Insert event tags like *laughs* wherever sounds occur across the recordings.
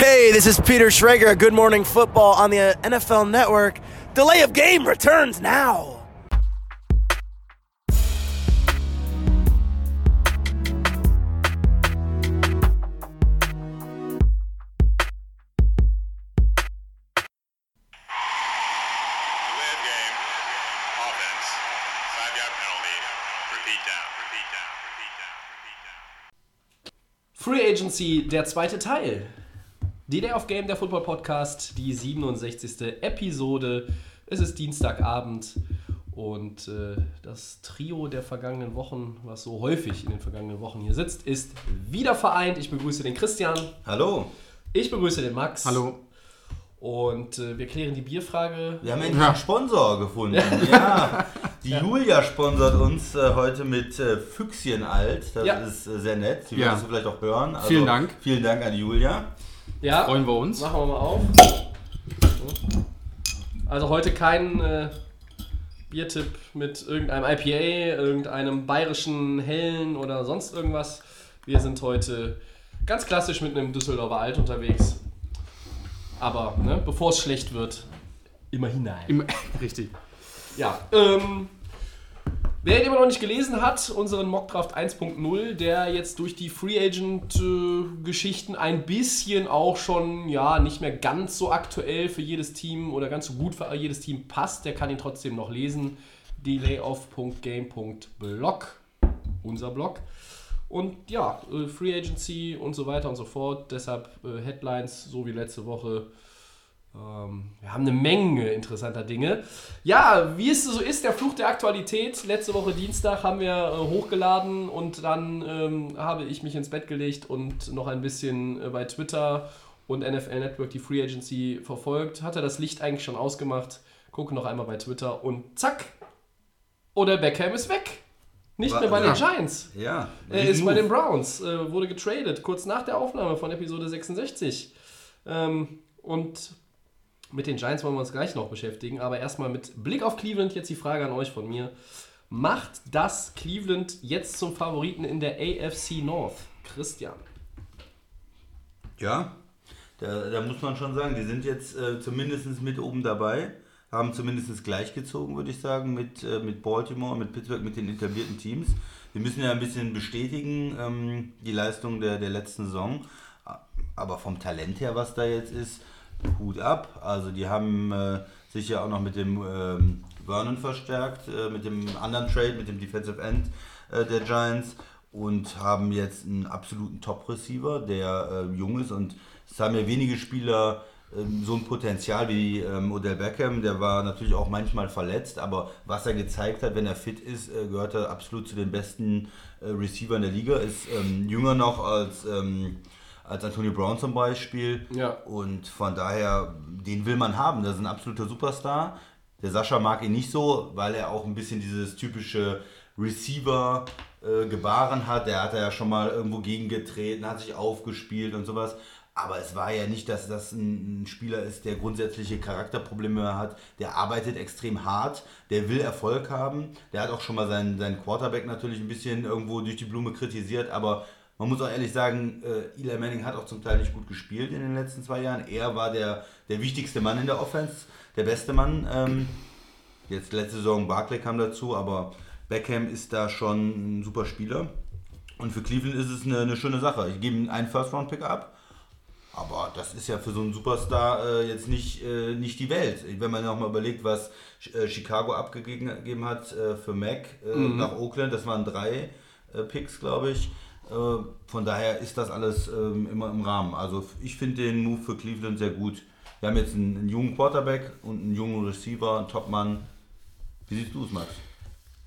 Hey, this is Peter Schrager. Good Morning Football on the NFL Network. Delay of game returns now. Delay of game. Offense. Five yard penalty. Repeat down. Repeat down. Repeat down. Repeat down. Free Agency, der zweite Teil. Die Day of Game, der Football Podcast, die 67. Episode. Es ist Dienstagabend und äh, das Trio der vergangenen Wochen, was so häufig in den vergangenen Wochen hier sitzt, ist wieder vereint. Ich begrüße den Christian, Hallo. ich begrüße den Max. Hallo. Und äh, wir klären die Bierfrage. Wir haben endlich Ja. einen Sponsor gefunden. Ja. Die Julia sponsert uns äh, heute mit äh, Füchschen alt. Das Ja. ist äh, sehr nett. Die Ja. wirst du vielleicht auch hören. Also, Vielen Dank. Vielen Dank an die Julia. Ja, Freuen wir uns. machen wir mal auf. Also heute kein äh, Biertipp mit irgendeinem IPA, irgendeinem bayerischen Hellen oder sonst irgendwas. Wir sind heute ganz klassisch mit einem Düsseldorfer Alt unterwegs. Aber ne, bevor es schlecht wird, immer hinein. Im, *laughs* richtig. Ja, ähm, wer ihn immer noch nicht gelesen hat, unseren Mockdraft 1.0, der jetzt durch die Free Agent-Geschichten ein bisschen auch schon, ja, nicht mehr ganz so aktuell für jedes Team oder ganz so gut für jedes Team passt, der kann ihn trotzdem noch lesen. Delayoff.game.blog, unser Blog. Und ja, äh, Free Agency und so weiter und so fort. Deshalb äh, Headlines, so wie letzte Woche. Ähm, wir haben eine Menge interessanter Dinge. Ja, wie es so ist, der Fluch der Aktualität. Letzte Woche Dienstag haben wir äh, hochgeladen und dann ähm, habe ich mich ins Bett gelegt und noch ein bisschen äh, bei Twitter und NFL Network die Free Agency verfolgt. Hatte das Licht eigentlich schon ausgemacht. Gucke noch einmal bei Twitter und zack, oder Beckham ist weg. Nicht mehr bei den ja. Giants. Ja. Er ist bei den Browns, äh, wurde getradet, kurz nach der Aufnahme von Episode 66. Ähm, und mit den Giants wollen wir uns gleich noch beschäftigen, aber erstmal mit Blick auf Cleveland jetzt die Frage an euch von mir. Macht das Cleveland jetzt zum Favoriten in der AFC North? Christian. Ja. Da, da muss man schon sagen, die sind jetzt äh, zumindest mit oben dabei. Haben zumindest gleichgezogen, würde ich sagen, mit, äh, mit Baltimore, mit Pittsburgh, mit den etablierten Teams. Wir müssen ja ein bisschen bestätigen, ähm, die Leistung der, der letzten Saison. Aber vom Talent her, was da jetzt ist, Hut ab. Also die haben äh, sich ja auch noch mit dem ähm, Vernon verstärkt, äh, mit dem anderen Trade, mit dem Defensive End äh, der Giants und haben jetzt einen absoluten Top-Receiver, der äh, jung ist und es haben ja wenige Spieler ähm, so ein Potenzial wie ähm, Odell Beckham, der war natürlich auch manchmal verletzt, aber was er gezeigt hat, wenn er fit ist, äh, gehört er absolut zu den besten äh, Receivern der Liga, ist ähm, jünger noch als, ähm, als Antonio Brown zum Beispiel Ja. und von daher, den will man haben, das ist ein absoluter Superstar. Der Sascha mag ihn nicht so, weil er auch ein bisschen dieses typische Receiver-Gebaren hat. Der hat ja schon mal irgendwo gegengetreten, hat sich aufgespielt und sowas. Aber es war ja nicht, dass das ein, ein Spieler ist, der grundsätzliche Charakterprobleme hat. Der arbeitet extrem hart, der will Erfolg haben. Der hat auch schon mal seinen, seinen Quarterback natürlich ein bisschen irgendwo durch die Blume kritisiert. Aber man muss auch ehrlich sagen, äh, Eli Manning hat auch zum Teil nicht gut gespielt in den letzten zwei Jahren. Er war der, der wichtigste Mann in der Offense, der beste Mann. Ähm, jetzt letzte Saison Barclay kam dazu, aber Beckham ist da schon ein super Spieler. Und für Cleveland ist es eine, eine schöne Sache. Ich gebe ihm einen First-Round-Pick ab. Aber das ist ja für so einen Superstar äh, jetzt nicht, äh, nicht die Welt. Wenn man nochmal überlegt, was äh, Chicago abgegeben gegeben hat äh, für Mac äh, nach Oakland, das waren drei Picks, glaube ich. Äh, von daher ist das alles ähm, immer im Rahmen. Also ich finde den Move für Cleveland sehr gut. Wir haben jetzt einen, einen jungen Quarterback und einen jungen Receiver, einen Topmann. Wie siehst du es, Max?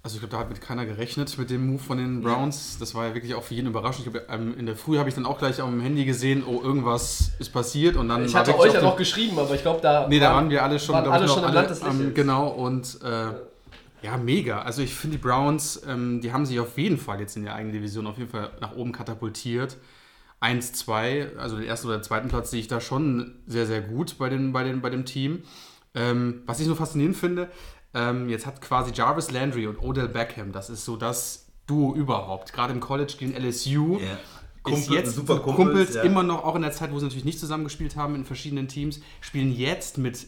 Also ich glaube, da hat mit keiner gerechnet mit dem Move von den Browns. Das war ja wirklich auch für jeden überraschend. Ich glaube, ähm, in der Früh habe ich dann auch gleich am Handy gesehen, oh, irgendwas ist passiert. Und dann Ich hatte euch auf ja noch geschrieben, aber ich glaube, da, Nee, da waren wir alle schon, waren glaub alle noch schon des am- Lächelns. Genau, und äh, ja, mega. Also ich finde die Browns, ähm, die haben sich auf jeden Fall jetzt in der eigenen Division auf jeden Fall nach oben katapultiert. 1, 2, also den ersten oder zweiten Platz sehe ich da schon sehr, sehr gut bei, den, bei, den, bei dem Team. Ähm, was ich so faszinierend finde, ähm, jetzt hat quasi Jarvis Landry und Odell Beckham, das ist so das Duo überhaupt. Gerade im College gegen LSU. Ja. ist Kumpel- jetzt super super Kumpels, Kumpels, ja. immer noch, auch in der Zeit, wo sie natürlich nicht zusammengespielt haben in verschiedenen Teams, spielen jetzt mit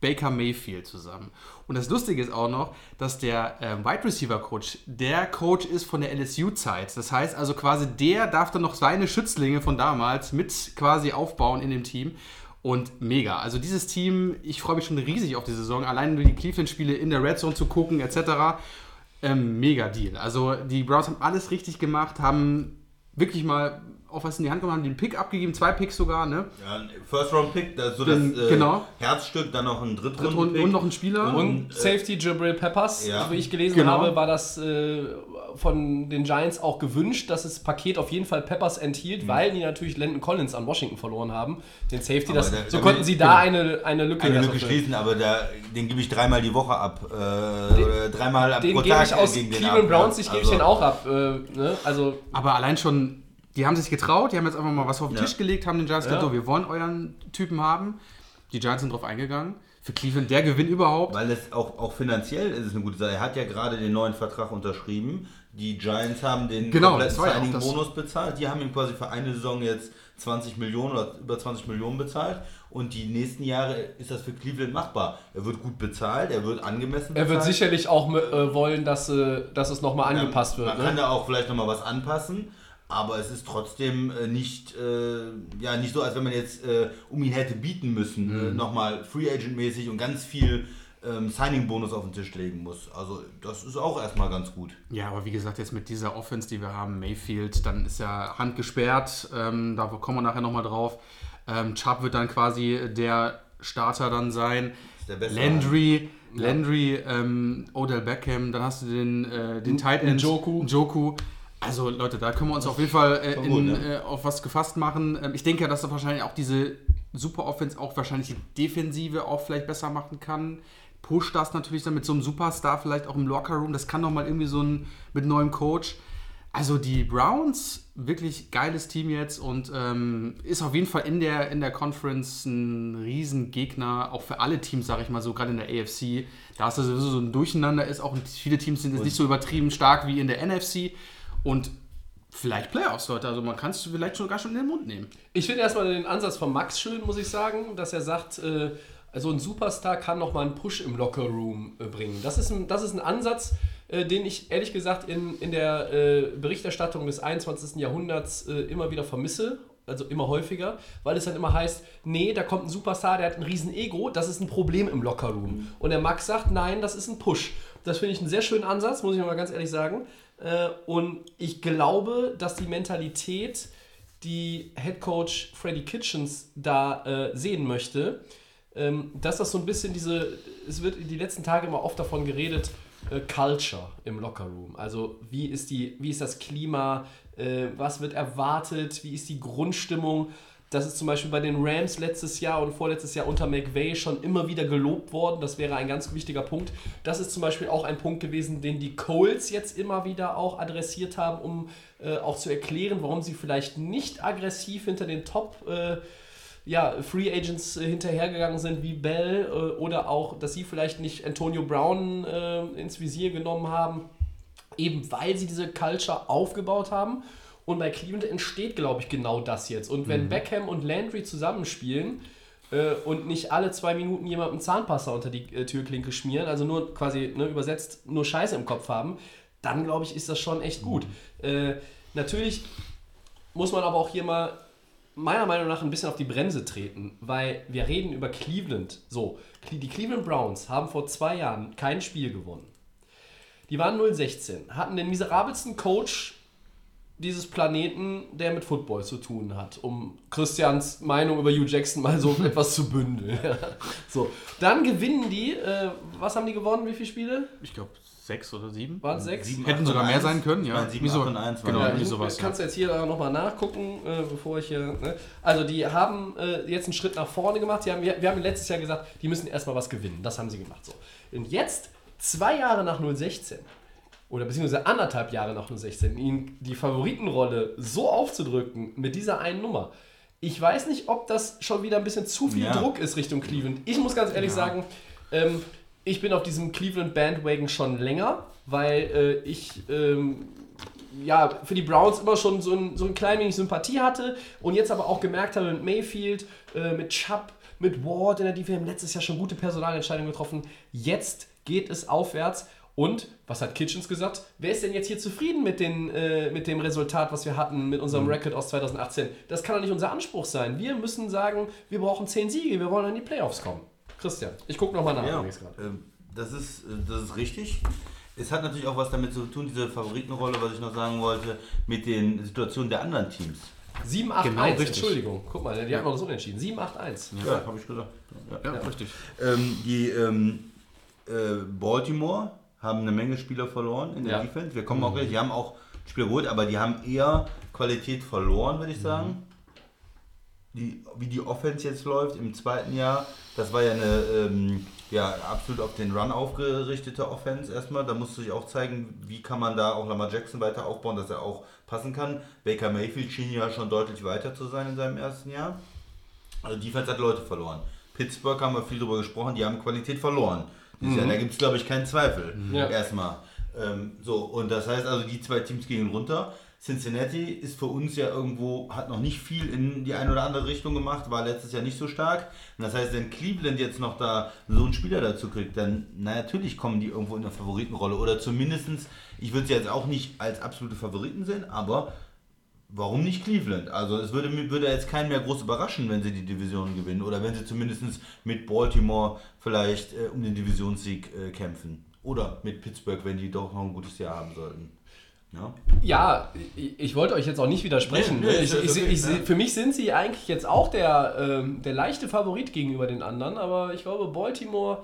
Baker Mayfield zusammen. Und das Lustige ist auch noch, dass der ähm, Wide Receiver Coach der Coach ist von der LSU-Zeit. Das heißt also quasi, der darf dann noch seine Schützlinge von damals mit quasi aufbauen in dem Team. Und mega. Also dieses Team, ich freue mich schon riesig auf die Saison. Allein nur die Cleveland-Spiele in der Red Zone zu gucken, etc. Ähm, mega Deal. Also die Browns haben alles richtig gemacht, haben wirklich mal auch was in die Hand genommen, haben den Pick abgegeben, zwei Picks sogar, ne? Ja, ein First Round Pick, das ist so Den- das äh, genau. Herzstück, dann noch ein Drittrunden Und, Pick und noch ein Spieler. Und äh, Safety Jabril Peppers, ja. wie ich gelesen Genau. habe, war das äh, von den Giants auch gewünscht, dass das Paket auf jeden Fall Peppers enthielt, weil die natürlich Landon Collins an Washington verloren haben. Den Safety, das, da- so damit- konnten sie da eine, eine Lücke eine Lücke schließen, aber da, den gebe ich dreimal die Woche ab. Äh, oder dreimal ab Den pro gebe Tag ich aus gegen den Cleveland Browns, ich gebe Also, ich den auch ab. Äh, ne? Also Aber allein schon, die haben sich getraut, die haben jetzt einfach mal was auf den Ja. Tisch gelegt, haben den Giants gesagt, Ja. so, wir wollen euren Typen haben. Die Giants sind drauf eingegangen. Für Cleveland der Gewinn überhaupt. Weil es auch, auch finanziell ist es eine gute Sache. Er hat ja gerade den neuen Vertrag unterschrieben. Die Giants haben den Genau, ja Signing-Bonus bezahlt. Die haben ihm quasi für eine Saison jetzt 20 Millionen oder über 20 Millionen bezahlt. Und die nächsten Jahre ist das für Cleveland machbar. Er wird gut bezahlt, er wird angemessen er bezahlt. wird sicherlich auch äh, wollen, dass, äh, dass es nochmal angepasst wird. Man Ne? kann da auch vielleicht nochmal was anpassen, aber es ist trotzdem äh, nicht, äh, ja, nicht so, als wenn man jetzt äh, um ihn hätte bieten müssen, Mhm. äh, nochmal Free Agent-mäßig und ganz viel ähm, Signing-Bonus auf den Tisch legen muss. Also das ist auch erstmal ganz gut. Ja, aber wie gesagt, jetzt mit dieser Offense, die wir haben, Mayfield, dann ist ja Hand gesperrt. Ähm, da kommen wir nachher nochmal drauf. Ähm, Chubb wird dann quasi der Starter dann sein. Der beste Landry, Landry, ähm, Odell Beckham, dann hast du den, äh, den Tight End. Njoku. Njoku. Also Leute, da können wir uns auf jeden Fall äh, in, gut, ne? äh, auf was gefasst machen. Ähm, ich denke ja, dass da wahrscheinlich auch diese Super Offense auch wahrscheinlich die Defensive auch vielleicht besser machen kann. Push das natürlich dann mit so einem Superstar vielleicht auch im Lockerroom. Das kann doch mal irgendwie so ein mit neuem Coach. Also die Browns, wirklich geiles Team jetzt und ähm, ist auf jeden Fall in der, in der Conference ein Riesengegner, auch für alle Teams, sage ich mal so, gerade in der AFC. Da ist das sowieso so ein Durcheinander ist, auch viele Teams sind jetzt nicht so übertrieben stark wie in der NFC und vielleicht Playoffs, Leute. Also man kann es vielleicht sogar schon in den Mund nehmen. Ich finde erstmal den Ansatz von Max schön, muss ich sagen, dass er sagt, äh, also ein Superstar kann nochmal einen Push im Lockerroom äh, bringen. Das ist ein, das ist ein Ansatz, äh, den ich ehrlich gesagt in, in der äh, Berichterstattung des 21. Jahrhunderts äh, immer wieder vermisse. Also immer häufiger, weil es dann immer heißt, nee, da kommt ein Superstar, der hat ein riesen Ego, das ist ein Problem im Lockerroom. Und der Max sagt, nein, das ist ein Push. Das finde ich einen sehr schönen Ansatz, muss ich mal ganz ehrlich sagen. Äh, und ich glaube, dass die Mentalität, die Head Coach Freddy Kitchens da äh, sehen möchte, ähm, dass das so ein bisschen diese, es wird die letzten Tage immer oft davon geredet, äh, Culture im Lockerroom. Also wie ist die, wie ist das Klima, was wird erwartet, wie ist die Grundstimmung. Das ist zum Beispiel bei den Rams letztes Jahr und vorletztes Jahr unter McVay schon immer wieder gelobt worden. Das wäre ein ganz wichtiger Punkt. Das ist zum Beispiel auch ein Punkt gewesen, den die Coles jetzt immer wieder auch adressiert haben, um äh, auch zu erklären, warum sie vielleicht nicht aggressiv hinter den Top äh, ja, Free Agents äh, hinterhergegangen sind wie Bell äh, oder auch, dass sie vielleicht nicht Antonio Brown äh, ins Visier genommen haben, eben weil sie diese Culture aufgebaut haben. Und bei Cleveland entsteht, glaube ich, genau das jetzt. Und wenn Beckham und Landry zusammenspielen äh, und nicht alle zwei Minuten jemandem Zahnpasta unter die äh, Türklinke schmieren, also nur quasi ne, übersetzt nur Scheiße im Kopf haben, dann glaube ich, ist das schon echt gut. Äh, natürlich muss man aber auch hier mal meiner Meinung nach ein bisschen auf die Bremse treten, weil wir reden über Cleveland. So, die Cleveland Browns haben vor zwei Jahren kein Spiel gewonnen. Die waren 0-16, hatten den miserabelsten Coach dieses Planeten, der mit Football zu tun hat, um Christians Meinung über Hugh Jackson mal so *laughs* etwas zu bündeln. *laughs* so, dann gewinnen die, äh, was haben die gewonnen, wie viele Spiele? Ich glaube sechs oder sieben. Waren es sechs? Sieben, Hätten sogar mehr eins. sein können, ja. Meine, sieben, Wieso? acht und eins Genau, waren ja, irgendwie du sowas, kannst jetzt hier nochmal nachgucken, äh, bevor ich hier. Ne? Also, die haben äh, jetzt einen Schritt nach vorne gemacht. Die haben, wir, wir haben letztes Jahr gesagt, die müssen erstmal was gewinnen. Das haben sie gemacht. So. Und jetzt, zwei Jahre nach 016, oder beziehungsweise anderthalb Jahre nach 016, ihnen die Favoritenrolle so aufzudrücken mit dieser einen Nummer. Ich weiß nicht, ob das schon wieder ein bisschen zu viel Ja. Druck ist Richtung Cleveland. Ich muss ganz ehrlich sagen, ähm, ich bin auf diesem Cleveland Bandwagon schon länger, weil äh, ich ähm, ja, für die Browns immer schon so ein, so ein klein wenig Sympathie hatte und jetzt aber auch gemerkt habe mit Mayfield, äh, mit Chubb, mit Ward in der Defense, letztes Jahr schon gute Personalentscheidungen getroffen. Jetzt geht es aufwärts. Und was hat Kitchens gesagt? Wer ist denn jetzt hier zufrieden mit, den, äh, mit dem Resultat, was wir hatten mit unserem Record aus 2018? Das kann doch nicht unser Anspruch sein. Wir müssen sagen, wir brauchen 10 Siege, wir wollen in die Playoffs kommen. Christian, ich gucke nochmal nach. Ja, ähm, das, ist, äh, das ist richtig. Es hat natürlich auch was damit zu tun, diese Favoritenrolle, was ich noch sagen wollte, mit den Situationen der anderen Teams. 7-8-1, Genau, richtig. Entschuldigung. Guck mal, die haben noch das Unentschieden. 7-8-1. Ja, habe ich gesagt. Ja. Ja, richtig. Ähm, die ähm, äh, Baltimore haben eine Menge Spieler verloren in der Ja. Defense. Wir kommen auch gleich, die haben auch Spieler geholt, aber die haben eher Qualität verloren, würde ich sagen. Die, wie die Offense jetzt läuft im zweiten Jahr, das war ja eine ähm, ja, absolut auf den Run aufgerichtete Offense erstmal. Da musste sich auch zeigen, wie kann man da auch Lamar Jackson weiter aufbauen, dass er auch passen kann. Baker Mayfield schien ja schon deutlich weiter zu sein in seinem ersten Jahr. Also Defense hat Leute verloren. Pittsburgh haben wir viel drüber gesprochen, die haben Qualität verloren. Dieses Jahr, da gibt es, glaube ich, keinen Zweifel. Ja. Erstmal. Ähm, so, und das heißt also, die zwei Teams gehen runter. Cincinnati ist für uns ja irgendwo, hat noch nicht viel in die eine oder andere Richtung gemacht, war letztes Jahr nicht so stark. Und das heißt, wenn Cleveland jetzt noch da so einen Spieler dazu kriegt, dann, na natürlich kommen die irgendwo in der Favoritenrolle. Oder zumindestens, ich würde sie jetzt auch nicht als absolute Favoriten sehen, aber Warum nicht Cleveland? Also es würde, mir- würde jetzt keinen mehr groß überraschen, wenn sie die Division gewinnen oder wenn sie zumindest mit Baltimore vielleicht äh, um den Divisionssieg äh, kämpfen. Oder mit Pittsburgh, wenn die doch noch ein gutes Jahr haben sollten. Ja, Ja, ich, wollte euch jetzt auch nicht widersprechen. Nee, nee, ich, ich, okay, ich, ja. Für mich sind sie eigentlich jetzt auch der, ähm, der leichte Favorit gegenüber den anderen, aber ich glaube, Baltimore,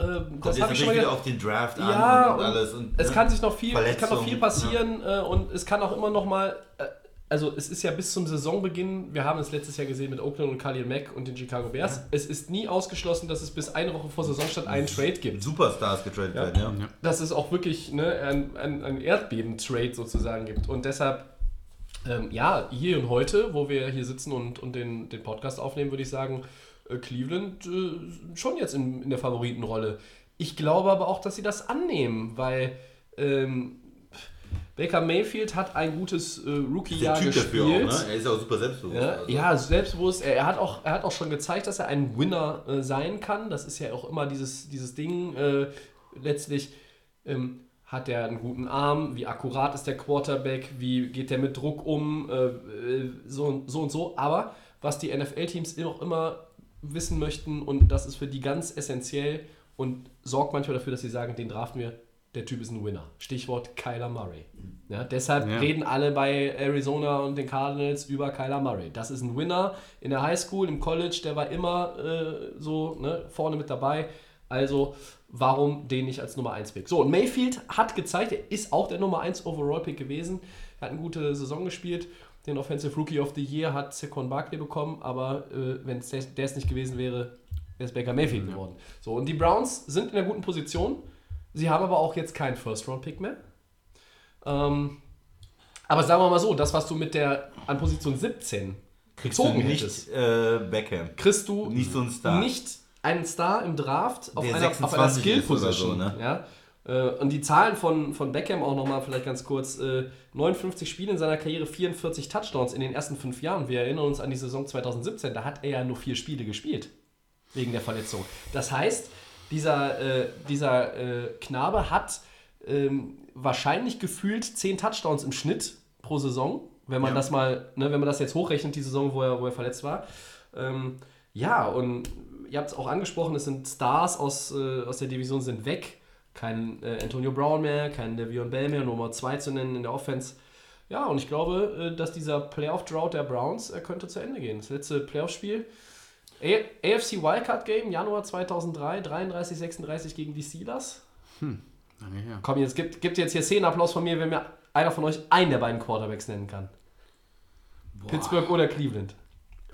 ähm, Kommt das jetzt habe ich schon wieder auf den Draft Ja, an und und alles. Und, es ne? kann sich noch viel, es kann noch viel passieren äh, und es kann auch immer noch mal, äh, also es ist ja bis zum Saisonbeginn, wir haben es letztes Jahr gesehen mit Oakland und Khalil Mack und den Chicago Bears, es ist nie ausgeschlossen, dass es bis eine Woche vor Saisonstart einen Trade gibt. Superstars getradet Ja. werden, ja. dass es auch wirklich ne, ein, ein, ein Erdbeben-Trade sozusagen gibt. Und deshalb, ähm, ja, hier und heute, wo wir hier sitzen und, und den, den Podcast aufnehmen, würde ich sagen, äh, Cleveland äh, schon jetzt in, in der Favoritenrolle. Ich glaube aber auch, dass sie das annehmen, weil ähm, Baker Mayfield hat ein gutes äh, Der Rookie-Jahr dafür auch, gespielt. ne? Er ist auch super selbstbewusst. Ja, also. ja, selbstbewusst. Er, er, hat auch, er hat auch schon gezeigt, dass er ein Winner äh, sein kann. Das ist ja auch immer dieses, dieses Ding. Äh, letztlich ähm, hat er einen guten Arm. Wie akkurat ist der Quarterback? Wie geht der mit Druck um? Äh, äh, so, und- so und so. Aber was die NFL-Teams auch immer wissen möchten, und das ist für die ganz essentiell und sorgt manchmal dafür, dass sie sagen, den draften wir. Der Typ ist ein Winner. Stichwort Kyler Murray. Ja, deshalb Ja. reden alle bei Arizona und den Cardinals über Kyler Murray. Das ist ein Winner in der Highschool, im College, der war immer äh, so ne, vorne mit dabei. Also warum den nicht als Nummer 1 Pick? So, und Mayfield hat gezeigt, er ist auch der Nummer 1 Overall Pick gewesen. Er hat eine gute Saison gespielt. Den Offensive Rookie of the Year hat Saquon Barkley bekommen, aber äh, wenn es der, der es nicht gewesen wäre, wäre es Baker Mayfield geworden. So, und die Browns sind in einer guten Position. Sie haben aber auch jetzt keinen First-Round-Pick mehr. Ähm, aber sagen wir mal so, das, was du mit der an Position 17 Kriegst du gezogen nicht hättest, äh, Beckham. kriegst du Nicht so ein Star. nicht einen Star im Draft auf Der einer, auf einer 26 ist oder Skill-Position. so, ne? ja? Äh, Und die Zahlen von, von Beckham auch nochmal vielleicht ganz kurz. äh, 59 Spiele in seiner Karriere, 44 Touchdowns in den ersten fünf Jahren. Wir erinnern uns an die Saison 2017, da hat er ja nur vier Spiele gespielt. Wegen der Verletzung. Das heißt, dieser, äh, dieser äh, Knabe hat ähm, wahrscheinlich gefühlt 10 Touchdowns im Schnitt pro Saison, wenn man Ja. das mal, ne, wenn man das jetzt hochrechnet, die Saison, wo er, wo er verletzt war. Ähm, ja, und ihr habt es auch angesprochen, es sind Stars aus, äh, aus der Division sind weg. Kein äh, Antonio Brown mehr, kein Devion Bell mehr, Nummer 2 zu nennen in der Offense. Ja, und ich glaube, äh, dass dieser Playoff-Drought der Browns äh, könnte zu Ende gehen. Das letzte Playoff-Spiel. AFC Wildcard Game, Januar 2003, 33-36 gegen die Steelers. Lange her. Komm, jetzt gibt, gibt jetzt hier Szenenapplaus von mir, wenn mir einer von euch einen der beiden Quarterbacks nennen kann. Pittsburgh oder Cleveland.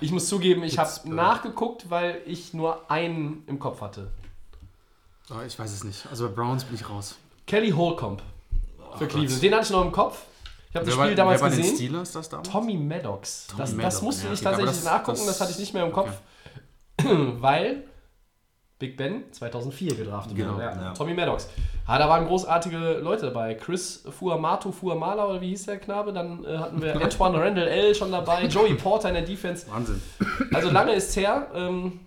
Ich muss zugeben, ich habe nachgeguckt, weil ich nur einen im Kopf hatte. Oh, ich weiß es nicht. Also bei Browns bin ich raus. Kelly Holcomb für Cleveland. Den hatte ich noch im Kopf. Ich habe das Spiel war, damals wer gesehen. Steelers das damals? Tommy Maddox. Tommy das, das Maddox, musste ja, ich tatsächlich das- nachgucken, das, das- hatte ich nicht mehr im Kopf. okay. *clears throat* Weil Big Ben 2004 gedraftet Genau, wurde. Ja. ja. Tommy Maddox. Ah, da waren großartige Leute dabei. Chris Fuamato Fuamala, oder wie hieß der Knabe? Dann äh, hatten wir *laughs* Antoine Randall L. schon dabei, Joey Porter in der Defense. Wahnsinn. Also lange ist her. Ähm,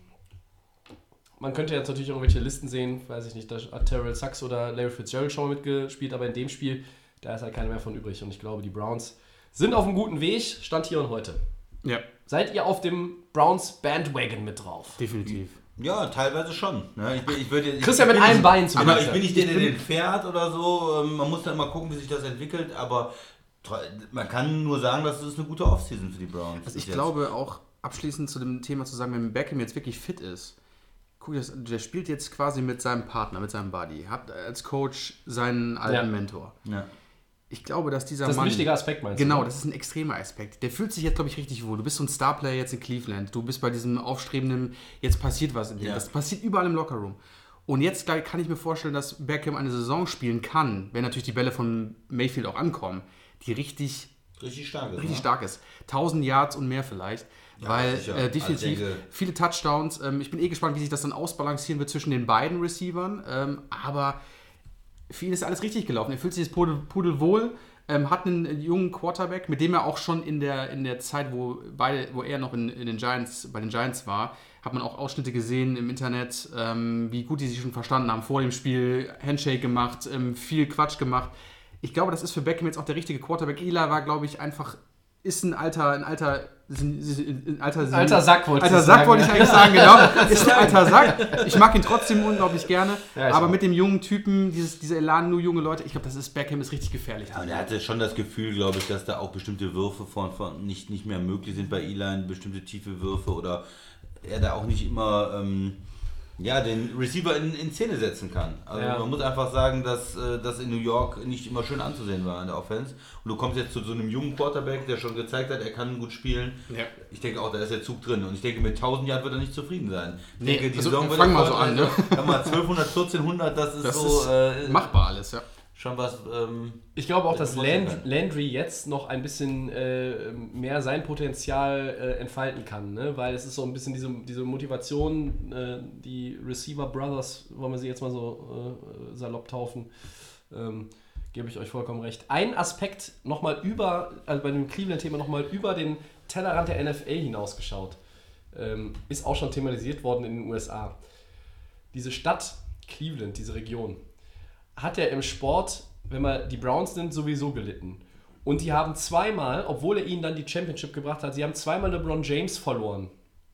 man könnte jetzt natürlich irgendwelche Listen sehen, weiß ich nicht, da hat Terrell Sachs oder Larry Fitzgerald schon mal mitgespielt, aber in dem Spiel, da ist halt keiner mehr von übrig. Und ich glaube, die Browns sind auf einem guten Weg, Stand hier und heute. Ja, Seid ihr auf dem Browns Bandwagon mit drauf? definitiv. Ja, teilweise schon. Ne? Ich, bin- ich würde, ich, Christian ich mit einem Bein Aber zumindest. ich bin nicht der, der den fährt oder so. Ähm, Man muss dann mal gucken, wie sich das entwickelt. Aber man kann nur sagen, dass es eine gute Offseason für die Browns Also ich jetzt. glaube auch abschließend zu dem Thema zu sagen, wenn Beckham jetzt wirklich fit ist, guck der spielt jetzt quasi mit seinem Partner, mit seinem Buddy, hat als Coach seinen alten Ja. Mentor. Ja. Ich glaube, dass dieser Das ist ein Mann... wichtiger Aspekt, meinst du? Genau, das ist ein extremer Aspekt. Der fühlt sich jetzt, glaube ich, richtig wohl. Du bist so ein Starplayer jetzt in Cleveland. Du bist bei diesem aufstrebenden, jetzt passiert was in dir. Ja. Das passiert überall im Lockerroom. Und jetzt kann ich mir vorstellen, dass Beckham eine Saison spielen kann, wenn natürlich die Bälle von Mayfield auch ankommen, die richtig, Richtig stark ist. richtig ne? stark ist. 1000 Yards und mehr vielleicht. weil sicher. äh, Also definitiv denke- viele Touchdowns. Ähm, ich bin eh gespannt, wie sich das dann ausbalancieren wird zwischen den beiden Receivern. Ähm, aber für ihn ist alles richtig gelaufen. Er fühlt sich jetzt pudel, pudelwohl, ähm, hat einen jungen Quarterback, mit dem er auch schon in der, in der Zeit, wo, beide, wo er noch in, in den Giants, bei den Giants war, hat man auch Ausschnitte gesehen im Internet, ähm, wie gut die sich schon verstanden haben. Vor dem Spiel Handshake gemacht, ähm, viel Quatsch gemacht. Ich glaube, das ist für Beckham jetzt auch der richtige Quarterback. Eli war, glaube ich, einfach, ist ein alter, ein alter, ein alter, Alter Sack wolltest Alter Sack sagen, wollte ich ja. eigentlich sagen, genau. *laughs* Ist ein alter Sack. Ich mag ihn trotzdem unglaublich gerne. Ja, aber auch. mit dem jungen Typen, dieses, diese Elan, nur junge Leute, ich glaube, das ist Beckham ist richtig gefährlich. Ja, und er hatte schon das Gefühl, glaube ich, dass da auch bestimmte Würfe von, von nicht, nicht mehr möglich sind bei Eli, bestimmte tiefe Würfe oder er da auch nicht immer ähm, ja, den Receiver in, in Szene setzen kann. Also Ja. man muss einfach sagen, dass äh, das in New York nicht immer schön anzusehen war in der Offense. Und du kommst jetzt zu so einem jungen Quarterback, der schon gezeigt hat, er kann gut spielen. Ja. Ich denke auch, da ist der Zug drin. Und ich denke, mit 1000 Jahren wird er nicht zufrieden sein. Ich Nee, denke, die also, Saison wird fang mal so an, ne? *laughs* Sag mal, 1200, 1400, das ist Das so ist äh, machbar alles, ja. Schon was. Ähm, Ich glaube auch, dass Das Land, Landry jetzt noch ein bisschen äh, mehr sein Potenzial äh, entfalten kann, ne? weil es ist so ein bisschen diese, diese Motivation, äh, die Receiver Brothers, wollen wir sie jetzt mal so äh, salopp taufen, ähm, gebe ich euch vollkommen recht. Ein Aspekt nochmal über, also bei dem Cleveland-Thema nochmal über den Tellerrand der NFL hinausgeschaut, ähm, ist auch schon thematisiert worden in den USA. Diese Stadt Cleveland, diese Region, hat er im Sport, wenn man die Browns nimmt, sowieso gelitten. Und die haben zweimal, obwohl er ihnen dann die Championship gebracht hat, sie haben zweimal LeBron James verloren.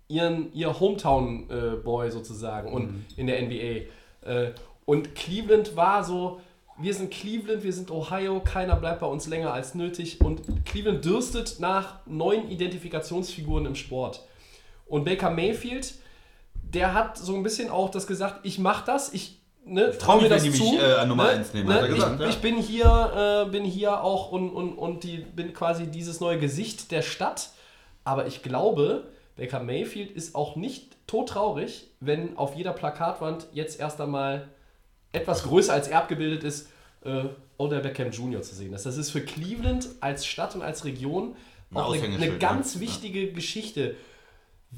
Ihren, ihr Hometown-Boy sozusagen und in der NBA. Äh, und Cleveland war so, wir sind Cleveland, wir sind Ohio, keiner bleibt bei uns länger als nötig. Und Cleveland dürstet nach neuen Identifikationsfiguren im Sport. Und Baker Mayfield, der hat so ein bisschen auch das gesagt, ich mach das, ich ne, trau mir das wenn die zu. mich, äh, an Nummer ne, eins nehmen, ne, hat er ich, gesagt, ja. ich bin hier, äh, bin hier auch und, und, und die, bin quasi dieses neue Gesicht der Stadt. Aber ich glaube, Baker Mayfield ist auch nicht todtraurig, wenn auf jeder Plakatwand jetzt erst einmal etwas größer als er abgebildet ist, äh, Odell Beckham Jr. zu sehen ist. Das ist für Cleveland als Stadt und als Region auch eine, eine ganz ne? wichtige Geschichte.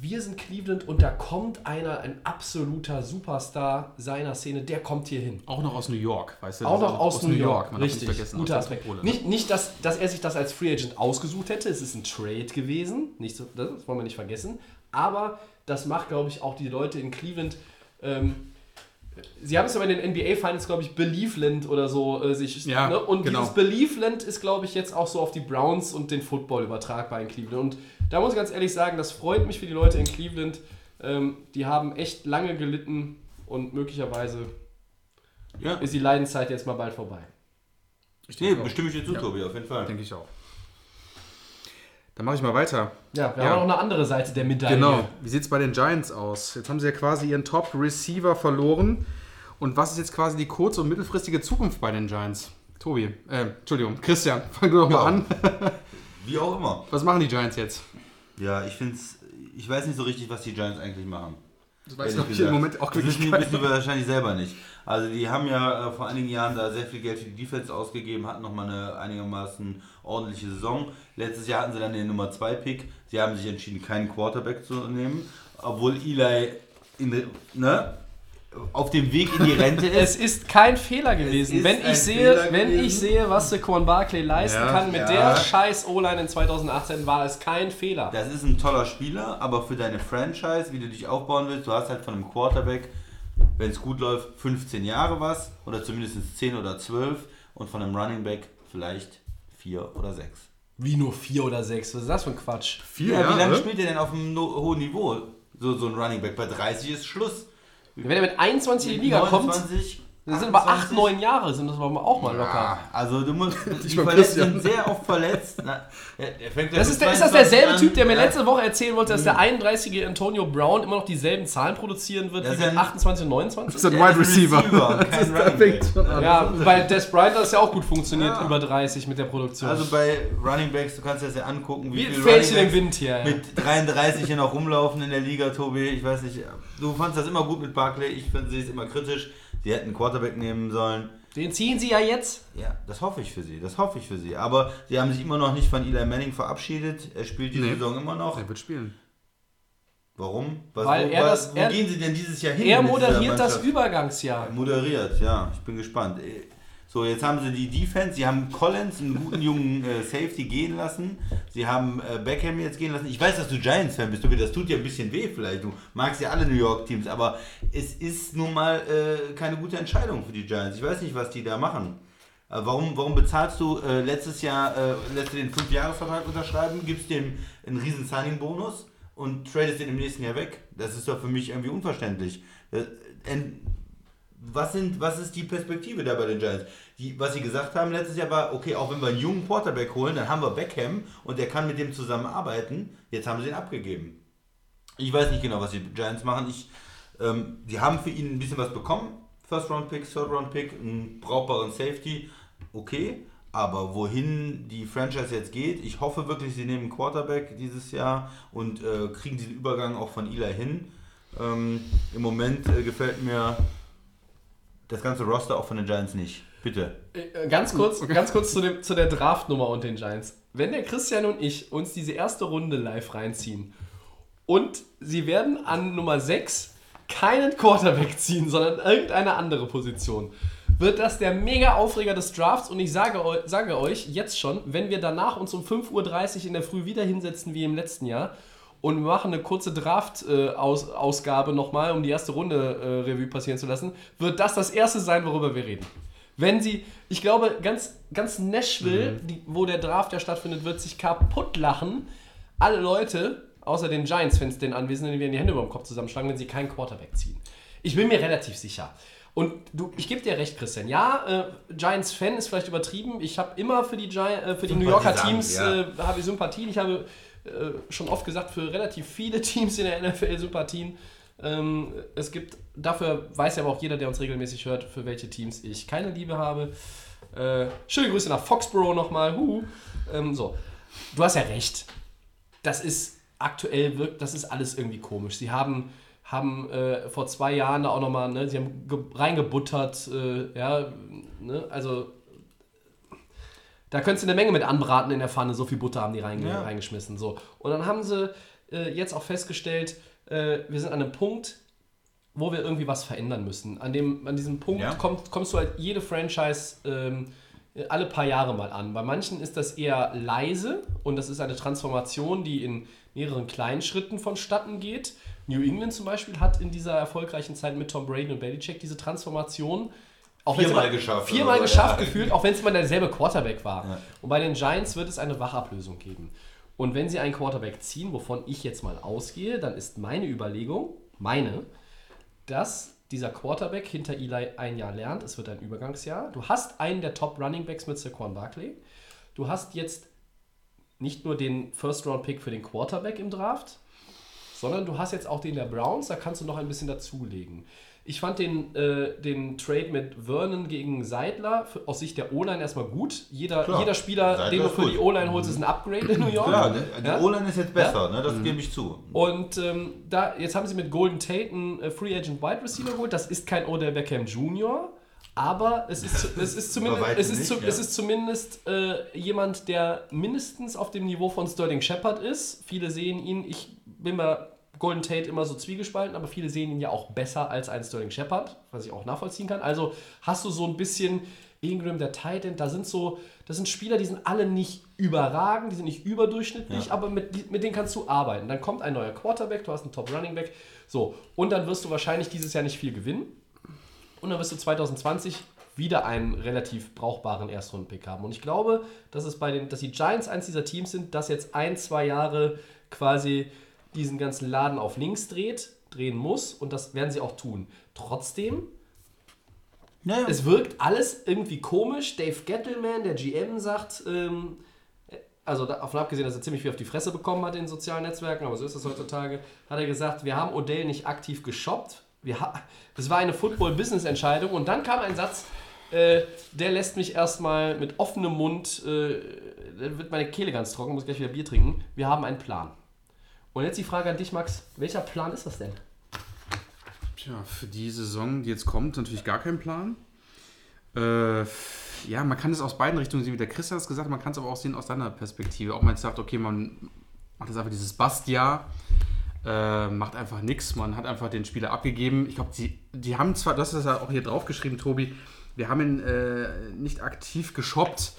Wir sind Cleveland und da kommt einer, ein absoluter Superstar seiner Szene, der kommt hier hin. Auch noch aus New York, weißt du? Auch noch aus, New York, man darf richtig. nicht vergessen. Guter aus Aspekt. Metropole, ne? Nicht, nicht dass, dass er sich das als Free Agent ausgesucht hätte, es ist ein Trade gewesen, nicht so, das wollen wir nicht vergessen, aber das macht, glaube ich, auch die Leute in Cleveland, ähm, sie haben es aber in den NBA Finals, glaube ich, Believeland oder so äh, sich, Ja, ne? und genau. dieses Believeland ist, glaube ich, jetzt auch so auf die Browns und den Football übertragbar in Cleveland und da muss ich ganz ehrlich sagen, das freut mich für die Leute in Cleveland, ähm, die haben echt lange gelitten und möglicherweise ja, ist die Leidenszeit jetzt mal bald vorbei. Ich nee, bestimme ich dir zu, Ja. Tobi, auf jeden Fall. Denke ich auch. Dann mache ich mal weiter. Ja, wir Ja. haben noch eine andere Seite der Medaille. Genau. Wie sieht es bei den Giants aus? Jetzt haben sie ja quasi ihren Top-Receiver verloren. Und was ist jetzt quasi die kurz- und mittelfristige Zukunft bei den Giants? Tobi, äh, Entschuldigung, Christian, *laughs* fang du doch mal Ja. an. Wie auch immer. Was machen die Giants jetzt? Ja, ich finde ich weiß nicht so richtig, was die Giants eigentlich machen. Das glaube ich im Moment auch wirklich wissen, wissen wir wahrscheinlich selber nicht. Also die haben ja äh, vor einigen Jahren da sehr viel Geld für die Defense ausgegeben, hatten nochmal eine einigermaßen ordentliche Saison. Letztes Jahr hatten sie dann den Nummer 2 Pick. Sie haben sich entschieden, keinen Quarterback zu nehmen, obwohl Eli in, ne, auf dem Weg in die Rente *laughs* Es ist. ist kein Fehler gewesen. ist Wenn ich, sehe, Fehler wenn gewesen. ich sehe, was Saquon Barkley leisten Ja, kann mit ja. der scheiß O-Line in 2018, war es kein Fehler. Das ist ein toller Spieler, aber für deine Franchise, wie du dich aufbauen willst, du hast halt von einem Quarterback, wenn es gut läuft, 15 Jahre was oder zumindest 10 oder 12 und von einem Running Back vielleicht 4 oder 6. Wie nur vier oder sechs? Was ist das für ein Quatsch? Vier Ja, wie lange spielt er denn auf einem no hohen Niveau? So, so ein Running Back. Bei 30 ist Schluss. Wenn er mit 21 in die Liga kommt, 29, dann sind aber 8, 28. 9 Jahre, sind das aber auch mal locker. Ja, also du musst. die Verletzten sind sehr oft verletzt. Na, fängt ja Das ist, der, ist das 22 derselbe an. Typ, der mir Ja. letzte Woche erzählen wollte, dass der 31-jährige Antonio Brown immer noch dieselben Zahlen produzieren wird Das wie ein- 28 und 29? Das ist ein Der Wide Receiver. *laughs* Das ist-. Ja, bei Des Bryant hat es ja auch gut funktioniert, Ja. über 30 mit der Produktion. Also bei Running Backs, du kannst dir das ja angucken, wie, wie viele Fähnchen Running Backs Wind hier. Mit 33 hier noch rumlaufen in der Liga, Tobi. Ich weiß nicht, du fandst das immer gut mit Barkley. Ich finde sie es immer kritisch. Sie hätten einen Quarterback nehmen sollen. Den ziehen sie ja jetzt. Ja, das hoffe ich für sie. Das hoffe ich für sie. Aber sie haben sich immer noch nicht von Eli Manning verabschiedet. Er spielt die Nee. Saison immer noch. Er wird spielen. Warum? Was, Weil wo, er das- wo er- gehen sie denn dieses Jahr hin? Er moderiert das? Übergangsjahr. Moderiert, ja. Ich bin gespannt. So, jetzt haben sie die Defense. Sie haben Collins, einen guten jungen äh, Safety, gehen lassen. Sie haben äh, Beckham jetzt gehen lassen. Ich weiß, dass du Giants-Fan bist. Das tut dir ein bisschen weh vielleicht. Du magst ja alle New York-Teams. Aber es ist nun mal äh, keine gute Entscheidung für die Giants. Ich weiß nicht, was die da machen. Äh, warum, warum bezahlst du äh, letztes Jahr, äh, lässt du den 5-Jahres-Vertrag unterschreiben, gibst dem einen riesen Signing-Bonus und tradest den im nächsten Jahr weg? Das ist doch für mich irgendwie unverständlich. Äh, en- was, sind, was ist die Perspektive da bei den Giants? Die, was sie gesagt haben letztes Jahr war, okay, auch wenn wir einen jungen Quarterback holen, dann haben wir Beckham und der kann mit dem zusammenarbeiten. Jetzt haben sie ihn abgegeben. Ich weiß nicht genau, was die Giants machen. Ich, ähm, die haben für ihn ein bisschen was bekommen. First Round Pick, Third Round Pick, einen brauchbaren Safety. Okay, aber wohin die Franchise jetzt geht, ich hoffe wirklich, sie nehmen Quarterback dieses Jahr und äh, kriegen diesen Übergang auch von Eli hin. Ähm, Im Moment äh, gefällt mir das ganze Roster auch von den Giants nicht. Bitte. Äh, Ganz kurz, ganz kurz zu, dem, zu der Draftnummer und den Giants. Wenn der Christian und ich uns diese erste Runde live reinziehen und sie werden an Nummer 6 keinen Quarterback ziehen, sondern irgendeine andere Position, wird das der mega Aufreger des Drafts und ich sage, sage euch jetzt schon, wenn wir danach uns um 5.30 Uhr in der Früh wieder hinsetzen wie im letzten Jahr und wir machen eine kurze Draft-Ausgabe nochmal, um die erste Runde äh, Revue passieren zu lassen, wird das das erste sein, worüber wir reden. Wenn sie, ich glaube, ganz, ganz Nashville, die, wo der Draft ja stattfindet, wird sich kaputt lachen. Alle Leute, außer den Giants-Fans, den Anwesenden, die werden die Hände über dem Kopf zusammenschlagen, wenn sie keinen Quarterback ziehen. Ich bin mir relativ sicher. Und du, ich gebe dir recht, Christian. Ja, äh, Giants-Fan ist vielleicht übertrieben. Ich habe immer für die, Gi äh, für die New Yorker Teams ja. äh, habe ich Sympathien. Ich habe äh, schon oft gesagt, für relativ viele *laughs* Teams in der NFL Sympathien. Ähm, es gibt, dafür weiß ja aber auch jeder, der uns regelmäßig hört, für welche Teams ich keine Liebe habe. Äh, schöne Grüße nach Foxborough nochmal. Huhu. Ähm, so, du hast ja recht. Das ist aktuell, wirkt, das ist alles irgendwie komisch. Sie haben, haben äh, vor zwei Jahren da auch nochmal, ne, sie haben ge- reingebuttert, äh, ja, ne, also da könntest du eine Menge mit anbraten in der Pfanne, so viel Butter haben die reinge Ja. reingeschmissen. So. Und dann haben sie äh, jetzt auch festgestellt, äh, wir sind an einem Punkt, wo wir irgendwie was verändern müssen. An, dem, an diesem Punkt Ja. kommt, kommst du halt jede Franchise ähm, alle paar Jahre mal an. Bei manchen ist das eher leise und das ist eine Transformation, die in mehreren kleinen Schritten vonstatten geht. New England zum Beispiel hat in dieser erfolgreichen Zeit mit Tom Brady und Belichick diese Transformation auch Viermal immer- geschafft Viermal geschafft ja. gefühlt, auch wenn es immer derselbe Quarterback war. Ja. Und bei den Giants wird es eine Wachablösung geben. Und wenn sie einen Quarterback ziehen, wovon ich jetzt mal ausgehe, dann ist meine Überlegung, meine, dass dieser Quarterback hinter Eli ein Jahr lernt. Es wird ein Übergangsjahr. Du hast einen der Top Running Backs mit Saquon Barkley. Du hast jetzt nicht nur den First-Round-Pick für den Quarterback im Draft, sondern du hast jetzt auch den der Browns. Da kannst du noch ein bisschen dazulegen. Ich fand den, äh, den Trade mit Vernon gegen Seidler für, aus Sicht der O-Line erstmal gut. Jeder, Klar. jeder Spieler, Seidler den du für gut. die O-Line holst, ist ein Upgrade in New York. Klar, ne? die Ja? O-Line ist jetzt besser, ne? das gebe ich zu. Und ähm, da, jetzt haben sie mit Golden Tate einen äh, Free Agent Wide Receiver geholt. Das ist kein Odell Beckham Jr., aber es ist, zu- es ist *laughs* zumindest, Bei weitem es ist, nicht, zu, ja. es ist zumindest äh, jemand, der mindestens auf dem Niveau von Sterling Shepard ist. Viele sehen ihn, ich bin mir Golden Tate immer so zwiegespalten, aber viele sehen ihn ja auch besser als ein Sterling Shepard, was ich auch nachvollziehen kann. Also hast du so ein bisschen Ingram, der Titan, da sind so, das sind Spieler, die sind alle nicht überragend, die sind nicht überdurchschnittlich, aber mit, mit denen kannst du arbeiten. Dann kommt ein neuer Quarterback, du hast einen Top Running Back, so, und dann wirst du wahrscheinlich dieses Jahr nicht viel gewinnen. Und dann wirst du 2020 wieder einen relativ brauchbaren Erstrunden-Pick haben. Und ich glaube, dass, es bei den, dass die Giants eins dieser Teams sind, das jetzt ein, zwei Jahre quasi diesen ganzen Laden auf links dreht, drehen muss. Und das werden sie auch tun. Trotzdem, Naja. es wirkt alles irgendwie komisch. Dave Gettleman, der GM, sagt, ähm, also davon abgesehen, dass er ziemlich viel auf die Fresse bekommen hat in den sozialen Netzwerken, aber so ist das heutzutage, hat er gesagt, wir haben Odell nicht aktiv geshoppt. Wir das war eine Football-Business-Entscheidung. Und dann kam ein Satz, äh, der lässt mich erstmal mit offenem Mund, äh, da wird meine Kehle ganz trocken, muss gleich wieder Bier trinken. Wir haben einen Plan. Und jetzt die Frage an dich, Max. Welcher Plan ist das denn? Tja, für die Saison, die jetzt kommt, natürlich gar kein Plan. Äh, ja, man kann es aus beiden Richtungen sehen, wie der Chris hat es gesagt, man kann es aber auch sehen aus deiner Perspektive. Auch man jetzt sagt, okay, man macht jetzt einfach dieses Bastjahr, äh, macht einfach nichts, man hat einfach den Spieler abgegeben. Ich glaube, die, die haben zwar, das ja auch hier draufgeschrieben, Tobi, wir haben ihn äh, nicht aktiv geshoppt,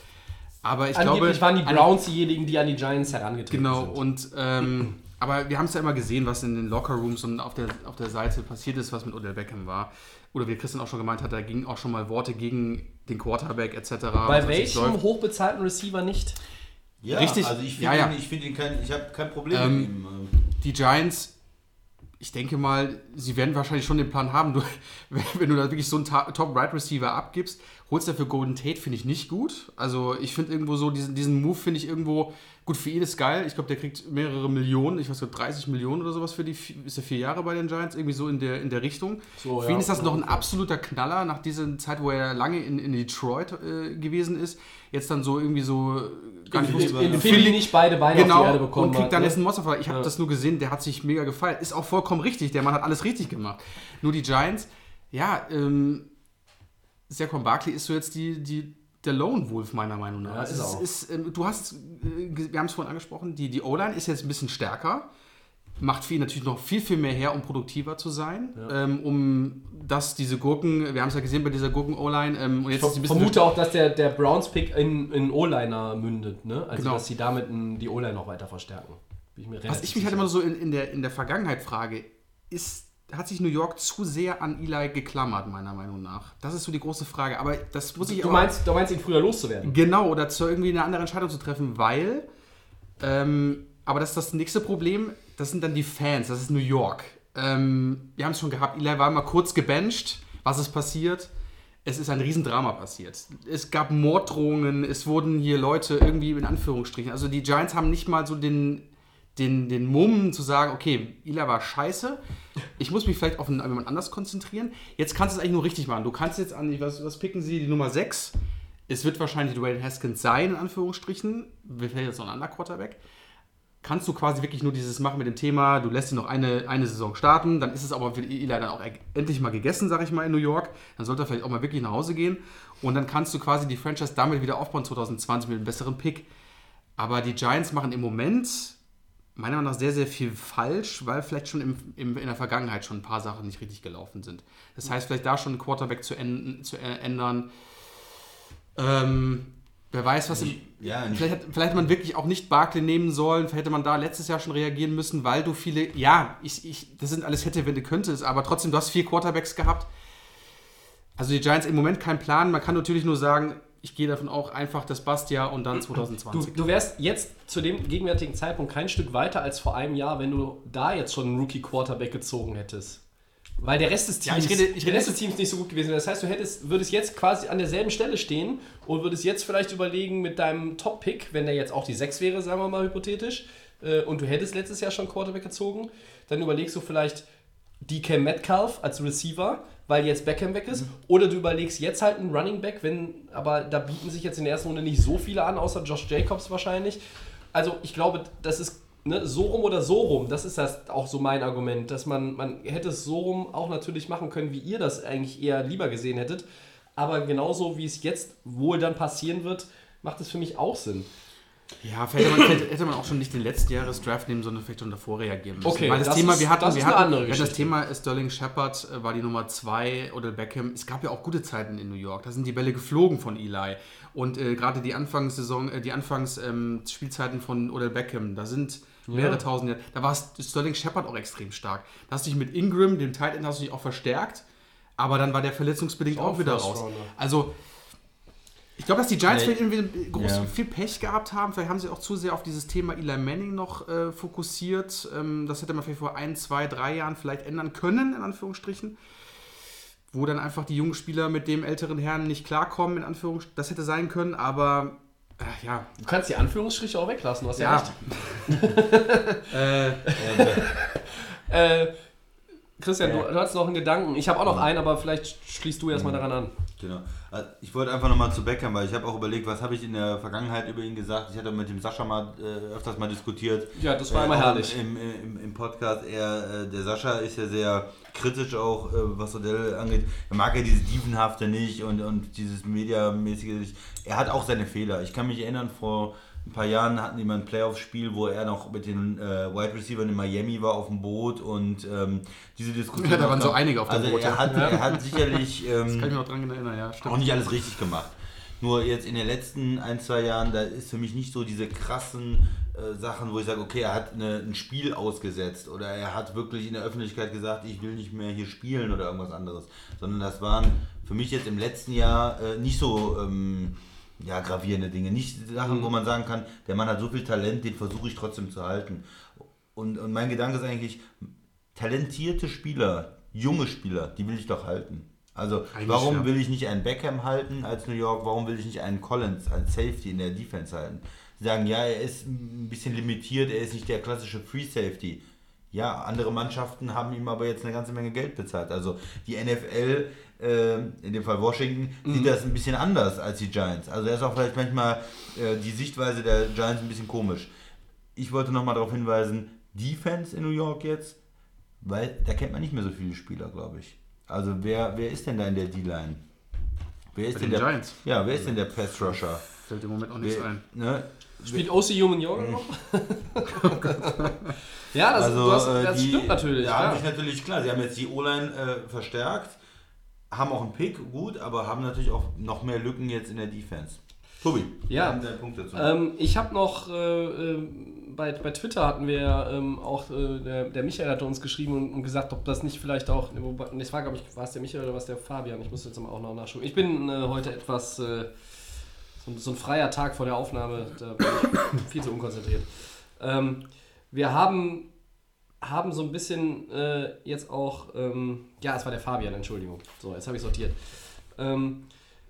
aber ich Angeblich glaube... waren die Browns diejenigen, die an die Giants herangetreten Genau, sind. und ähm, aber wir haben es ja immer gesehen, was in den Lockerrooms und auf der, auf der Seite passiert ist, was mit Odell Beckham war. Oder wie Christian auch schon gemeint hat, da gingen auch schon mal Worte gegen den Quarterback etc. Bei welchem hochbezahlten Receiver nicht? ja, richtig. Also ich Ja, finde ja. ihn, ich, find ihn kein, ich habe kein Problem Ähm, mit ihm. Die Giants, ich denke mal, sie werden wahrscheinlich schon den Plan haben. Du, *laughs* wenn, du da wirklich so einen Top-Right-Receiver abgibst, holst du dafür Golden Tate, finde ich nicht gut. Also ich finde irgendwo so, diesen, diesen Move finde ich irgendwo, gut, für ihn ist geil. Ich glaube, der kriegt mehrere Millionen, ich weiß nicht, 30 Millionen oder sowas für die, ist er vier Jahre bei den Giants, irgendwie so in der, in der Richtung. So, für ja. ihn ist das noch ein absoluter Knaller, nach dieser Zeit, wo er lange in, in Detroit äh, gewesen ist. Jetzt dann so irgendwie so, äh, gar nicht wusste- war- In In Philly nicht beide Beine genau, auf die Erde bekommen und kriegt hat, dann ne? jetzt einen Monsterfall. Ich habe Ja. das nur gesehen, der hat sich mega gefallen. Ist auch vollkommen richtig, der Mann hat alles richtig gemacht. Nur die Giants, ja, ähm, Saquon Barkley ist so jetzt die, die, der Lone Wolf meiner Meinung nach. Ja, ist es auch. ist, ähm, du hast, äh, wir haben es vorhin angesprochen, die, die O-Line ist jetzt ein bisschen stärker. Macht ihn natürlich noch viel, viel mehr her, um produktiver zu sein. Ähm, um dass diese Gurken, wir haben es ja gesehen bei dieser Gurken-O-Line, ähm, und jetzt ist Ich vermute auch, dass der, der Browns-Pick in, in O-Liner mündet, ne? Also, Genau. dass sie damit die O-Line noch weiter verstärken. Ich Was ich mich halt immer so in, in, der, in der Vergangenheit frage, ist, hat sich New York zu sehr an Eli geklammert, meiner Meinung nach? Das ist so die große Frage. Aber das muss ich Du auch- meinst, du meinst, ihn früher loszuwerden? Genau, oder zu irgendwie eine andere Entscheidung zu treffen, weil, ähm, aber das ist das nächste Problem, das sind dann die Fans, das ist New York. Ähm, wir haben es schon gehabt, Eli war mal kurz gebencht. Was ist passiert? Es ist ein Riesendrama passiert. Es gab Morddrohungen, es wurden hier Leute irgendwie in Anführungsstrichen. Also die Giants haben nicht mal so den, den, den Mumm zu sagen, okay, Eli war scheiße. Ich muss mich vielleicht auf jemand anders konzentrieren. Jetzt kannst du es eigentlich nur richtig machen. Du kannst jetzt an, was, was picken sie, die Nummer 6. Es wird wahrscheinlich Dwayne Haskins sein, in Anführungsstrichen. Vielleicht jetzt noch ein anderer Quarterback. Kannst du quasi wirklich nur dieses machen mit dem Thema, du lässt ihn noch eine, eine Saison starten, dann ist es aber für Eli dann auch endlich mal gegessen, sag ich mal, in New York. Dann sollte er vielleicht auch mal wirklich nach Hause gehen. Und dann kannst du quasi die Franchise damit wieder aufbauen 2020 mit einem besseren Pick. Aber die Giants machen im Moment meiner Meinung nach sehr, sehr viel falsch, weil vielleicht schon im, im, in der Vergangenheit schon ein paar Sachen nicht richtig gelaufen sind. Das heißt, vielleicht da schon einen Quarterback zu, änd- zu äh, ändern. Ähm, wer weiß, was im, Ja, nicht, Vielleicht, hat, vielleicht hätte man wirklich auch nicht Barkley nehmen sollen. Vielleicht hätte man da letztes Jahr schon reagieren müssen, weil du viele. Ja, ich, ich, das sind alles hätte, wenn du könntest, aber trotzdem, du hast vier Quarterbacks gehabt. Also die Giants im Moment kein Plan. Man kann natürlich nur sagen, ich gehe davon auch einfach das Bastia und dann Du, 2020. du wärst jetzt zu dem gegenwärtigen Zeitpunkt kein Stück weiter als vor einem Jahr, wenn du da jetzt schon einen Rookie-Quarterback gezogen hättest. Weil der Rest des Ja, Teams, ich rede- ich der rede Rest des Teams nicht so gut gewesen wäre. Das heißt, du hättest, würdest jetzt quasi an derselben Stelle stehen und würdest jetzt vielleicht überlegen mit deinem Top-Pick, wenn der jetzt auch die 6 wäre, sagen wir mal hypothetisch, äh, und du hättest letztes Jahr schon Quarterback gezogen, dann überlegst du vielleicht DK Metcalf als Receiver, weil jetzt Beckham weg ist. Oder du überlegst jetzt halt einen Running Back, wenn, aber da bieten sich jetzt in der ersten Runde nicht so viele an, außer Josh Jacobs wahrscheinlich. Also ich glaube, das ist ne, so rum oder so rum, das ist das auch so mein Argument, dass man, man hätte es so rum auch natürlich machen können, wie ihr das eigentlich eher lieber gesehen hättet. Aber genauso wie es jetzt wohl dann passieren wird, macht es für mich auch Sinn. Ja, vielleicht hätte, man, vielleicht hätte man auch schon nicht den letzten Jahres Draft nehmen, sondern vielleicht schon davor reagieren müssen. Okay, Weil das, das Thema, ist- wir hatten, das ist wir hatten, andere wir hatten das. Thema Sterling Shepard äh, war die Nummer 2 oder Beckham. Es gab ja auch gute Zeiten in New York. Da sind die Bälle geflogen von Eli. Und äh, gerade die Anfangssaison, äh, die Anfangsspielzeiten ähm, von Odell Beckham, da sind mehrere tausend Jahre. Da war Sterling Shepard auch extrem stark. Da hast du dich mit Ingram, dem Tight End, hast du dich auch verstärkt. Aber dann war der verletzungsbedingt Auch auch wieder raus. Also ich glaube, dass die Giants vielleicht irgendwie groß, Ja. viel Pech gehabt haben. Vielleicht haben sie auch zu sehr auf dieses Thema Eli Manning noch äh, fokussiert. Ähm, das hätte man vielleicht vor ein, zwei, drei Jahren vielleicht ändern können, in Anführungsstrichen. Wo dann einfach die jungen Spieler mit dem älteren Herrn nicht klarkommen, in Anführungsstrichen. Das hätte sein können, aber äh, ja. Du kannst die Anführungsstriche auch weglassen, du hast ja, Ja. recht. *laughs* äh, Äh, Christian, du, du hast noch einen Gedanken. Ich habe auch noch einen, aber vielleicht schließt du erstmal daran an. Genau. Also Ich wollte einfach nochmal zu Beckham, weil ich habe auch überlegt, was habe ich in der Vergangenheit über ihn gesagt. Ich hatte mit dem Sascha mal äh, öfters mal diskutiert. Ja, das war Äh, immer herrlich. Im, im, Im Podcast, er, äh, der Sascha ist ja sehr kritisch auch, äh, was Odell angeht. Er mag ja dieses Dievenhafte nicht und, und dieses Mediamäßige nicht. Er hat auch seine Fehler. Ich kann mich erinnern, vor ein paar Jahren hatten die mal ein Playoff-Spiel, wo er noch mit den äh, Wide Receivers in Miami war auf dem Boot und ähm, diese Diskussion. Ja, da waren so einige auf dem also Boot, Er ja. hat, er hat sicherlich. Ähm, kann ich mich noch dran erinnern, ja, auch nicht alles richtig gemacht. Nur jetzt in den letzten ein, zwei Jahren, da ist für mich nicht so diese krassen äh, Sachen, wo ich sage, okay, er hat eine, ein Spiel ausgesetzt oder er hat wirklich in der Öffentlichkeit gesagt, ich will nicht mehr hier spielen oder irgendwas anderes. Sondern das waren für mich jetzt im letzten Jahr äh, nicht so ähm, ja, gravierende Dinge. Nicht Sachen, wo man sagen kann, der Mann hat so viel Talent, den versuche ich trotzdem zu halten. Und, und mein Gedanke ist eigentlich, talentierte Spieler, junge Spieler, die will ich doch halten. Also Eigentlich warum ja. will ich nicht einen Beckham halten als New York? Warum will ich nicht einen Collins als Safety in der Defense halten? Sie sagen, ja, er ist ein bisschen limitiert, er ist nicht der klassische Free Safety. Ja, andere Mannschaften haben ihm aber jetzt eine ganze Menge Geld bezahlt. Also die NFL, äh, in dem Fall Washington, sieht das ein bisschen anders als die Giants. Also er ist auch vielleicht manchmal äh, die Sichtweise der Giants ein bisschen komisch. Ich wollte nochmal darauf hinweisen, Defense in New York jetzt, weil da kennt man nicht mehr so viele Spieler, glaube ich. Also wer, wer ist denn da in der D-Line? Wer ist Bei denn den der Giants. Ja, wer ist denn der Pass Rusher? Fällt im Moment auch nichts Wer, ein. ne? Spielt OC Human Yoga noch? *laughs* ja, das, Also hast, äh, das die, stimmt natürlich. Ja, sich natürlich klar. Sie haben jetzt die O-Line äh, verstärkt, haben auch einen Pick, gut, aber haben natürlich auch noch mehr Lücken jetzt in der Defense. Tobi, Ja. haben deinen Punkt dazu. Ähm, ich habe noch, äh, äh, bei, bei Twitter hatten wir ähm, auch, äh, der, der Michael hatte uns geschrieben und, und gesagt, ob das nicht vielleicht auch, das war glaube ich, war es der Michael oder was der Fabian, ich muss jetzt mal auch noch nachschauen. Ich bin äh, heute etwas, äh, so, so ein freier Tag vor der Aufnahme, da bin ich viel zu unkonzentriert. Ähm, wir haben, haben so ein bisschen äh, jetzt auch, ähm, ja, es war der Fabian, Entschuldigung. So, jetzt habe ich sortiert. Ähm,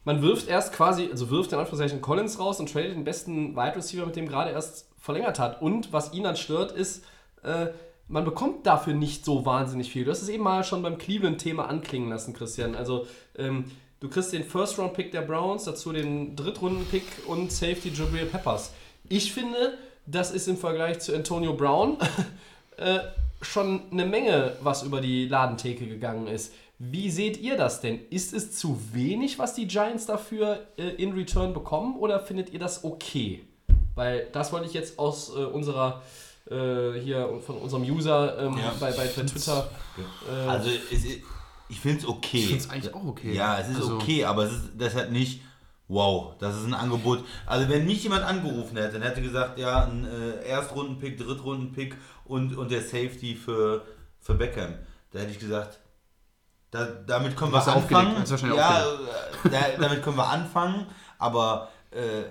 man wirft erst quasi, also wirft in Anführungszeichen Collins raus und tradet den besten Wide Receiver, mit dem gerade erst verlängert hat. Und was ihn dann stört, ist, äh, man bekommt dafür nicht so wahnsinnig viel. Du hast es eben mal schon beim Cleveland-Thema anklingen lassen, Christian. Also, ähm, du kriegst den First-Round-Pick der Browns, dazu den Drittrunden-Pick und Safety Jabril Peppers. Ich finde, das ist im Vergleich zu Antonio Brown äh, schon eine Menge, was über die Ladentheke gegangen ist. Wie seht ihr das denn? Ist es zu wenig, was die Giants dafür äh, in Return bekommen oder findet ihr das okay? Weil das wollte ich jetzt aus äh, unserer äh, hier von unserem User ähm, Ja. bei, bei, bei Twitter. Äh, also es, ich finde es okay. Ich finde es eigentlich auch okay. Ja, es ist Also- okay, aber es ist deshalb nicht, wow, das ist ein Angebot. Also wenn mich jemand angerufen hätte, dann hätte gesagt, ja, ein äh, Erstrunden-Pick, Drittrunden-Pick und, und der Safety für, für Beckham. Da hätte ich gesagt, da, damit können wir anfangen. ja, äh, da, damit können wir anfangen, aber äh,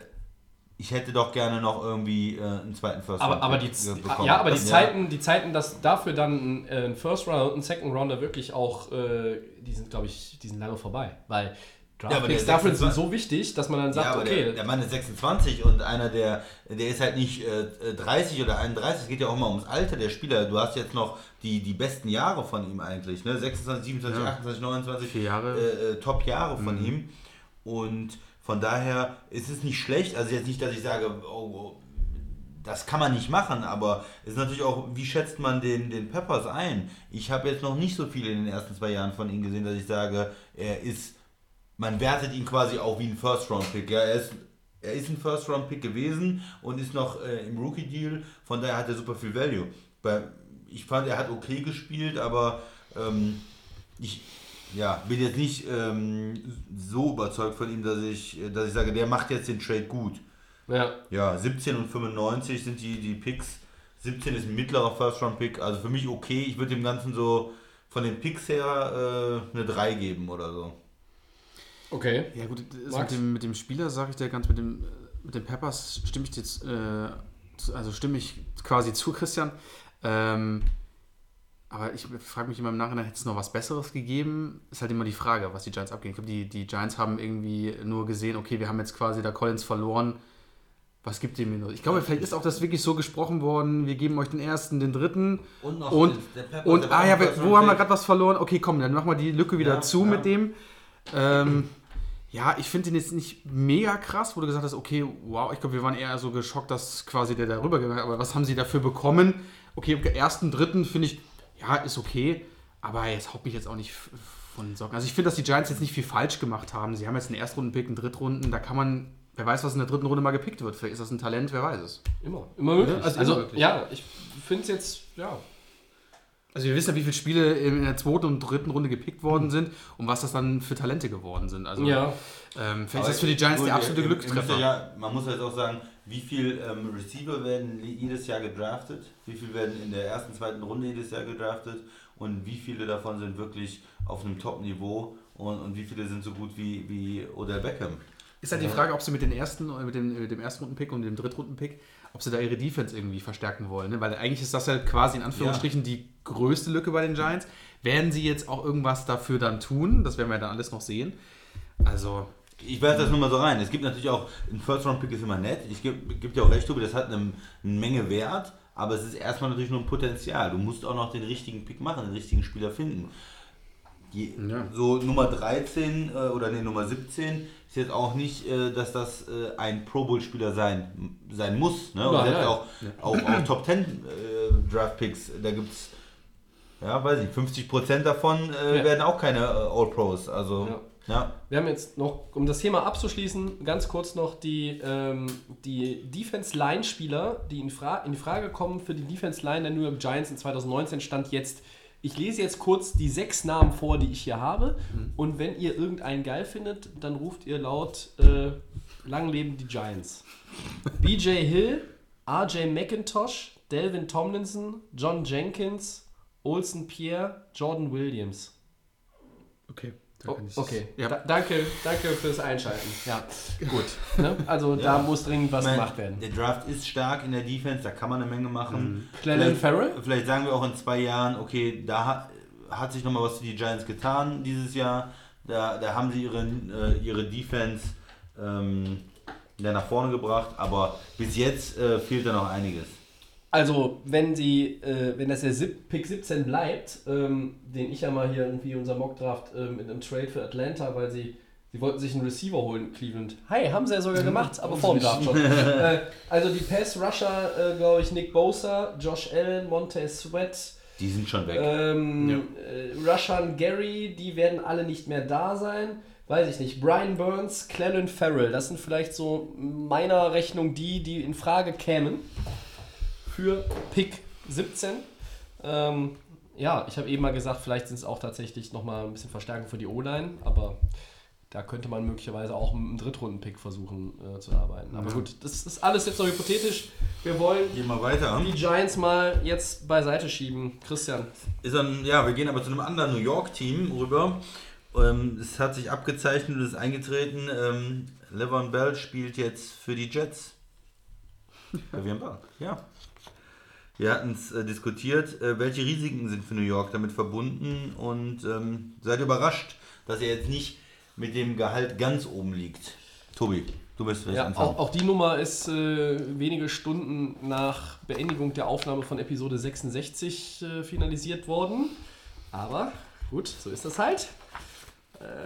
ich hätte doch gerne noch irgendwie äh, einen zweiten First aber, aber die, bekommen. ja, aber die Das- Zeiten, die Zeiten, dass dafür dann ein, äh, ein First Rounder und ein Second Rounder wirklich auch, äh, die sind, glaube ich, die sind lange vorbei. Weil Draftpicks dafür sind 26 so wichtig, dass man dann sagt, ja, aber okay, der, der Mann ist 26 und einer, der, der ist halt nicht äh, 30 oder 31, es geht ja auch immer ums Alter der Spieler. Du hast jetzt noch die, die besten Jahre von ihm eigentlich, ne? 26, 27, Ja. 28, 29, Vier Jahre. äh, äh, Top-Jahre von Mhm. ihm. Und von daher ist es nicht schlecht, also jetzt nicht, dass ich sage, oh, oh, das kann man nicht machen, aber es ist natürlich auch, wie schätzt man den, den Peppers ein? Ich habe jetzt noch nicht so viel in den ersten zwei Jahren von ihm gesehen, dass ich sage, er ist man wertet ihn quasi auch wie ein First-Round-Pick. Ja, er ist, er ist ein First-Round-Pick gewesen und ist noch äh, im Rookie-Deal, von daher hat er super viel Value. Bei, ich fand, er hat okay gespielt, aber ähm, ich ja, bin jetzt nicht ähm, so überzeugt von ihm, dass ich, dass ich sage, der macht jetzt den Trade gut. Ja. Ja, 17 und 95 sind die, die Picks. 17 ist ein mittlerer First-Round-Pick, also für mich okay. Ich würde dem Ganzen so von den Picks her äh, eine 3 geben oder so. Okay. Ja gut, mit dem, mit dem Spieler sage ich dir ganz, mit dem, mit den Peppers stimme ich jetzt, äh, zu- also stimme ich quasi zu, Christian. Ähm, aber ich frage mich immer im Nachhinein, hätte es noch was Besseres gegeben? Ist halt immer die Frage, was die Giants abgehen. Ich glaube, die, die Giants haben irgendwie nur gesehen, okay, wir haben jetzt quasi da Collins verloren. Was gibt dem nur? Ich glaube, vielleicht ist auch das wirklich so gesprochen worden, wir geben euch den ersten, den dritten. Und noch Und, der Pepper, und ah ja, wo haben wir gerade was verloren? Okay, komm, dann machen wir die Lücke wieder Ja, zu ja. mit dem. Ähm, ja, ich finde den jetzt nicht mega krass, wo du gesagt hast, okay, wow, ich glaube, wir waren eher so geschockt, dass quasi der da rübergegangen ist. Aber was haben sie dafür bekommen? Okay, im ersten, dritten finde ich, ja, ist okay. Aber jetzt haut mich jetzt auch nicht von den Socken. Also ich finde, dass die Giants jetzt nicht viel falsch gemacht haben. Sie haben jetzt einen Erstrunden-Pick, einen Drittrunden. Da kann man, wer weiß, was in der dritten Runde mal gepickt wird. Vielleicht ist das ein Talent, wer weiß es. Immer. Immer möglich. Also Also, immer möglich. ja, ich finde es jetzt, ja. Also wir wissen ja, wie viele Spiele in der zweiten und dritten Runde gepickt worden sind und was das dann für Talente geworden sind. Also Ja. ähm, vielleicht Aber ist das für die Giants gut, der absolute Glückstreffer. Ja, man muss jetzt auch sagen, wie viele ähm, Receiver werden jedes Jahr gedraftet, wie viele werden in der ersten, zweiten Runde jedes Jahr gedraftet und wie viele davon sind wirklich auf einem Top-Niveau und, und wie viele sind so gut wie, wie Odell Beckham. Ist halt die Frage, ob sie mit, den ersten, äh, mit, dem, mit dem ersten Runden-Pick und dem Drittrunden-Pick, ob sie da ihre Defense irgendwie verstärken wollen. Ne? Weil eigentlich ist das ja quasi in Anführungsstrichen die größte Lücke bei den Giants. Werden sie jetzt auch irgendwas dafür dann tun? Das werden wir dann alles noch sehen. Also, Ich werfe das nur mal so rein. Es gibt natürlich auch, ein First-Round-Pick ist immer nett. Ich gebe geb dir auch recht, Tobi, das hat eine, eine Menge Wert, aber es ist erstmal natürlich nur ein Potenzial. Du musst auch noch den richtigen Pick machen, den richtigen Spieler finden. Je, Ja. So Nummer 13 äh, oder nee, Nummer 17 ist jetzt auch nicht, äh, dass das äh, ein Pro Bowl-Spieler sein, sein muss. Ne? Und selbst nein. auch, auch, auch Top 10 äh, Draft-Picks, da gibt es, ja, weiß ich, 50% davon äh, Ja. werden auch keine äh, All-Pros. Also, Ja. ja. Wir haben jetzt noch, um das Thema abzuschließen, ganz kurz noch die, ähm, die Defense-Line-Spieler, die in, Fra in Frage kommen für die Defense-Line der New York Giants in 2019 stand jetzt. Ich lese jetzt kurz die sechs Namen vor, die ich hier habe. Und wenn ihr irgendeinen geil findet, dann ruft ihr laut äh, Lang leben die Giants. BJ Hill, RJ McIntosh, Delvin Tomlinson, John Jenkins, Olsen Pierre, Jordan Williams. Da Oh, okay, Ja. da, danke, danke fürs Einschalten. Ja, gut. Ne? Also da muss dringend was meine, gemacht werden. Der Draft ist stark in der Defense, da kann man eine Menge machen. Clellan Vielleicht- Farrell? Vielleicht sagen wir auch in zwei Jahren, okay, da hat, hat sich nochmal was für die Giants getan dieses Jahr. Da, da haben sie ihre, äh, ihre Defense ähm, ja, nach vorne gebracht, aber bis jetzt äh, fehlt da noch einiges. Also, wenn sie, äh, wenn das der Sieb Pick 17 bleibt, ähm, den ich ja mal hier irgendwie unser Mockdraft ähm, in einem Trade für Atlanta, weil sie, sie wollten sich einen Receiver holen, Cleveland. Hi, haben sie ja sogar gemacht, aber vor dem Draft schon. *laughs* äh, also die Pass-Rusher, äh, glaube ich, Nick Bosa, Josh Allen, Montez Sweat, Die sind schon weg. Ähm, äh, Rushan Gary, die werden alle nicht mehr da sein. Weiß ich nicht. Brian Burns, Clellan Farrell, das sind vielleicht so meiner Rechnung die, die in Frage kämen für Pick 17. Ähm, ja, ich habe eben mal gesagt, vielleicht sind es auch tatsächlich nochmal ein bisschen Verstärkung für die O-Line, aber da könnte man möglicherweise auch mit einem Drittrunden-Pick versuchen äh, zu arbeiten. Aber gut, das ist alles jetzt noch hypothetisch. Wir wollen weiter. die Giants mal jetzt beiseite schieben. Christian. Ist dann, ja, wir gehen aber zu einem anderen New York-Team rüber. Ähm, es hat sich abgezeichnet und ist eingetreten. Ähm, Levon Bell spielt jetzt für die Jets. Wir haben Ball. Ja. Wir hatten es äh, diskutiert, äh, welche Risiken sind für New York damit verbunden und ähm, seid überrascht, dass er jetzt nicht mit dem Gehalt ganz oben liegt. Tobi, du bist Ja, anfangen. auch, auch die Nummer ist äh, wenige Stunden nach Beendigung der Aufnahme von Episode 66 äh, finalisiert worden. Aber gut, so ist das halt.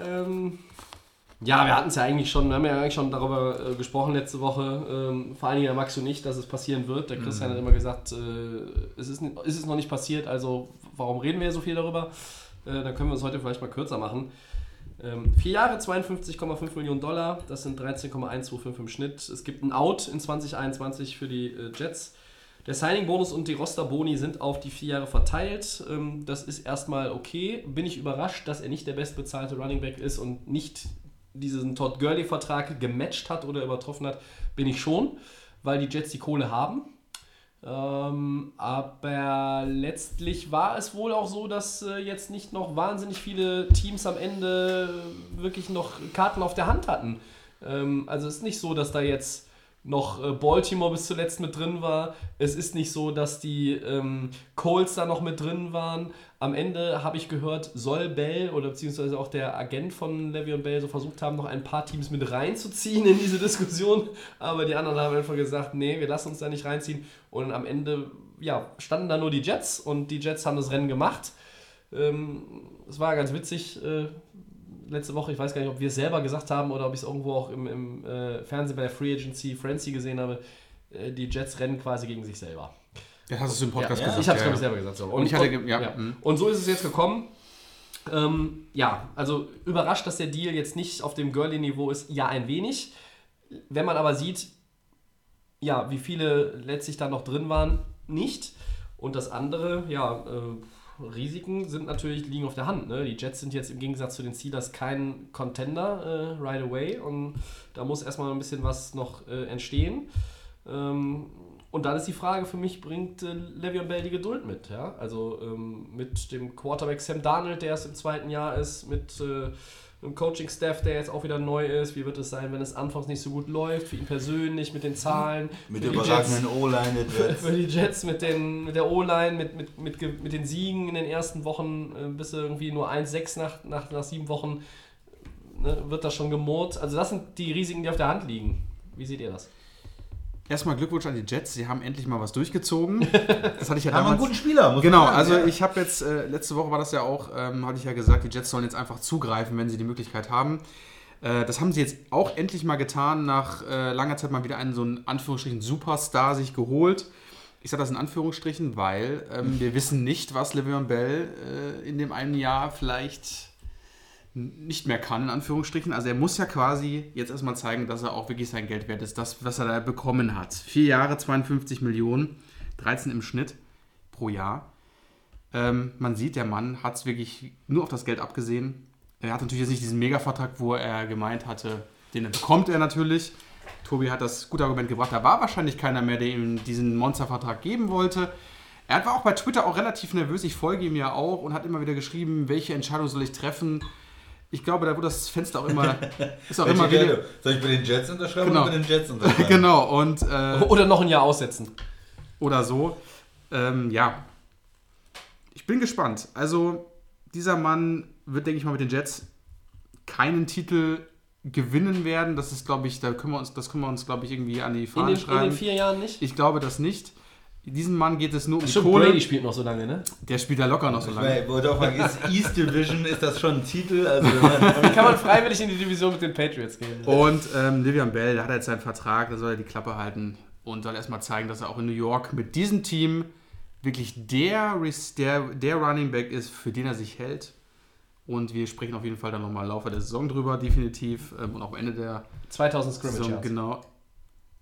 Ähm, ja, wir hatten es ja eigentlich schon, wir haben ja eigentlich schon darüber äh, gesprochen letzte Woche, ähm, vor allen Dingen Max und ich, dass es passieren wird. Der Christian hat immer gesagt, äh, es ist, ist es noch nicht passiert, also warum reden wir so viel darüber? Äh, dann können wir es heute vielleicht mal kürzer machen. Ähm, vier Jahre, 52,5 Millionen Dollar, das sind 13,125 im Schnitt. Es gibt ein Out in 2021 für die äh, Jets. Der Signing-Bonus und die Roster-Boni sind auf die vier Jahre verteilt. Ähm, das ist erstmal okay. Bin ich überrascht, dass er nicht der bestbezahlte Running Back ist und nicht diesen Todd Gurley-Vertrag gematcht hat oder übertroffen hat, bin ich schon, weil die Jets die Kohle haben. Ähm, aber letztlich war es wohl auch so, dass äh, jetzt nicht noch wahnsinnig viele Teams am Ende wirklich noch Karten auf der Hand hatten. Ähm, also es ist nicht so, dass da jetzt noch äh, Baltimore bis zuletzt mit drin war. Es ist nicht so, dass die ähm, Colts da noch mit drin waren. Am Ende habe ich gehört, soll Bell oder beziehungsweise auch der Agent von Le'Veon Bell so versucht haben, noch ein paar Teams mit reinzuziehen in diese Diskussion. Aber die anderen haben einfach gesagt, nee, wir lassen uns da nicht reinziehen. Und am Ende ja, standen da nur die Jets und die Jets haben das Rennen gemacht. Ähm, es war ganz witzig. Äh, letzte Woche, ich weiß gar nicht, ob wir es selber gesagt haben oder ob ich es irgendwo auch im, im äh, Fernsehen bei der Free Agency Frenzy gesehen habe, äh, die Jets rennen quasi gegen sich selber. Ja, hast du es im Podcast Ja, gesagt. ich habe es, ja, glaube ich, ja. selber gesagt. So. Und ich hatte ge- ja, mhm. Und so ist es jetzt gekommen. Ähm, ja, also überrascht, dass der Deal jetzt nicht auf dem Gurley-Niveau ist, ja, ein wenig. Wenn man aber sieht, ja, wie viele letztlich da noch drin waren, nicht. Und das andere, ja, äh, Risiken sind natürlich, liegen auf der Hand. Ne? Die Jets sind jetzt im Gegensatz zu den Steelers kein Contender äh, right away und da muss erstmal ein bisschen was noch äh, entstehen. Ähm, und dann ist die Frage für mich, bringt äh, Le'Veon Bell die Geduld mit? Ja? Also ähm, mit dem Quarterback Sam Darnold, der erst im zweiten Jahr ist, mit äh, einem Coaching-Staff, der jetzt auch wieder neu ist. Wie wird es sein, wenn es anfangs nicht so gut läuft? Für ihn persönlich, mit den Zahlen. Mit der überragenden O-Line der *laughs* Jets. für die Jets mit, den, mit der O-Line, mit, mit, mit, mit den Siegen in den ersten Wochen, äh, bis irgendwie nur 1-6 nach, nach, nach sieben Wochen, ne, wird das schon gemurrt. Also das sind die Risiken, die auf der Hand liegen. Wie seht ihr das? Erstmal Glückwunsch an die Jets, sie haben endlich mal was durchgezogen. Das hatte ich ja Haben einen damals. guten Spieler, muss Genau, sagen. also ja. ich habe jetzt, äh, letzte Woche war das ja auch, ähm, hatte ich ja gesagt, die Jets sollen jetzt einfach zugreifen, wenn sie die Möglichkeit haben. Äh, das haben sie jetzt auch endlich mal getan, nach äh, langer Zeit mal wieder einen so einen Anführungsstrichen Superstar sich geholt. Ich sage das in Anführungsstrichen, weil ähm, wir wissen nicht, was Le'Veon Bell äh, in dem einen Jahr vielleicht nicht mehr kann, in Anführungsstrichen. Also er muss ja quasi jetzt erstmal zeigen, dass er auch wirklich sein Geld wert ist, das, was er da bekommen hat. Vier Jahre, 52 Millionen, 13 im Schnitt pro Jahr. Ähm, man sieht, der Mann hat es wirklich nur auf das Geld abgesehen. Er hat natürlich jetzt nicht diesen Mega-Vertrag, wo er gemeint hatte, den bekommt er natürlich. Tobi hat das gute Argument gebracht. Da war wahrscheinlich keiner mehr, der ihm diesen Monstervertrag geben wollte. Er war auch bei Twitter auch relativ nervös. Ich folge ihm ja auch und hat immer wieder geschrieben, welche Entscheidung soll ich treffen. Ich glaube, da wurde das Fenster auch immer, *laughs* ist auch Welche immer wieder. Soll ich bei den Jets unterschreiben Genau. oder bei den Jets unterschreiben? *laughs* genau, und äh, Oder noch ein Jahr aussetzen. oder so. Ähm, ja, ich bin gespannt. Also, dieser Mann wird, denke ich mal, mit den Jets keinen Titel gewinnen werden. Das ist, glaube ich, da können wir uns, das können wir uns, glaube ich, irgendwie an die In Fahnen den, in schreiben. den vier Jahren nicht? ich glaube das nicht. Diesem Mann geht es nur um die Stimmt, Kohle. Brady spielt noch so lange, ne? Der spielt da locker noch so lange. fragen, ist East Division, ist das schon ein Titel? Also, Wie *laughs* kann man freiwillig in die Division mit den Patriots gehen? Und ähm, Livian Bell, der hat jetzt seinen Vertrag, da soll er die Klappe halten und soll erstmal zeigen, dass er auch in New York mit diesem Team wirklich der, Res- der, der Running Back ist, für den er sich hält. Und wir sprechen auf jeden Fall dann nochmal im Laufe der Saison drüber, definitiv. Ähm, und auch am Ende der 2000 Scrimmage Saison, genau.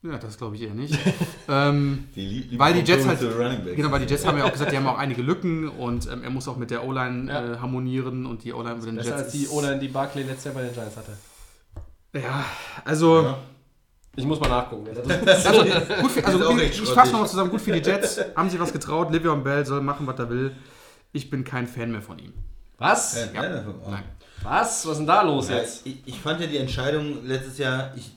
Ja, das glaube ich eher nicht. *laughs* ähm, die lieben weil die Jets halt, genau, weil die Jets haben ja auch gesagt, die *laughs* haben auch einige Lücken und ähm, er muss auch mit der O-Line Ja. äh, harmonieren und die O-Line mit den Besser Jets. als die oder die Barclay letztes Jahr bei den Giants hatte. Ja, also Ja. Ich muss mal nachgucken. Das *laughs* Also, gut für, also echt ich fasse nochmal zusammen. Gut für die Jets. Haben sich was getraut. Livion Bell soll machen, was er will. Ich bin kein Fan mehr von ihm. Was? Ja, nein. Nein. Was? Was ist denn da los Ja, jetzt? ich, ich fand ja die Entscheidung letztes Jahr, ich,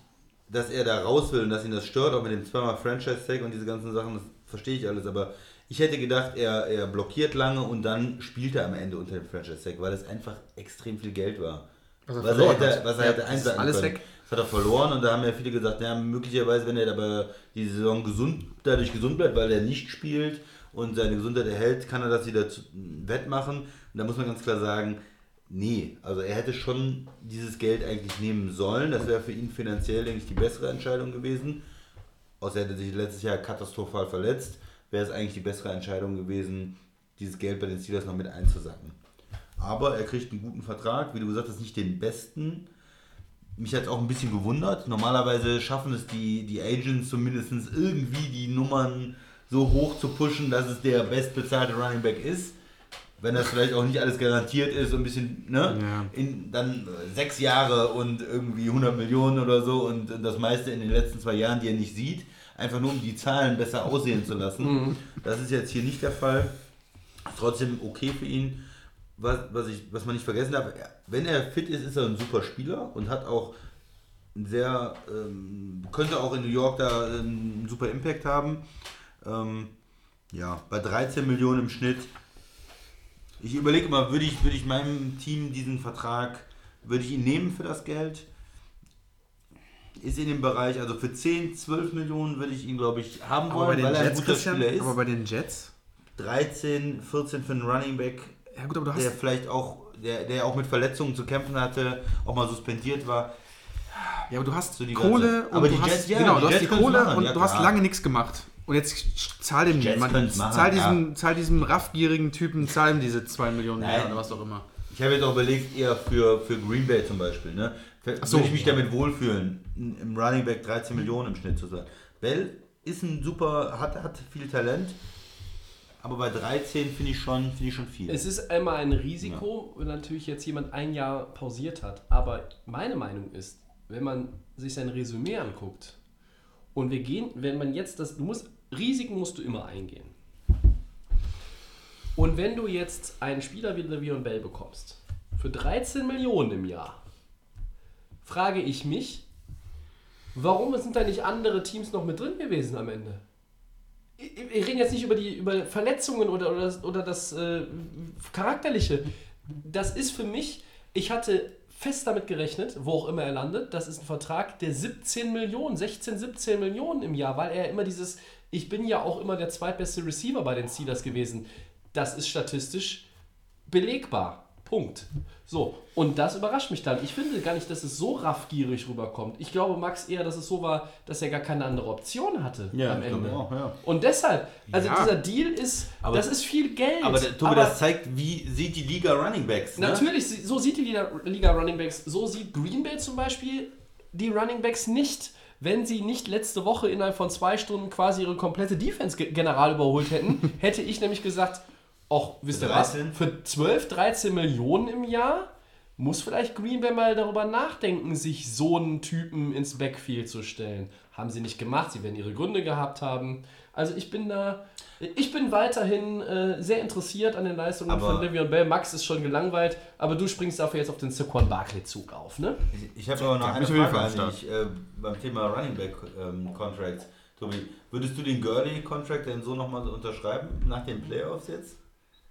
dass er da raus will und dass ihn das stört, auch mit dem zweimal Franchise-Tag und diese ganzen Sachen, das verstehe ich alles, aber ich hätte gedacht, er, er blockiert lange und dann spielt er am Ende unter dem Franchise-Tag, weil es einfach extrem viel Geld war. Was er was, er verloren hätte, hat. was er Ja, hätte einsacken alles können. weg. Das hat er verloren und da haben ja viele gesagt, ja, möglicherweise, wenn er aber die Saison gesund, dadurch gesund bleibt, weil er nicht spielt und seine Gesundheit erhält, kann er das wieder zu, wettmachen. Und da muss man ganz klar sagen, nee, also er hätte schon dieses Geld eigentlich nehmen sollen. Das wäre für ihn finanziell, denke ich, die bessere Entscheidung gewesen. Außer er hätte sich letztes Jahr katastrophal verletzt, wäre es eigentlich die bessere Entscheidung gewesen, dieses Geld bei den Steelers noch mit einzusacken. Aber er kriegt einen guten Vertrag, wie du gesagt hast, nicht den besten. Mich hat es auch ein bisschen gewundert. Normalerweise schaffen es die, die Agents zumindest irgendwie die Nummern so hoch zu pushen, dass es der bestbezahlte Running Back ist. Wenn das vielleicht auch nicht alles garantiert ist, so ein bisschen, ne? Ja. In, dann äh, sechs Jahre und irgendwie 100 Millionen oder so und das meiste in den letzten zwei Jahren, die er nicht sieht, einfach nur um die Zahlen besser aussehen zu lassen. Das ist jetzt hier nicht der Fall. Ist trotzdem okay für ihn. Was, was, ich, was man nicht vergessen darf, wenn er fit ist, ist er ein super Spieler und hat auch sehr, ähm, könnte auch in New York da einen super Impact haben. Ähm, ja, bei 13 Millionen im Schnitt. Ich überlege mal, würde ich, würde ich meinem Team diesen Vertrag, würde ich ihn nehmen für das Geld? Ist in dem Bereich, also für 10, 12 Millionen würde ich ihn, glaube ich, haben Aber wollen, weil er ein Jets, guter Christian, Spieler ist. aber bei den Jets, 13, 14 für einen Running Back, ja gut, der vielleicht auch, der, der auch mit Verletzungen zu kämpfen hatte, auch mal suspendiert war. ja, aber du hast So die Kohle ganze- und aber du die hast, Jets, ja, genau, die du hast Jets die Kohle machen, und ja, du hast lange nichts gemacht. Und jetzt zahl dem können's machen, zahl ja. diesem, zahl diesem raffgierigen Typen, zahl ihm diese 2 Millionen Nein. mehr oder was auch immer. Ich habe jetzt auch überlegt, eher für, für Green Bay zum Beispiel. Ne? Würde so, ich mich ja. damit wohlfühlen, im Running Back 13 Millionen im Schnitt zu sein. Bell ist ein super, hat, hat viel Talent, aber bei 13 finde ich, schon- finde ich schon viel. Es ist einmal ein Risiko, wenn natürlich jetzt jemand ein Jahr pausiert hat. Aber meine Meinung ist, wenn man sich sein Resümee anguckt und wir gehen, wenn man jetzt das, du musst, Risiken musst du immer eingehen. Und wenn du jetzt einen Spieler wie Le'Veon Bell bekommst, für 13 Millionen im Jahr, frage ich mich, warum sind da nicht andere Teams noch mit drin gewesen am Ende? wir reden jetzt nicht über die über Verletzungen oder, oder, das- oder das äh, Charakterliche. Das ist für mich, ich hatte fest damit gerechnet, wo auch immer er landet, das ist ein Vertrag der 17 Millionen, 16, 17 Millionen im Jahr, weil er immer dieses, ich bin ja auch immer der zweitbeste Receiver bei den Steelers gewesen. Das ist statistisch belegbar. Punkt. So, und das überrascht mich dann. Ich finde gar nicht, dass es so raffgierig rüberkommt. Ich glaube, Max eher, dass es so war, dass er gar keine andere Option hatte Ja, am Ende. auch, ja. Und deshalb, also Ja. dieser Deal ist, Aber- das ist viel Geld. aber der, Tobi, das zeigt, wie sieht die Liga Running Backs. Ne? Natürlich, so sieht die Liga, Liga Running Backs, so sieht Green Bay zum Beispiel die Running Backs nicht. Wenn sie nicht letzte Woche innerhalb von zwei Stunden quasi ihre komplette Defense ge- general überholt hätten, *laughs* hätte ich nämlich gesagt, auch wisst ihr was, 13? für 12, 13 Millionen im Jahr muss vielleicht Green Bay mal darüber nachdenken, sich so einen Typen ins Backfield zu stellen. Haben sie nicht gemacht, sie werden ihre Gründe gehabt haben. Also ich bin da, ich bin weiterhin äh, sehr interessiert an den Leistungen Aber- von Le'Veon Bell. Max ist schon gelangweilt, aber du springst dafür jetzt auf den Saquon Barkley-Zug auf, ne? Ich, ich habe aber noch Ja, eine Frage an dich äh, beim Thema Running Back ähm, Contracts. Tobi, würdest du den Gurley Contract denn so nochmal unterschreiben nach den Playoffs jetzt?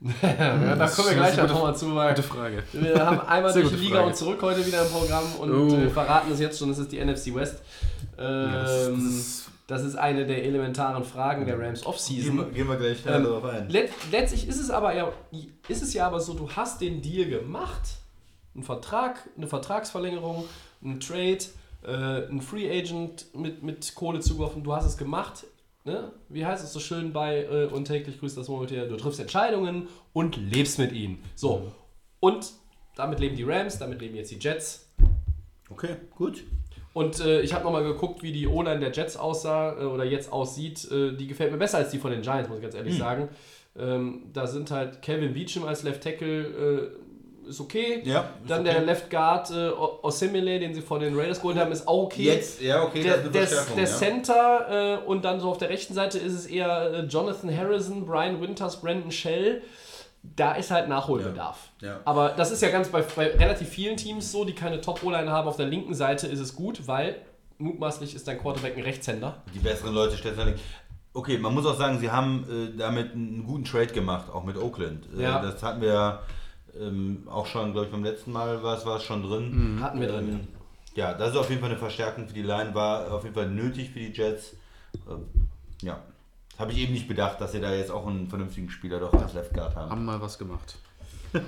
Ja, da kommen wir gleich nochmal zu, weil Gute Frage. wir haben einmal *laughs* durch die Liga Frage. und zurück heute wieder im Programm und Oh. äh, verraten es jetzt schon, es ist die NFC West. Ähm, das- das ist- das ist eine der elementaren Fragen der Rams Gehen Offseason. wir, gehen wir gleich Ähm, darauf ein. Let, letztlich ist es aber ja, ist es ja aber so, du hast den Deal gemacht, einen Vertrag, eine Vertragsverlängerung, einen Trade, äh, einen Free Agent mit, mit Kohle zugeworfen, du hast es gemacht. Ne? Wie heißt es so schön bei äh, und täglich grüßt das Murmeltier, du triffst Entscheidungen und lebst mit ihnen. So. Und damit leben die Rams, damit leben jetzt die Jets. Okay, gut. Und äh, ich habe nochmal geguckt, wie die O-Line der Jets aussah äh, oder jetzt aussieht. Äh, die gefällt mir besser als die von den Giants, muss ich ganz ehrlich sagen. Ähm, da sind halt Calvin Beecham als Left Tackle äh, ist okay. Ja, ist Dann okay. der Left Guard äh, O- Osemele, den sie von den Raiders geholt haben, ist auch okay. Jetzt, ja, okay, der, der, der ja. Center äh, und dann so auf der rechten Seite ist es eher äh, Jonathan Harrison, Brian Winters, Brandon Shell. Da ist halt Nachholbedarf. Ja. Ja. Aber das ist ja ganz bei, bei relativ vielen Teams so, die keine Top-O-Line haben. Auf der linken Seite ist es gut, weil mutmaßlich ist dein Quarterback ein Rechtshänder. Die besseren Leute stellen nicht. Okay, man muss auch sagen, sie haben äh, damit einen guten Trade gemacht, auch mit Oakland. Äh, Ja. Das hatten wir ähm, auch schon, glaube ich, beim letzten Mal war es, war es schon drin. Hatten wir drin. Ähm, ja, das ist auf jeden Fall eine Verstärkung für die Line, war auf jeden Fall nötig für die Jets. Ähm, ja, habe ich eben nicht bedacht, dass sie da jetzt auch einen vernünftigen Spieler doch als Left Guard haben. Haben mal was gemacht. *laughs*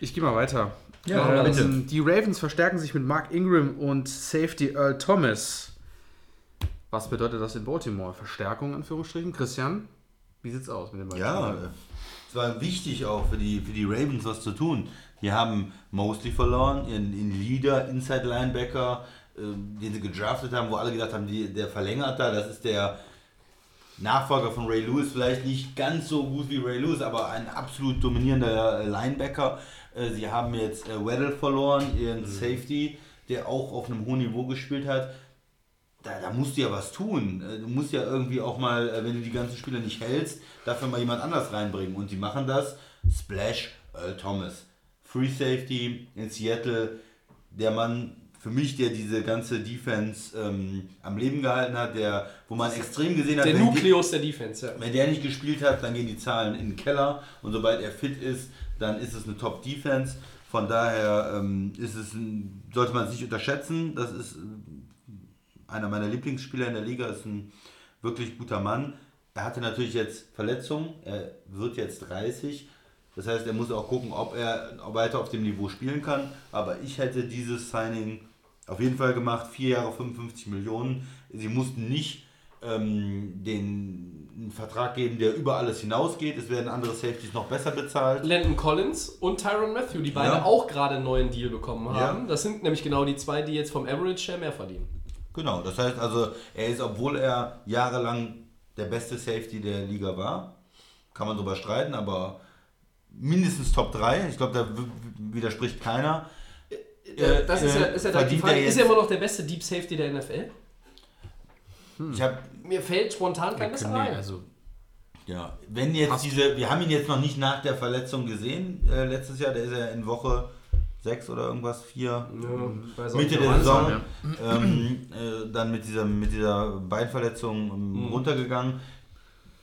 Ich gehe mal weiter. Ja, ähm, bitte. Die Ravens verstärken sich mit Mark Ingram und Safety Earl Thomas. Was bedeutet das in Baltimore? Verstärkung, in Anführungsstrichen? Christian, wie sieht's aus mit den beiden? Ja, war wichtig auch für die, für die Ravens was zu tun. Die haben Mosley verloren, ihren, ihren Leader, Inside Linebacker, äh, den sie gedraftet haben, wo alle gedacht haben, die, der verlängert da, das ist der Nachfolger von Ray Lewis, vielleicht nicht ganz so gut wie Ray Lewis, aber ein absolut dominierender äh, Linebacker. Äh, Sie haben jetzt äh, Weddle verloren, ihren Safety, der auch auf einem hohen Niveau gespielt hat. Da, da musst du ja was tun. Äh, Du musst ja irgendwie auch mal, äh, wenn du die ganzen Spieler nicht hältst, dafür mal jemand anders reinbringen. Und sie machen das. Splash, Earl Thomas. Free Safety in Seattle. Der Mann für mich, der diese ganze Defense ähm, am Leben gehalten hat, der, wo man extrem gesehen hat, Der die- Nukleus der Defense, ja. wenn der nicht gespielt hat, dann gehen die Zahlen in den Keller und sobald er fit ist, dann ist es eine Top-Defense. Von daher ähm, ist es sollte man es nicht unterschätzen. Das ist einer meiner Lieblingsspieler in der Liga, ist ein wirklich guter Mann. Er hatte natürlich jetzt Verletzungen, er wird jetzt 30. Das heißt, er muss auch gucken, ob er weiter auf dem Niveau spielen kann. Aber ich hätte dieses Signing auf jeden Fall gemacht. Vier Jahre 55 Millionen. Sie mussten nicht ähm, den einen Vertrag geben, der über alles hinausgeht. Es werden andere Safeties noch besser bezahlt. Landon Collins und Tyron Matthew, die beide Ja. auch gerade einen neuen Deal bekommen haben. Ja. Das sind nämlich genau die zwei, die jetzt vom Average Share mehr verdienen. Genau, das heißt also, er ist, obwohl er jahrelang der beste Safety der Liga war, kann man drüber streiten, aber mindestens Top 3. Ich glaube, da widerspricht keiner. Äh, das ist ja, ist ja die Frage. er Ist er immer noch der beste Deep Safety der NFL? Ich habe Mir fällt spontan kein besser ein. also, Ja, wenn jetzt Passt. diese, wir haben ihn jetzt noch nicht nach der Verletzung gesehen, äh, letztes Jahr, der ist ja in Woche 6 oder irgendwas, 4, Ja, bei Mitte der Saison, ähm, äh, dann mit dieser, mit dieser Beinverletzung ähm, runtergegangen.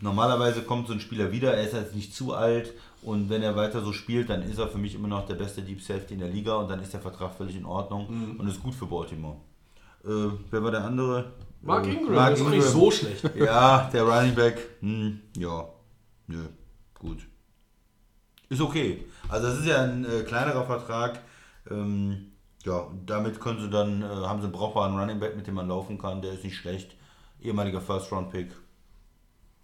Normalerweise kommt so ein Spieler wieder, er ist jetzt nicht zu alt und wenn er weiter so spielt, dann ist er für mich immer noch der beste Deep Safety in der Liga und dann ist der Vertrag völlig in Ordnung und ist gut für Baltimore. Äh, wer war der andere? Mark Äh, Ingram, Mark das ist nicht so schlecht. Ja, der Running Back, hm, ja, nö, gut. Ist okay. Also das ist ja ein äh, kleinerer Vertrag. Ähm, ja, damit können sie dann, äh, haben sie einen brauchbaren Running Back, mit dem man laufen kann. Der ist nicht schlecht. Ehemaliger First-Round-Pick.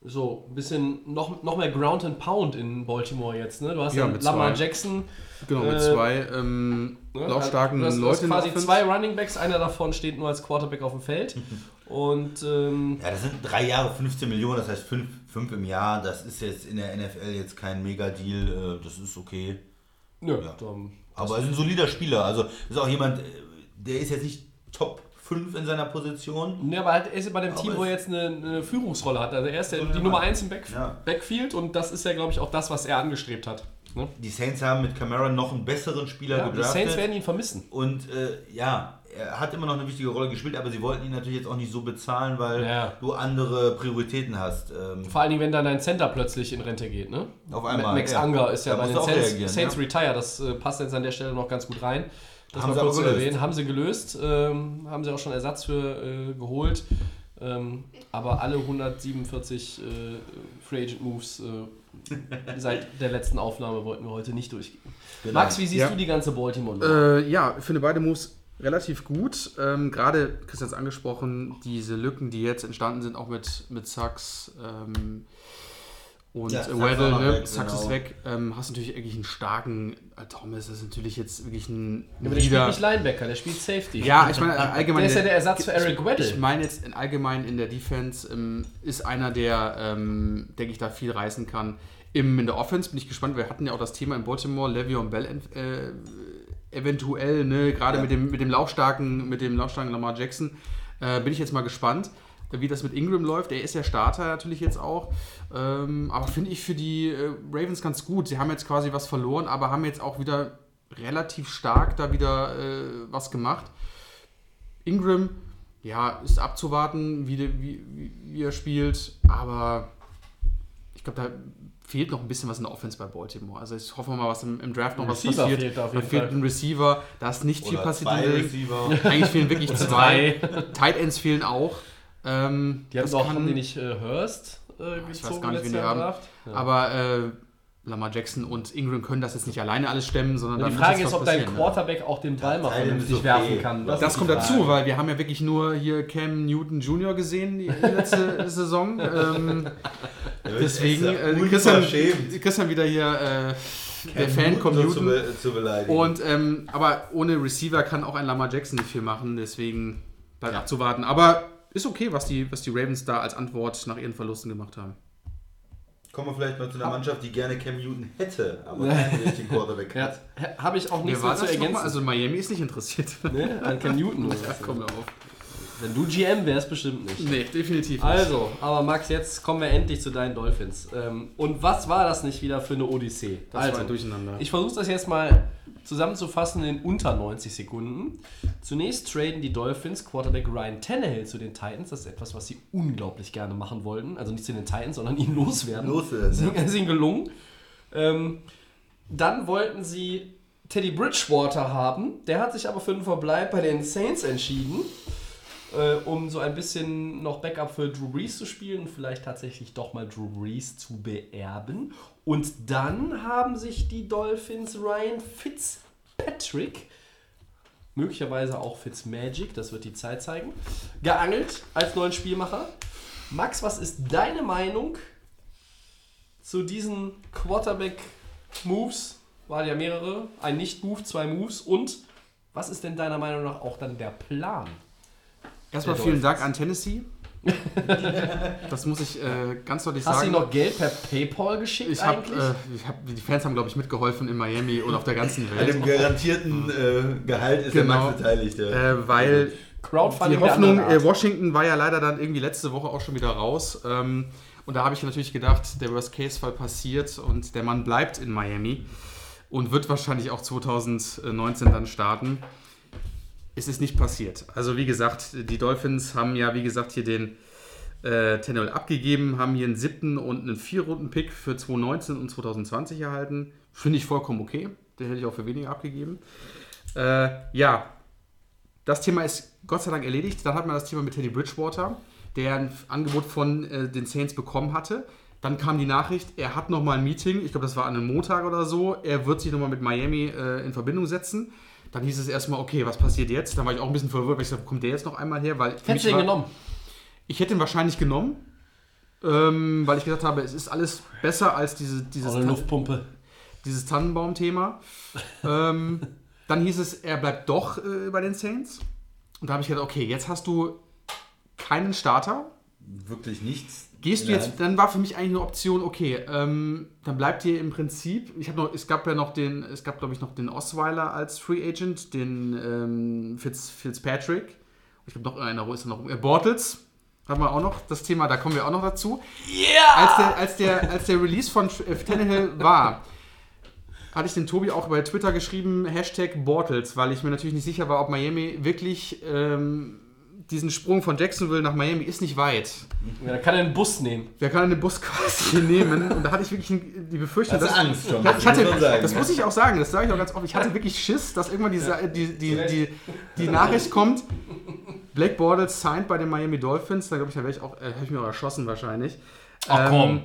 So, ein bisschen noch, noch mehr Ground and Pound in Baltimore jetzt. Ne? Du hast Ja, ja, mit Lamar zwei. Jackson. genau, mit Äh, zwei ähm, ne? lautstarken du hast, du hast Leuten in der quasi Offense. zwei Running Backs, einer davon steht nur als Quarterback auf dem Feld. *laughs* Und ähm, Ja, das sind drei Jahre 15 Millionen, das heißt fünf, fünf im Jahr. Das ist jetzt in der NFL jetzt kein Mega-Deal. Äh, das ist okay. nö, Ja. dann- Aber er ist ein solider Spieler. Also ist auch jemand, äh, der ist jetzt nicht Top 5 in seiner Position. Ne, aber halt, er ist bei dem Aber Team, wo er jetzt eine, eine Führungsrolle hat. Also er ist der, So die Nummer Mann. 1 im Back, Ja. Backfield und das ist ja, glaube ich, auch das, was er angestrebt hat. Ne? Die Saints haben mit Camara noch einen besseren Spieler Ja, die gedraftet. Saints werden ihn vermissen. Und äh, ja, er hat immer noch eine wichtige Rolle gespielt, aber sie wollten ihn natürlich jetzt auch nicht so bezahlen, weil Ja. du andere Prioritäten hast. Ähm, Vor allen Dingen, wenn dann dein Center plötzlich in Rente geht. Ne? Auf einmal, Max ja. Unger ist ja Da bei den Saints, Saints ja. Retire. Das äh, passt jetzt an der Stelle noch ganz gut rein. Das Haben mal sie kurz aber zu erwähnen. Haben sie gelöst. Ähm, haben sie auch schon Ersatz für äh, geholt. Ähm, aber alle 147 äh, Free Agent Moves äh, *laughs* seit der letzten Aufnahme wollten wir heute nicht durchgehen. Genau. Max, wie siehst Ja. du die ganze Baltimore? Äh, ja, ich finde beide Moves relativ gut. Ähm, Gerade, Christian hat es angesprochen, diese Lücken, die jetzt entstanden sind, auch mit, mit Sachs ähm, und Ja, Sachs Weddle, ne? Sachs genau. ist weg. Ähm, hast natürlich wirklich einen starken äh, Thomas, das ist natürlich jetzt wirklich ein Ja, aber der spielt nicht Linebacker, der spielt Safety. Ja, ich meine, allgemein. Der ist ja der Ersatz für Eric Weddle. Ich meine jetzt in allgemein in der Defense ähm, ist einer, der, ähm, denke ich, da viel reißen kann. Im, in der Offense bin ich gespannt. Wir hatten ja auch das Thema in Baltimore, Le'Veon Bell äh, eventuell, ne, gerade Ja. mit dem mit dem lautstarken, mit dem lautstarken Lamar Jackson. Äh, bin ich jetzt mal gespannt, wie das mit Ingram läuft. Er ist ja Starter natürlich jetzt auch. Ähm, aber finde ich für die äh, Ravens ganz gut. Sie haben jetzt quasi was verloren, aber haben jetzt auch wieder relativ stark da wieder äh, was gemacht. Ingram, ja, ist abzuwarten, wie, wie, wie er spielt, aber ich glaube, da fehlt noch ein bisschen was in der Offense bei Baltimore. Also ich hoffe mal, was im, im Draft noch was Receiver passiert. fehlt da fehlt Fall. ein Receiver, da ist nicht viel Oder passiert Liga. Receiver. Eigentlich fehlen wirklich zwei. Tight Ends fehlen auch. Ähm, Die haben, auch, kann- haben die nicht äh, Hurst äh, Ich gezogen weiß gar nicht, wen die haben. Ja. Aber äh, Lamar Jackson und Ingram können das jetzt nicht alleine alles stemmen, sondern die muss Frage ist, ob dein ne? Quarterback auch den Ball mal vernünftig okay. werfen kann. Das Das kommt dazu, weil wir haben ja wirklich nur hier Cam Newton Jr. gesehen, die letzte *laughs* Saison. Ähm, Deswegen, ja äh, Christian. Christian wieder hier äh, der Fan kommt so Newton. zu, be zu beleidigen. Und, ähm, aber ohne Receiver kann auch ein Lamar Jackson nicht viel machen, deswegen bleibt abzuwarten. Aber ist okay, was die, was die Ravens da als Antwort nach ihren Verlusten gemacht haben. Kommen wir vielleicht mal zu einer Mannschaft, die gerne Cam Newton hätte, aber *laughs* keinen richtigen Quarterback Ja, hat. habe ich auch nichts mehr zu ergänzen. Also Miami ist nicht interessiert. ne? An Cam Newton. *laughs* Ja, komm auf. Wenn du GM wärst, bestimmt nicht. Nee, definitiv nicht. Also, aber Max, jetzt kommen wir endlich zu deinen Dolphins. Ähm, und was war das nicht wieder für eine Odyssee? das also, war ein Durcheinander. ich versuche das jetzt mal zusammenzufassen in unter 90 Sekunden. Zunächst traden die Dolphins Quarterback Ryan Tannehill zu den Titans. Das ist etwas, was sie unglaublich gerne machen wollten. Also nicht zu den Titans, sondern ihn loswerden. Loswerden, Das *laughs* ist- ist ihnen gelungen. Ähm, dann wollten sie Teddy Bridgewater haben. Der hat sich aber für den Verbleib bei den Saints entschieden, äh, um so ein bisschen noch Backup für Drew Brees zu spielen und vielleicht tatsächlich doch mal Drew Brees zu beerben. Und dann haben sich die Dolphins Ryan Fitzpatrick, möglicherweise auch Fitzmagic, das wird die Zeit zeigen, geangelt als neuen Spielmacher. Max, was ist deine Meinung zu diesen Quarterback-Moves? Waren ja mehrere. Ein Nicht-Move, zwei Moves. Und was ist denn deiner Meinung nach auch dann der Plan? Erstmal der vielen. Dank an Tennessee. *laughs* das muss ich äh, ganz deutlich Hast du sagen. ihm noch Geld per Paypal geschickt ich hab, eigentlich? äh, ich hab, die Fans haben, glaube ich, mitgeholfen in Miami und auf der ganzen An dem Welt. garantierten äh, Gehalt ist der Genau. Max beteiligt. Ja. Äh, weil Crowdfunding die der Hoffnung, äh, Washington war ja leider dann irgendwie letzte Woche auch schon wieder raus. Ähm, und da habe ich natürlich gedacht, der Worst-Case-Fall passiert und der Mann bleibt in Miami und wird wahrscheinlich auch 2019 dann starten. Es ist nicht passiert. Also wie gesagt, die Dolphins haben ja, wie gesagt, hier den äh, Tannehill abgegeben, haben hier einen siebten und einen Vier-Runden-Pick für 2019 und 2020 erhalten. Finde ich vollkommen okay. Den hätte ich auch für weniger abgegeben. Äh, ja, das Thema ist Gott sei Dank erledigt. Dann hat man das Thema mit Teddy Bridgewater, der ein Angebot von äh, den Saints bekommen hatte. Dann kam die Nachricht, er hat nochmal ein Meeting, ich glaube, das war an einem Montag oder so. Er wird sich nochmal mit Miami äh, in Verbindung setzen. Dann hieß es erstmal, okay, was passiert jetzt? Dann war ich auch ein bisschen verwirrt, weil ich dachte, kommt der jetzt noch einmal her? Weil Hättest du ihn war- genommen? Ich hätte ihn wahrscheinlich genommen, ähm, weil ich gesagt habe, es ist alles besser als diese, dieses, Tan- Luftpumpe. dieses Tannenbaum-Thema. ähm, dann hieß es, er bleibt doch äh, bei den Saints. Und da habe ich gedacht, okay, jetzt hast du keinen Starter. Wirklich nichts. Gehst du jetzt, dann war für mich eigentlich eine Option, okay, ähm, dann bleibt dir im Prinzip, ich habe noch, es gab ja noch den, es gab glaube ich noch den Osweiler als Free Agent, den ähm, Fitz, Fitzpatrick. Ich glaube noch einer, wo ist er noch? Äh, Bortles haben wir auch noch, das Thema, da kommen wir auch noch dazu. Als der, als der, als der Release von äh, Tannehill war, hatte ich den Tobi auch bei Twitter geschrieben, Hashtag Bortles, weil ich mir natürlich nicht sicher war, ob Miami wirklich ähm, diesen Sprung von Jacksonville nach Miami ist nicht weit. Ja, da kann er einen Bus nehmen. Wer kann den Bus *laughs* quasi nehmen? Und da hatte ich wirklich die Befürchtung, du dass Angst schon? Ja, ich hatte, das muss ich auch sagen, das sage ich auch ganz oft. Ich hatte wirklich Schiss, dass irgendwann diese, die, die, die, die Nachricht kommt, Black Bortles signed bei den Miami Dolphins. Da glaube ich, da wäre ich auch, äh, ich mir auch erschossen wahrscheinlich. Ach, komm. Ähm,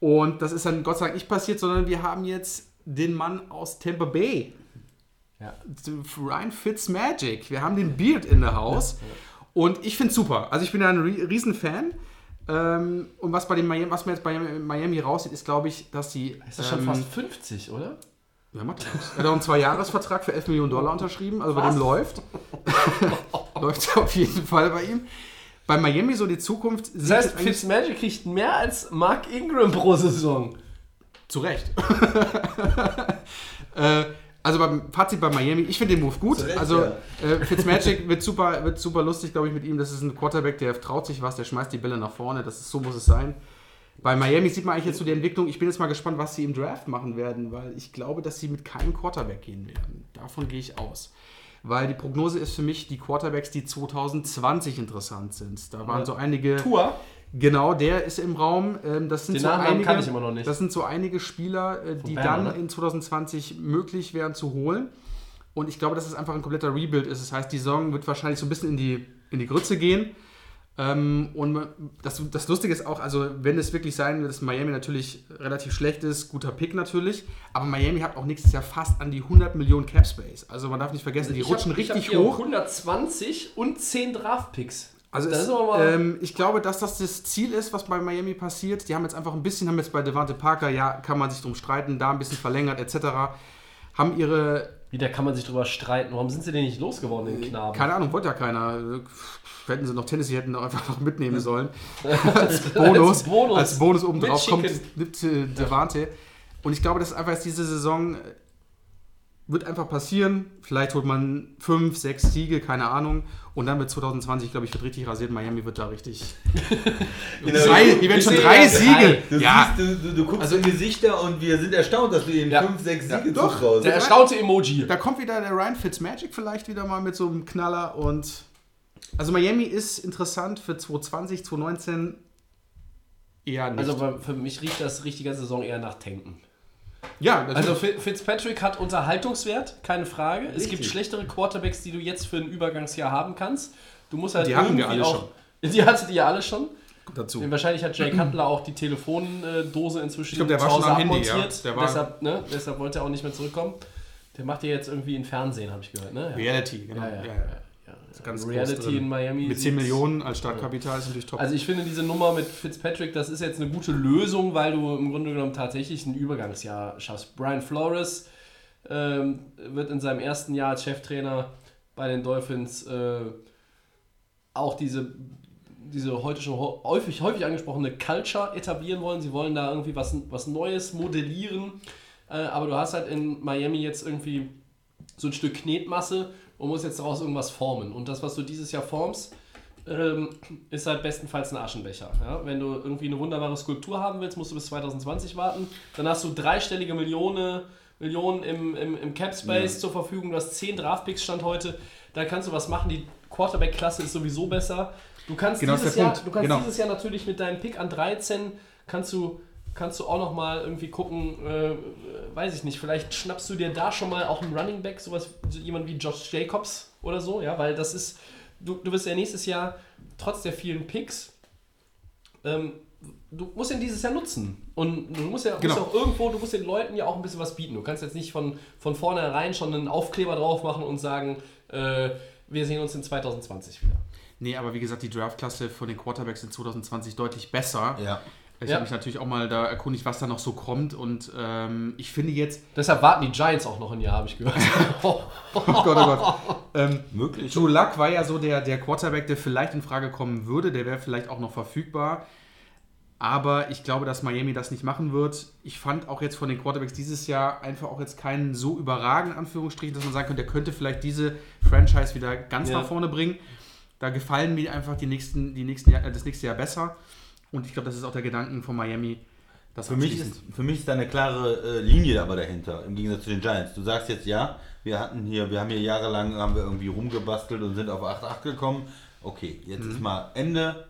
und das ist dann Gott sei Dank nicht passiert, sondern wir haben jetzt den Mann aus Tampa Bay. Ja. Ryan Fitzmagic. Wir haben den Beard in der Haus. Und ich finde es super. Also ich bin ja ein Rie- Riesenfan. Ähm, und was, bei den Miami, was mir jetzt bei Miami raussieht, ist, glaube ich, dass sie. Ist das schon ähm, fast 50, oder? ja, macht. Er hat auch einen Zwei-Jahres-Vertrag für 11 Millionen Dollar unterschrieben, also bei dem läuft. *laughs* läuft auf jeden Fall bei ihm. Bei Miami so die Zukunft. Das heißt, Fitzmagic kriegt mehr als Mark Ingram pro Saison. Zu Recht. *laughs* äh, also beim Fazit bei Miami, ich finde den Move gut. Recht, also ja. äh, Fitzmagic *laughs* wird super, wird super lustig, glaube ich, mit ihm. Das ist ein Quarterback, der traut sich was, der schmeißt die Bälle nach vorne. Das ist, so muss es sein. Bei Miami sieht man eigentlich jetzt so die Entwicklung. Ich bin jetzt mal gespannt, was sie im Draft machen werden, weil ich glaube, dass sie mit keinem Quarterback gehen werden. Davon gehe ich aus. Weil die Prognose ist für mich die Quarterbacks, die 2020 interessant sind. Da waren Ja. so einige. Tour. Genau, der ist im Raum. Ähm, das sind Den so Nachnamen einige, ich noch nicht. Das sind so einige Spieler, äh, die Bern, dann oder? in 2020 möglich wären zu holen. Und ich glaube, dass es einfach ein kompletter Rebuild ist. Das heißt, die Saison wird wahrscheinlich so ein bisschen in die, in die Grütze gehen. Ähm, und das, das Lustige ist auch, also wenn es wirklich sein wird, dass Miami natürlich relativ schlecht ist, guter Pick natürlich, aber Miami hat auch nächstes Jahr fast an die 100 Millionen Cap Space. Also man darf nicht vergessen, die Ich rutschen hab- ich richtig hier hoch. 120 und 10 Draftpicks. Also es, ähm, ich glaube, dass das das Ziel ist, was bei Miami passiert. Die haben jetzt einfach ein bisschen, haben jetzt bei Devante Parker, ja, kann man sich drum streiten, da ein bisschen verlängert etc. Haben ihre, Wieder kann man sich drüber streiten. Warum sind sie denn nicht losgeworden, den Knaben? keine Ahnung, wollte ja keiner. Hätten sie noch Tennessee hätten doch einfach noch mitnehmen sollen. *laughs* als Bonus. Als Bonus. Als Bonus obendrauf kommt nimmt, äh, Devante. Und ich glaube, das ist einfach jetzt diese Saison äh, wird einfach passieren. Vielleicht holt man fünf, sechs Siege, keine Ahnung. Und dann wird 2020, glaube ich, wird richtig rasiert. Miami wird da richtig. *laughs* Genau. Drei, die werden schon drei ja Siege. Du, Ja, siehst, du, du, du guckst Also- in Gesichter und wir sind erstaunt, dass du ihnen Ja. 5, 6 Siege doch. zutraust. Der erstaunte Emoji. da kommt wieder der Ryan Fitzmagic vielleicht wieder mal mit so einem Knaller. Und also Miami ist interessant für 2020, 2019 eher nicht. Also für mich riecht das ganze Saison eher nach Tanken. Ja, Also Fi- Fitzpatrick hat Unterhaltungswert, keine Frage. Es gibt Richtig. schlechtere Quarterbacks, die du jetzt für ein Übergangsjahr haben kannst. Du musst halt Die hatten wir alle auch, *laughs* Die hattet ihr alle schon. dazu. Wahrscheinlich hat Jay Cutler auch die Telefondose inzwischen Ich glaub, der zu war schon Hause am Handy, abmontiert. ja. Der war- deshalb, ne, deshalb wollte er auch nicht mehr zurückkommen. Der macht ja jetzt irgendwie ein Fernsehen, habe ich gehört. Ne? Ja. Reality, genau. Ja, ganz Reality in Miami. Mit 10 sieht's- Millionen als Startkapital ist natürlich top. Also ich finde diese Nummer mit Fitzpatrick, das ist jetzt eine gute Lösung, weil du im Grunde genommen tatsächlich ein Übergangsjahr schaffst. Brian Flores ähm, wird in seinem ersten Jahr als Cheftrainer bei den Dolphins äh, auch diese, diese heute schon ho- häufig, häufig angesprochene Culture etablieren wollen. Sie wollen da irgendwie was, was Neues modellieren. Äh, aber du hast halt in Miami jetzt irgendwie so ein Stück Knetmasse und musst jetzt daraus irgendwas formen. Und das, was du dieses Jahr formst, ähm, ist halt bestenfalls ein Aschenbecher. Ja? Wenn du irgendwie eine wunderbare Skulptur haben willst, musst du bis 2020 warten. Dann hast du dreistellige Millionen, Millionen im, im, im Cap Space zur Verfügung. Du hast 10 Draftpicks Stand heute. Da kannst du was machen. Die Quarterback-Klasse ist sowieso besser. Du kannst, Genau, dieses, Jahr, Punkt. du kannst Genau. dieses Jahr natürlich mit deinem Pick an 13 kannst du kannst du auch noch mal irgendwie gucken, äh, weiß ich nicht, vielleicht schnappst du dir da schon mal auch einen Running Back, sowas, so jemand wie Josh Jacobs oder so, ja, weil das ist, du, du wirst ja nächstes Jahr, trotz der vielen Picks, ähm, du musst ihn dieses Jahr nutzen. Und du musst ja Genau. musst auch irgendwo, du musst den Leuten ja auch ein bisschen was bieten. Du kannst jetzt nicht von, von vornherein schon einen Aufkleber drauf machen und sagen, äh, wir sehen uns in 2020 wieder. nee, aber wie gesagt, die Draftklasse von den Quarterbacks in 2020 deutlich besser. Ja. Ich Ja. habe mich natürlich auch mal da erkundigt, was da noch so kommt. Und ähm, ich finde jetzt, Deshalb warten die Giants auch noch ein Jahr, habe ich gehört. *laughs* oh Gott, oh Gott, ähm, Möglich. Joe Luck war ja so der, der Quarterback, der vielleicht in Frage kommen würde. Der wäre vielleicht auch noch verfügbar. Aber ich glaube, dass Miami das nicht machen wird. Ich fand auch jetzt von den Quarterbacks dieses Jahr einfach auch jetzt keinen so überragenden Anführungsstrichen, dass man sagen könnte, der könnte vielleicht diese Franchise wieder ganz Ja. nach vorne bringen. Da gefallen mir einfach die nächsten, die nächsten Jahr, äh, das nächste Jahr besser. Und ich glaube, das ist auch der Gedanken von Miami. Das Für mich, ist, für mich ist da eine klare äh, Linie aber dahinter, im Gegensatz zu den Giants. Du sagst jetzt ja, wir hatten hier, wir haben hier jahrelang haben wir irgendwie rumgebastelt und sind auf 8-8 gekommen. Okay, jetzt Mhm. ist mal Ende.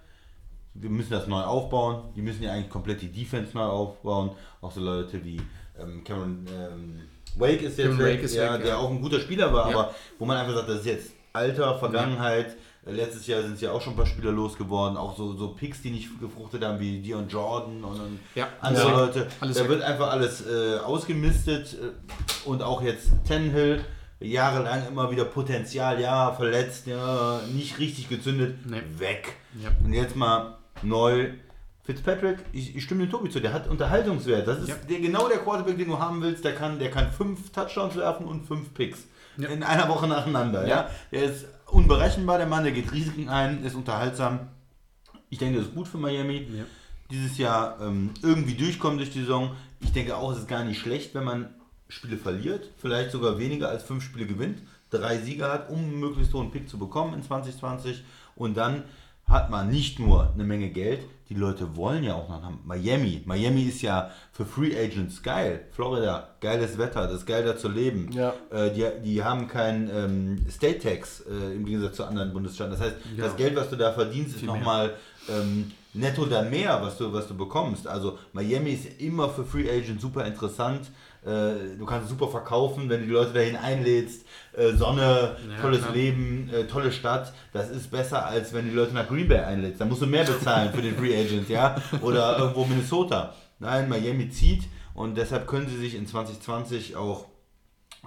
Wir müssen das neu aufbauen. Die müssen ja eigentlich komplett die Defense neu aufbauen. Auch so Leute wie ähm, Cameron ähm, Wake ist jetzt Cameron weg, Wake ist ja, weg, der ja. auch ein guter Spieler war, Ja. aber wo man einfach sagt, das ist jetzt Alter, Vergangenheit. Äh, Letztes Jahr sind es ja auch schon ein paar Spieler losgeworden, auch so, so Picks, die nicht gefruchtet haben, wie Dion Jordan und, und Ja, andere ja. Leute. Alles da weg. wird einfach alles äh, ausgemistet äh, und auch jetzt Tenhill jahrelang immer wieder Potenzial, ja, verletzt, ja, nicht richtig gezündet, Nee. weg. Ja. Und jetzt mal neu. Fitzpatrick, ich, ich stimme dem Tobi zu, der hat Unterhaltungswert. Das ist Ja. der, genau der Quarterback, den du haben willst. Der kann, der kann fünf Touchdowns werfen und fünf Picks. Ja. In einer Woche nacheinander. Ja. Ja. Der ist unberechenbar, der Mann, der geht Risiken ein, ist unterhaltsam. Ich denke, das ist gut für Miami. Ja. Dieses Jahr ähm, irgendwie durchkommen durch die Saison. Ich denke auch, es ist gar nicht schlecht, wenn man Spiele verliert. Vielleicht sogar weniger als fünf Spiele gewinnt. Drei Siege hat, um möglichst hohen Pick zu bekommen in 2020. Und dann hat man nicht nur eine Menge Geld, die Leute wollen ja auch nach Miami. Miami ist ja für Free Agents geil. Florida, geiles Wetter, das ist geil da zu leben. Ja. Äh, die, die haben kein ähm, State Tax äh, im Gegensatz zu anderen Bundesstaaten. Das heißt, Genau. das Geld, was du da verdienst, ist Viel nochmal ähm, netto dann mehr, was du, was du bekommst. Also Miami ist immer für Free Agents super interessant. Äh, du kannst es super verkaufen, wenn du die Leute dahin einlädst. Äh, Sonne, Ja, tolles klar. Leben, äh, tolle Stadt. Das ist besser, als wenn du die Leute nach Green Bay einlädst. Da musst du mehr bezahlen für den Free Agent, ja? Oder irgendwo Minnesota. Nein, Miami zieht und deshalb können sie sich in 2020 auch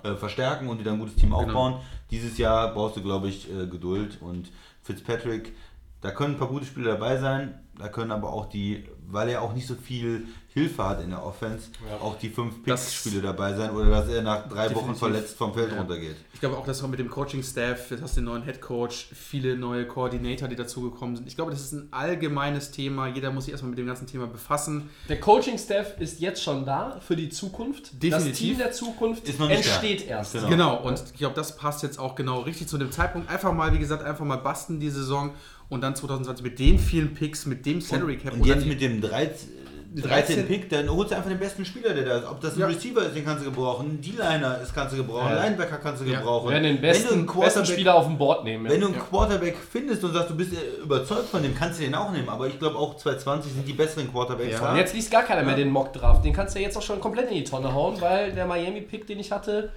äh, verstärken und wieder ein gutes Team aufbauen. Dieses Jahr brauchst du, glaube ich, äh, Geduld und Fitzpatrick, Da können ein paar gute Spieler dabei sein, da können aber auch die, weil er auch nicht so viel Hilfe hat in der Offense, auch die fünf Das- Picks-Spiele dabei sein oder dass er nach drei Wochen Definitiv. verletzt vom Feld runtergeht. Ich glaube auch, dass auch mit dem Coaching-Staff, jetzt hast du den neuen Head-Coach, viele neue Koordinator, die dazugekommen sind. Ich glaube, das ist ein allgemeines Thema. Jeder muss sich erstmal mit dem ganzen Thema befassen. Der Coaching-Staff ist jetzt schon da für die Zukunft. Das Definitiv. Team der Zukunft entsteht da. erst. Genau. Genau, und ich glaube, das passt jetzt auch genau richtig zu dem Zeitpunkt. Einfach mal, wie gesagt, einfach mal basten die Saison und dann 2020 mit den vielen Picks, mit dem Salary Cap Und jetzt dann- mit dem 13, 13 13 Pick, dann holst du einfach den besten Spieler, der da ist. Ob das ein Ja. Receiver ist, den kannst du gebrauchen, ein D-Liner ist, kannst du gebrauchen, Ja. ein Linebacker kannst du Ja. gebrauchen. Werden den Wenn du einen besten, besten Quarterback- Spieler auf dem Board nehmen. Wenn du einen Quarterback findest und sagst, du bist äh, überzeugt von dem, kannst du den auch nehmen. Aber ich glaube auch 2020 sind die besseren Quarterbacks Ja. da. Und jetzt liest gar keiner mehr den Mock-Draft. Den kannst du ja jetzt auch schon komplett in die Tonne hauen, weil der Miami-Pick, den ich hatte.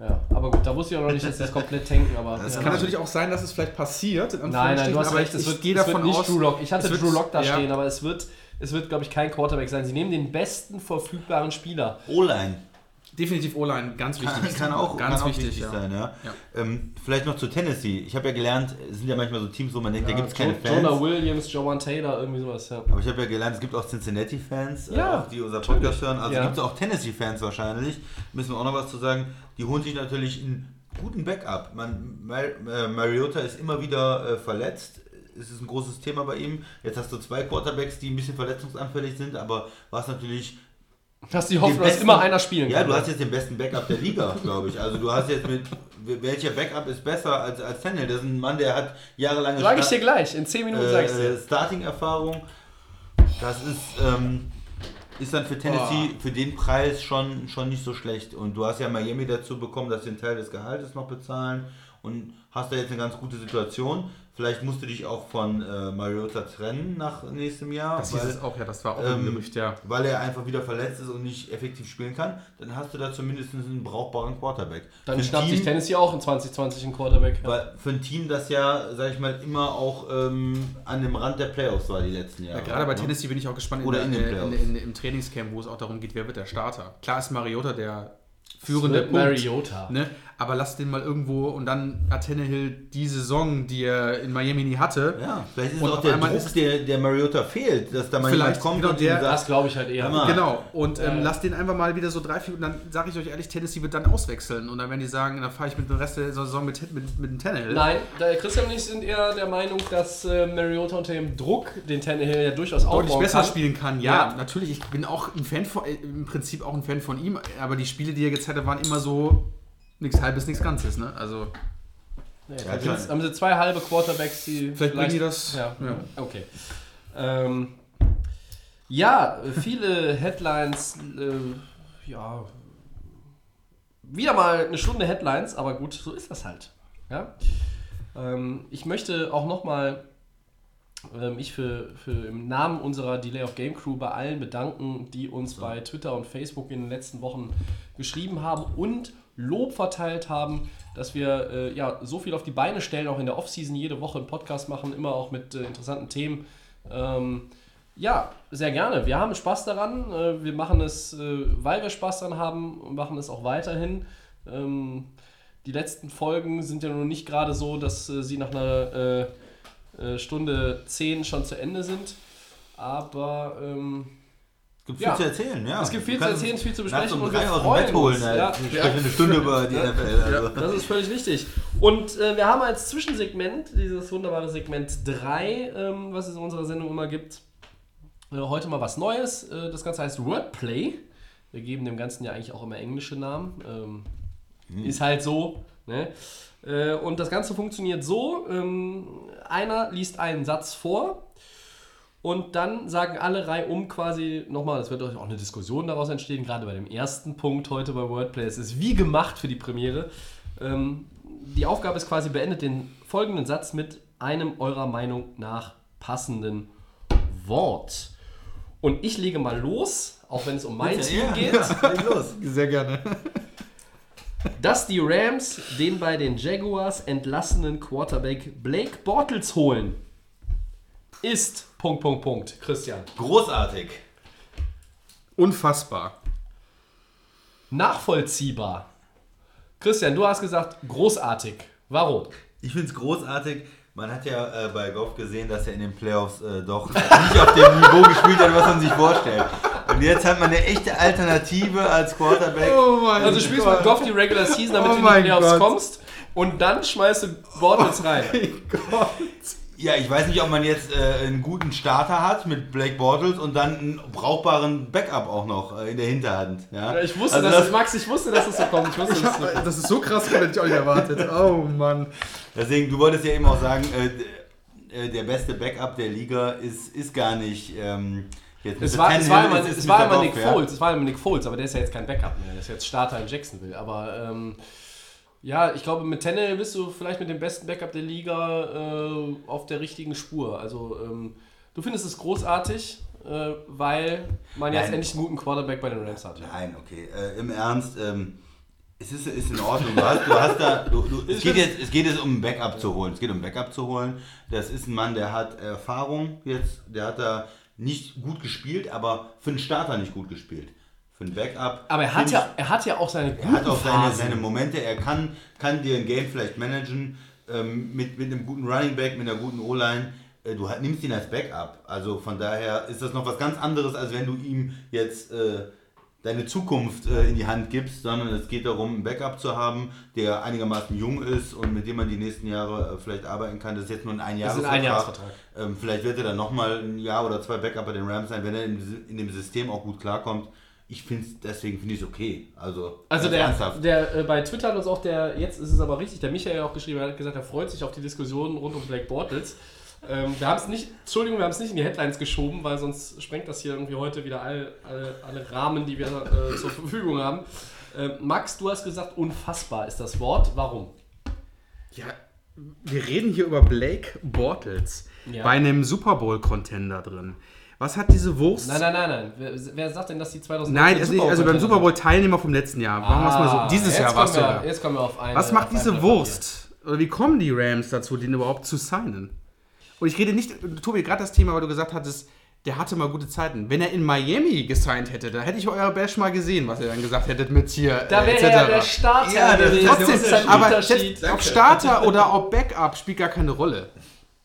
Ja, aber gut, da wusste ich auch noch nicht, dass sie das komplett tanken. Aber Das ja. Kann natürlich auch sein, dass es vielleicht passiert. in Nein, nein, du hast recht, es ich wird, es davon wird nicht aus, Drew Lock. Ich hatte es wird- Drew Lock da ja. stehen, aber es wird, es wird glaube ich, kein Quarterback sein. Sie nehmen den besten verfügbaren Spieler. O-Line. Definitiv O-Line, ganz wichtig. Kann, kann auch, ganz kann auch wichtig, wichtig, ja. sein, ja. Ja. Ähm, vielleicht noch zu Tennessee. Ich habe ja gelernt, es sind ja manchmal so Teams, wo man denkt, da gibt es keine Fans. Jonah Williams, Joan Taylor, irgendwie sowas, ja. Aber ich habe ja gelernt, es gibt auch Cincinnati-Fans, Ja, äh, auch die unser Podcast natürlich. hören. Also Ja. gibt es auch Tennessee-Fans wahrscheinlich. Müssen wir auch noch was zu sagen. Die holen sich natürlich einen guten Backup. Man, Mar äh, Mariota ist immer wieder äh, verletzt. Es ist ein großes Thema bei ihm. Jetzt hast du zwei Quarterbacks, die ein bisschen verletzungsanfällig sind, aber was natürlich Hast die Hoffnung, dass immer einer spielen Ja, kann. du hast jetzt den besten Backup der Liga, glaube ich. Also du hast jetzt mit welcher Backup ist besser als als Tannehill? Das ist ein Mann, der hat jahrelange Sag ich dir gleich, in 10 Minuten sag ich äh, dir. Starting-Erfahrung. Das ist, ähm, ist dann für Tennessee für den Preis schon, schon nicht so schlecht. Und du hast ja Miami dazu bekommen, dass sie einen Teil des Gehaltes noch bezahlen und hast da jetzt eine ganz gute Situation. Vielleicht musst du dich auch von äh, Mariota trennen nach nächstem Jahr, Das hieß weil, es auch, ja, das war auch ähm, Gerücht, ja. weil er einfach wieder verletzt ist und nicht effektiv spielen kann. Dann hast du da zumindest einen brauchbaren Quarterback. Dann Für schnappt sich Team- Tennessee auch in 2020 einen Quarterback. Ja. weil für ein Team, das ja, sag ich mal, immer auch ähm, an dem Rand der Playoffs war die letzten Jahre. Ja, gerade bei ne? Tennessee bin ich auch gespannt Oder in, in der, den in, Playoffs. in, in, im Trainingscamp, wo es auch darum geht, wer wird der Starter. Klar ist Mariota der führende Punkt, Mariota. Ne? Aber lass den mal irgendwo und dann hat Tannehill die Saison, die er in Miami nie hatte. Ja, vielleicht ist es Und auch der Druck, ist- der, der Mariota fehlt, dass da mal jemand Vielleicht, kommt genau, und der- sagt, Das glaube ich halt eher. Mal. Genau, und ähm, Ja. lass den einfach mal wieder so drei, vier, und dann sage ich euch ehrlich, Tennessee wird dann auswechseln. Und dann werden die sagen, dann fahre ich mit dem Rest der Saison mit, mit, mit dem Tannehill. Nein, der Christian und ich sind eher der Meinung, dass äh, Mariota unter dem Druck, den Tannehill ja durchaus deutlich aufbauen besser kann. spielen kann. Ja, Ja. natürlich. Ich bin auch ein Fan von, äh, im Prinzip auch ein Fan von ihm, aber die Spiele, die er gezeigt hat, waren immer so nichts halbes, nichts Ganzes. Ne? Also Nee, Ja, haben sie zwei halbe Quarterbacks, die Vielleicht bringen die das- Ja, ja. okay. Ähm, ja, viele Headlines. Äh, ja, wieder mal eine Stunde Headlines, aber gut, so ist das halt. Ja? Ähm, ich möchte auch nochmal ähm, ich für, für im Namen unserer Delay of Game Crew bei allen bedanken, die uns bei Twitter und Facebook in den letzten Wochen geschrieben haben und Lob verteilt haben, dass wir äh, ja so viel auf die Beine stellen, auch in der Offseason jede Woche einen Podcast machen, immer auch mit äh, interessanten Themen. Ähm, ja, sehr gerne. Wir haben Spaß daran. Äh, wir machen es, äh, weil wir Spaß daran haben, machen es auch weiterhin. Ähm, die letzten Folgen sind ja nun nicht gerade so, dass äh, sie nach einer äh, Stunde 10 schon zu Ende sind. Aber ähm, gibt Ja. viel zu erzählen. Ja. es gibt viel zu erzählen, viel zu besprechen um und wir aus dem freuen Bett holen. uns. halt. Ja. Wir sprechen eine Stunde über die NFL. Also. Das ist völlig richtig. Und äh, wir haben als Zwischensegment, dieses wunderbare Segment 3, ähm, was es in unserer Sendung immer gibt, äh, heute mal was Neues. Äh, das Ganze heißt Wordplay. Wir geben dem Ganzen ja eigentlich auch immer englische Namen. Ähm, Ist halt so. Ne? Äh, und das Ganze funktioniert so: ähm, einer liest einen Satz vor. Und dann sagen alle reihum quasi nochmal, es wird auch eine Diskussion daraus entstehen, gerade bei dem ersten Punkt heute bei Wordplay. Es ist wie gemacht für die Premiere. Ähm, die Aufgabe ist quasi, beendet den folgenden Satz mit einem eurer Meinung nach passenden Wort. Und ich lege mal los, auch wenn es um mein Team ja, geht, Ja, leg los. sehr gerne. dass die Rams den bei den Jaguars entlassenen Quarterback Blake Bortles holen. Ist Punkt, Punkt, Punkt. Christian. Großartig. Unfassbar. Nachvollziehbar. Christian, du hast gesagt, großartig. Warum? Ich finde es großartig, Man hat ja äh, bei Goff gesehen, dass er in den Playoffs äh, doch nicht auf dem Niveau gespielt hat, was man sich vorstellt. Und jetzt hat man eine echte Alternative als Quarterback. Oh mein Also du spielst mit Goff die Regular Season, damit Oh du in die mein Playoffs Gott. kommst und dann schmeißt du Bortles rein. *laughs* Ja, ich weiß nicht, ob man jetzt äh, einen guten Starter hat mit Blake Bortles und dann einen brauchbaren Backup auch noch äh, in der Hinterhand. Ja? Ja, Ich wusste, Also dass das- es, Max, ich wusste, dass es so kommt. Ich wusste, so kommt. Das ist so krass, hätte ich auch nicht erwartet. Oh Mann. Deswegen, du wolltest ja eben auch sagen, äh, äh, der beste Backup der Liga ist, ist gar nicht ähm, jetzt Es war, es war immer, es war immer Nick ja? Foles, es war immer Nick Foles, aber der ist ja jetzt kein Backup mehr, der ist jetzt Starter in Jacksonville. Aber ähm, ja, ich glaube, mit Tannehill bist du vielleicht mit dem besten Backup der Liga äh, auf der richtigen Spur. Also ähm, du findest es großartig, äh, weil man jetzt Nein. endlich einen guten Quarterback bei den Rams hat. Nein, okay. Äh, Im Ernst, ähm, es ist, ist in Ordnung. Du hast, du hast da, du, du, *laughs* es, geht jetzt, es geht jetzt um ein Backup zu holen. Es geht um ein Backup zu holen. Das ist ein Mann, der hat Erfahrung jetzt. Der hat da nicht gut gespielt, aber für einen Starter nicht gut gespielt. Für einen Backup. Aber er hat, ja, er hat ja auch seine Er hat guten auch seine, seine Momente, er kann, kann dir ein Game vielleicht managen ähm, mit, mit einem guten Running Back, mit einer guten O-Line. Äh, du hat- nimmst ihn als Backup. Also von daher ist das noch was ganz anderes, als wenn du ihm jetzt äh, deine Zukunft äh, in die Hand gibst, sondern es geht darum, einen Backup zu haben, der einigermaßen jung ist und mit dem man die nächsten Jahre äh, vielleicht arbeiten kann. Das ist jetzt nur ein ein Einjahresvertrag. Einjahresvertrag. Ähm, vielleicht wird er dann nochmal ein Jahr oder zwei Backup bei den Rams sein, wenn er in, in dem System auch gut klarkommt. Ich finde es, deswegen finde ich es okay. Also, Also der, ernsthaft. der äh, bei Twitter hat uns auch der, jetzt ist es aber richtig, der Michael auch geschrieben, er hat gesagt, er freut sich auf die Diskussion rund um Black Bortles. Ähm, wir haben es nicht, Entschuldigung, wir haben es nicht in die Headlines geschoben, weil sonst sprengt das hier irgendwie heute wieder all, alle, alle Rahmen, die wir äh, zur Verfügung haben. Ähm, Max, du hast gesagt, unfassbar ist das Wort. Warum? Ja, wir reden hier über Blake Bortles Ja. bei einem Super Bowl-Contender drin. Was hat diese Wurst? Nein, nein, nein, nein. Wer, wer sagt denn, dass die 2000 Nein, also, nicht, also beim Super Bowl-Teilnehmer vom letzten Jahr. Machen wir es mal so. Dieses Ah, jetzt Jahr war es kommen wir, sogar. Jetzt kommen wir auf eine. Was macht diese Wurst? Oder wie kommen die Rams dazu, den überhaupt zu signen? Und ich rede nicht, Tobi, gerade das Thema, weil du gesagt hattest, der hatte mal gute Zeiten. Wenn er in Miami gesigned hätte, da hätte ich euer Bash mal gesehen, was ihr dann gesagt hättet mit hier. Da äh, wäre etc. er der Starter Ja, gewesen. Trotzdem, das ist ein aber jetzt, ob Starter oder ob Backup spielt gar keine Rolle.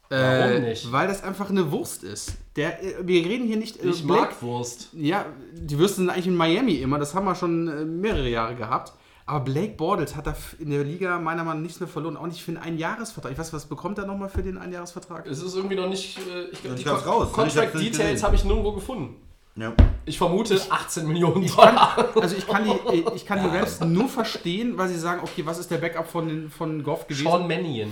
Warum Äh, nicht? Weil das einfach eine Wurst ist. Der, äh, wir reden hier nicht. äh, Ich Blake- mag Wurst. Ja, die Würste sind eigentlich in Miami immer. Das haben wir schon äh, mehrere Jahre gehabt. Aber Blake Bortles hat da in der Liga meiner Meinung nach nichts mehr verloren. Auch nicht für einen Einjahresvertrag. Ich weiß, was bekommt er nochmal für den Einjahresvertrag? Es ist irgendwie noch nicht. Äh, ich glaub, Ich die Con- raus. Ich Contract nicht Details habe ich nirgendwo gefunden. Ja. Ich vermute 18 Millionen Ich kann, Dollar. also ich kann, die, *laughs* äh, ich kann die Rams nur verstehen, weil sie sagen, okay, was ist der Backup von, von Goff gewesen? Sean Mannion.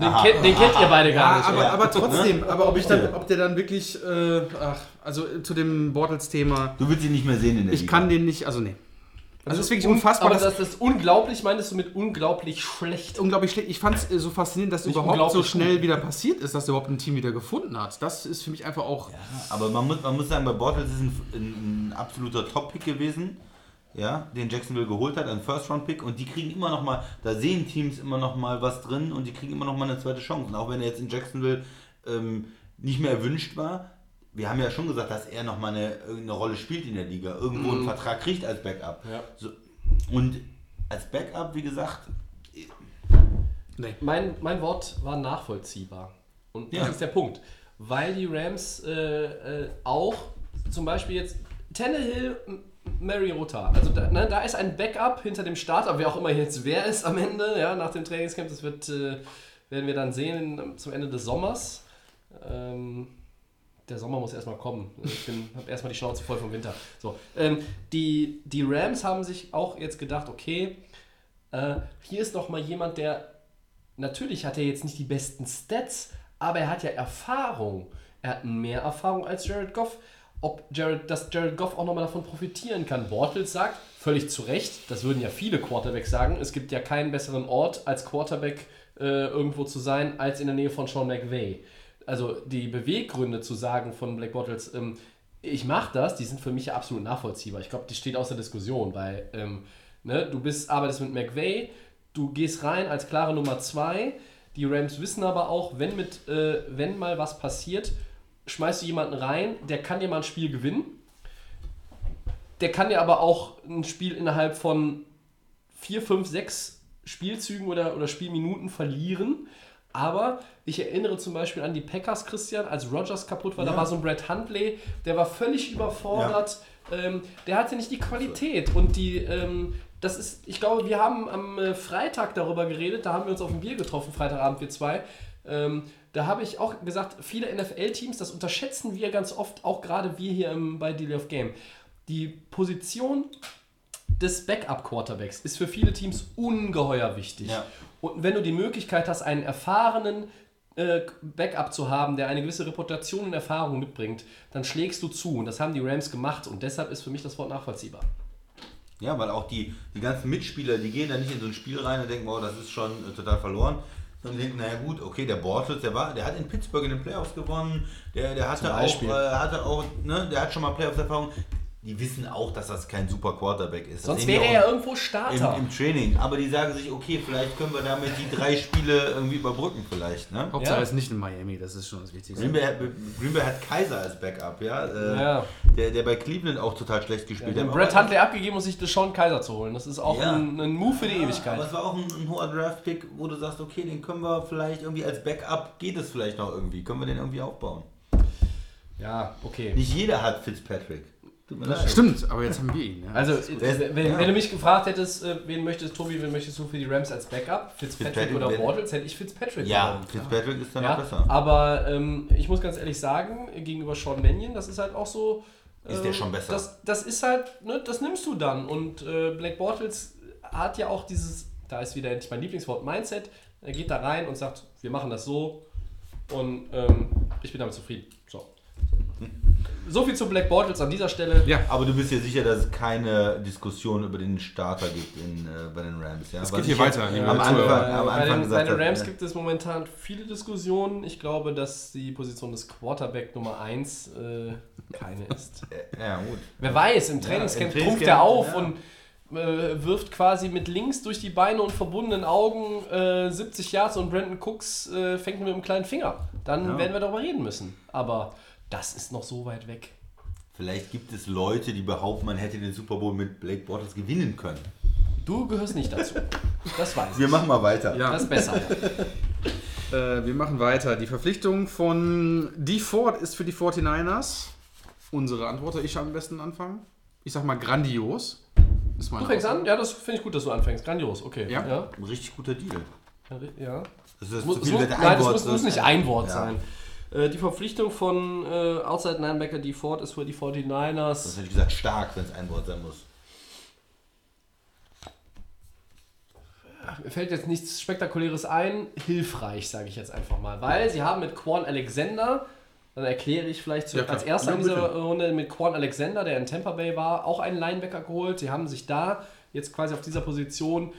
Den, kennt, den kennt ihr beide gar ja, nicht. aber, aber trotzdem, aber ob, ich dann, ob der dann wirklich, äh, ach, also äh, zu dem Bortles-Thema, Du willst ihn nicht mehr sehen in der ich Liga. kann den nicht, also nee. Also es ist wirklich un- unfassbar, Aber das, das ist unglaublich, meinst du mit unglaublich schlecht? unglaublich schlecht. Ich fand es so faszinierend, dass Nicht überhaupt so schnell gut. wieder passiert ist, dass er überhaupt ein Team wieder gefunden hat. Das ist für mich einfach auch. Aber man muss, man muss sagen, bei Bortles ist ein, ein, ein absoluter Top-Pick gewesen, ja, den Jacksonville geholt hat, ein First-Round-Pick. Und die kriegen immer noch mal, da sehen Teams immer noch mal was drin und die kriegen immer noch mal eine zweite Chance. Und auch wenn er jetzt in Jacksonville ähm, nicht mehr erwünscht war, wir haben ja schon gesagt, dass er noch mal eine, eine Rolle spielt in der Liga, irgendwo einen Vertrag kriegt als Backup. Ja. So, und als Backup, wie gesagt, Nee. Mein, mein Wort war nachvollziehbar. Und das Ja. ist der Punkt. Weil die Rams äh, äh, auch zum Beispiel jetzt Tannehill, Mariota, also da, ne, da ist ein Backup hinter dem Starter, wer auch immer jetzt wer ist am Ende, ja, nach dem Trainingscamp, das wird, äh, werden wir dann sehen zum Ende des Sommers. Ähm, der Sommer muss erstmal kommen. Ich habe erstmal die Schnauze voll vom Winter. So, ähm, die, die Rams haben sich auch jetzt gedacht, okay, äh, hier ist noch mal jemand, der natürlich hat er jetzt nicht die besten Stats, aber er hat ja Erfahrung. Er hat mehr Erfahrung als Jared Goff. Ob Jared, dass Jared Goff auch nochmal davon profitieren kann. Bortles sagt, völlig zu Recht, das würden ja viele Quarterbacks sagen, es gibt ja keinen besseren Ort als Quarterback äh, irgendwo zu sein, als in der Nähe von Sean McVay. Also die Beweggründe zu sagen von Black Bortles, ähm, ich mache das, die sind für mich ja absolut nachvollziehbar. Ich glaube, die steht außer Diskussion, weil ähm, ne, du bist, arbeitest mit McVay, du gehst rein als klare Nummer zwei. Die Rams wissen aber auch, wenn, mit, äh, wenn mal was passiert, schmeißt du jemanden rein, der kann dir mal ein Spiel gewinnen. Der kann dir aber auch ein Spiel innerhalb von vier, fünf, sechs Spielzügen oder, oder Spielminuten verlieren. Aber ich erinnere zum Beispiel an die Packers, Christian, als Rogers kaputt war, da Ja. war so ein Brett Huntley, der war völlig überfordert. Ähm, der hatte nicht die Qualität und die, ähm, das ist, ich glaube, wir haben am äh, Freitag darüber geredet, da haben wir uns auf ein Bier getroffen, Freitagabend wir zwei. Ähm, da habe ich auch gesagt, viele NFL-Teams, das unterschätzen wir ganz oft, auch gerade wir hier im, bei Deal of Game. Die Position des Backup-Quarterbacks ist für viele Teams ungeheuer wichtig. Ja. Und wenn du die Möglichkeit hast, einen erfahrenen äh, Backup zu haben, der eine gewisse Reputation und Erfahrung mitbringt, dann schlägst du zu. Und das haben die Rams gemacht. Und deshalb ist für mich das Wort nachvollziehbar. Ja, weil auch die, die ganzen Mitspieler, die gehen da nicht in so ein Spiel rein und denken, oh, das ist schon äh, total verloren. Sondern denken, naja gut, okay, der Bortles, der war, der hat in Pittsburgh in den Playoffs gewonnen, der, der hatte auch, äh, hatte auch, ne, der hat schon mal Playoffs-Erfahrung. Die wissen auch, dass das kein super Quarterback ist. Sonst wäre er ja irgendwo Starter. im, im Training. Aber die sagen sich, okay, vielleicht können wir damit die drei Spiele irgendwie überbrücken vielleicht. Ne? Hauptsache Ja. er ist nicht in Miami, das ist schon das Wichtigste. Green Bay, hat- Green Bay hat Kaiser als Backup, ja. Äh, Ja. Der, der bei Cleveland auch total schlecht gespielt Den hat. Brett Huntley abgegeben, um sich Deshaun Kaiser zu holen. Das ist auch Ja. ein, ein Move für die Ja, Ewigkeit. Aber es war auch ein, ein hoher Draft-Pick, wo du sagst, okay, den können wir vielleicht irgendwie als Backup, geht es vielleicht noch irgendwie, können wir den irgendwie aufbauen. Ja, okay. Nicht jeder hat Fitzpatrick. Tut mir leid. Stimmt, aber jetzt haben wir ihn. Ja. Also, Der ist- wenn, wenn du mich gefragt hättest, äh, wen möchtest Tobi, wen möchtest du für die Rams als Backup? Fitzpatrick, Fitzpatrick oder Bortles, hätte ich Fitzpatrick Ja, genommen. Fitzpatrick ist dann Ja, noch besser. aber ähm, ich muss ganz ehrlich sagen, gegenüber Sean Mannion, das ist halt auch so. Ist ähm, der schon besser? Das, das ist halt, ne, das nimmst du dann. Und äh, Black Bortles hat ja auch dieses, da ist wieder endlich mein Lieblingswort, Mindset. Er geht da rein und sagt, wir machen das so und ähm, ich bin damit zufrieden. So. *laughs* So viel zu Black Bortles an dieser Stelle. ja, Aber du bist dir sicher, dass es keine Diskussion über den Starter gibt in, äh, bei den Rams. Ja? Es Was geht hier weiter, Am liebe Anfang, Zuhörer. am bei Anfang den, gesagt bei den Rams ne? gibt es momentan viele Diskussionen. Ich glaube, dass die Position des Quarterback Nummer 1 äh, keine ist. *laughs* Ja, gut. Wer weiß, im Trainingscamp im trumpft er auf ja. und äh, wirft quasi mit links durch die Beine und verbundenen Augen äh, 70 Yards und Brandon Cooks äh, fängt mit einem kleinen Finger. Dann Ja. werden wir darüber reden müssen. Aber das ist noch so weit weg. Vielleicht gibt es Leute, die behaupten, man hätte den Super Bowl mit Blake Bortles gewinnen können. Du gehörst nicht dazu. Das weiß Wir ich. machen mal weiter. ja. Das ist besser. *laughs* Äh, wir machen weiter. Die Verpflichtung von D. Ford ist für die 49ers. Unsere Antwort, ich am besten anfangen. Ich sag mal grandios. Ist meine Du fängst Aussage. an? Ja, das finde ich gut, dass du anfängst. Grandios, okay. Ja. ja. Ein richtig guter Deal. ja. Das ist Muss, wird nein, das muss, muss das- nicht ein Wort Ja. sein. Äh, die Verpflichtung von äh, Outside Linebacker D. Ford ist für die 49ers. Das hätte ich gesagt, stark, wenn es ein Wort sein muss. Mir fällt jetzt nichts Spektakuläres ein. Hilfreich, sage ich jetzt einfach mal. Weil sie haben mit Quan Alexander, dann erkläre ich vielleicht zu, Ja, als erster Ja, in dieser. Runde mit Quan Alexander, der in Tampa Bay war, auch einen Linebacker geholt. Sie haben sich da jetzt quasi auf dieser Position.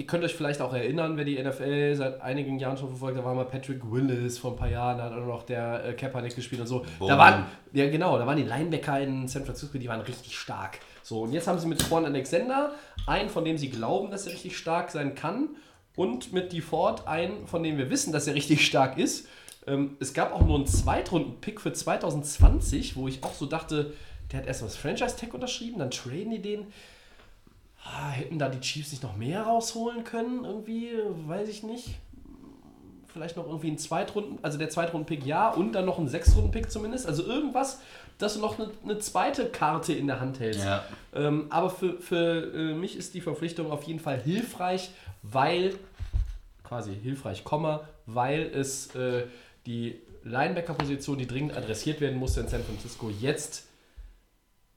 Ihr könnt euch vielleicht auch erinnern, wer die NFL seit einigen Jahren schon verfolgt, da war mal Patrick Willis vor ein paar Jahren, da hat auch noch der äh, Kaepernick gespielt und so. Da Bowman. waren, ja genau, da waren die Linebacker in San Francisco, die waren richtig stark. So, und jetzt haben sie mit Quan Alexander einen, von dem sie glauben, dass er richtig stark sein kann und mit DeFord einen, von dem wir wissen, dass er richtig stark ist. Ähm, es gab auch nur einen Zweitrunden-Pick für 2020, wo ich auch so dachte, der hat erst mal das Franchise-Tag unterschrieben, dann traden die den. Ah, hätten da die Chiefs nicht noch mehr rausholen können? Irgendwie, weiß ich nicht. Vielleicht noch irgendwie ein Zweitrunden, also der Zweitrunden-Pick ja und dann noch ein Sechstrunden-Pick zumindest. Also irgendwas, dass du noch eine, eine zweite Karte in der Hand hältst. Ja. Ähm, aber für, für äh, mich ist die Verpflichtung auf jeden Fall hilfreich, weil, quasi hilfreich, Komma, weil es äh, die Linebacker-Position, die dringend adressiert werden musste in San Francisco, jetzt,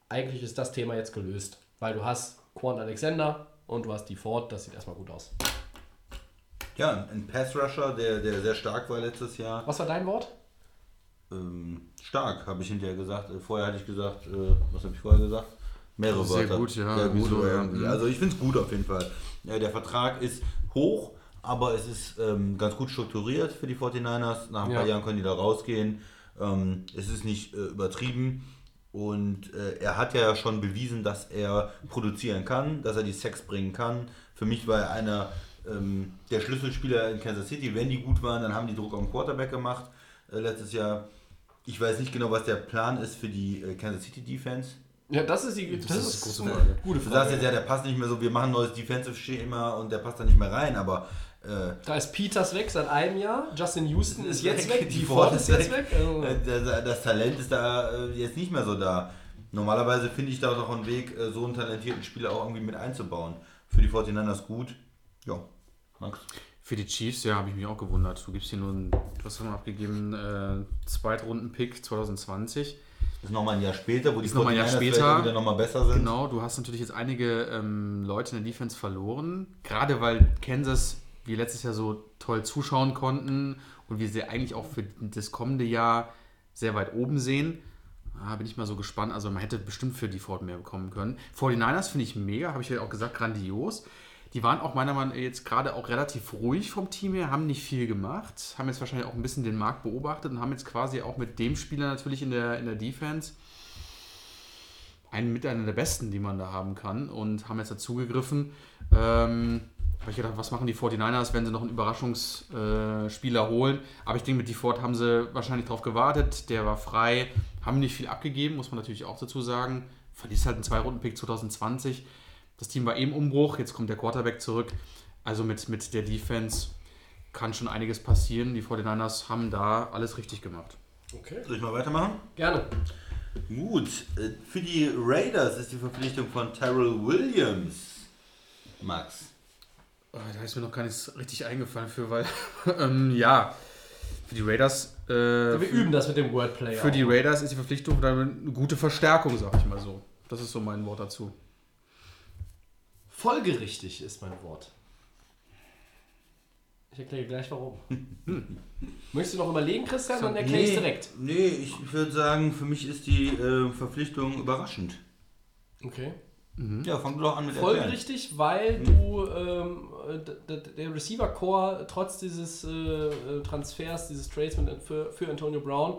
eigentlich ist das Thema jetzt gelöst. Weil du hast Quan Alexander und du hast die Ford, das sieht erstmal gut aus. Ja, ein Pass-Rusher, der, der sehr stark war letztes Jahr. Was war dein Wort? Ähm, stark, habe ich hinterher gesagt. Äh, Vorher hatte ich gesagt, äh, was habe ich vorher gesagt? Mehrere Sehr Wörter. gut, ja, Sehr gut, aber ja. Also ich finde es gut auf jeden Fall. Ja, der Vertrag ist hoch, aber es ist ähm, ganz gut strukturiert für die 49ers. Nach ein paar Ja. Jahren können die da rausgehen. Ähm, es ist nicht äh, übertrieben. Und äh, er hat ja schon bewiesen, dass er produzieren kann, dass er die Sex bringen kann. Für mich war er einer ähm, der Schlüsselspieler in Kansas City. Wenn die gut waren, dann haben die Druck auf den Quarterback gemacht äh, letztes Jahr. Ich weiß nicht genau, was der Plan ist für die äh, Kansas City Defense. Ja, das ist die das ist ist eine eine Frage. gute Du Frage. sagst jetzt ja, der passt nicht mehr so, wir machen ein neues Defensive-Schema und der passt da nicht mehr rein, aber Äh, Da ist Peters weg seit einem Jahr, Justin Houston ist jetzt weg, Die die Ford ist jetzt weg. Also, Äh, Das, das Talent ist da äh, jetzt nicht mehr so da. Normalerweise finde ich da doch einen Weg, äh, so einen talentierten Spieler auch irgendwie mit einzubauen. Für die 49ers gut. Ja, Max. Für die Chiefs, ja, habe ich mich auch gewundert. Du gibst hier nur einen, was haben wir abgegeben, äh, Zweitrunden-Pick 2020. Das ist nochmal ein Jahr später, wo die Ist noch mal ein Jahr 49ers vielleicht später. auch wieder nochmal besser sind. Genau, du hast natürlich jetzt einige ähm, Leute in der Defense verloren. Gerade weil Kansas, wie letztes Jahr so toll zuschauen konnten und wir sie eigentlich auch für das kommende Jahr sehr weit oben sehen. Ah, bin ich mal so gespannt. Also man hätte bestimmt für die Ford mehr bekommen können. 49ers finde ich mega, habe ich ja auch gesagt, grandios. Die waren auch meiner Meinung nach jetzt gerade auch relativ ruhig vom Team her, haben nicht viel gemacht, haben jetzt wahrscheinlich auch ein bisschen den Markt beobachtet und haben jetzt quasi auch mit dem Spieler natürlich in der, in der Defense einen mit einer der besten, die man da haben kann und haben jetzt dazugegriffen. Ähm, habe ich gedacht, was machen die 49ers, wenn sie noch einen Überraschungsspieler holen? Aber ich denke, mit DeFord haben sie wahrscheinlich drauf gewartet. Der war frei, haben nicht viel abgegeben, muss man natürlich auch dazu sagen. Verließ halt einen Zwei-Runden-Pick 2020. Das Team war eben Umbruch, jetzt kommt der Quarterback zurück. Also mit, mit der Defense kann schon einiges passieren. Die 49ers haben da alles richtig gemacht. okay. Soll ich mal weitermachen? Gerne. Gut, äh, für die Raiders ist die Verpflichtung von Terrell Williams. Max. Oh, da ist mir noch gar nichts richtig eingefallen für, weil, *laughs* ähm, ja, für die Raiders. Äh, Wir für, üben das mit dem Wordplay. für auch. die Raiders ist die Verpflichtung dann eine gute Verstärkung, sag ich mal so. Das ist so mein Wort dazu. Folgerichtig ist mein Wort. Ich erkläre gleich warum. *laughs* Möchtest du noch überlegen, Christian? Dann erkläre ich direkt. Nee, ich würde sagen, für mich ist die äh, Verpflichtung überraschend. Okay. Ja, fang doch an mit Erklären. Folgerichtig, weil du ähm, der Receiver-Core trotz dieses äh, äh, Transfers, dieses Trades mit, für, für Antonio Brown,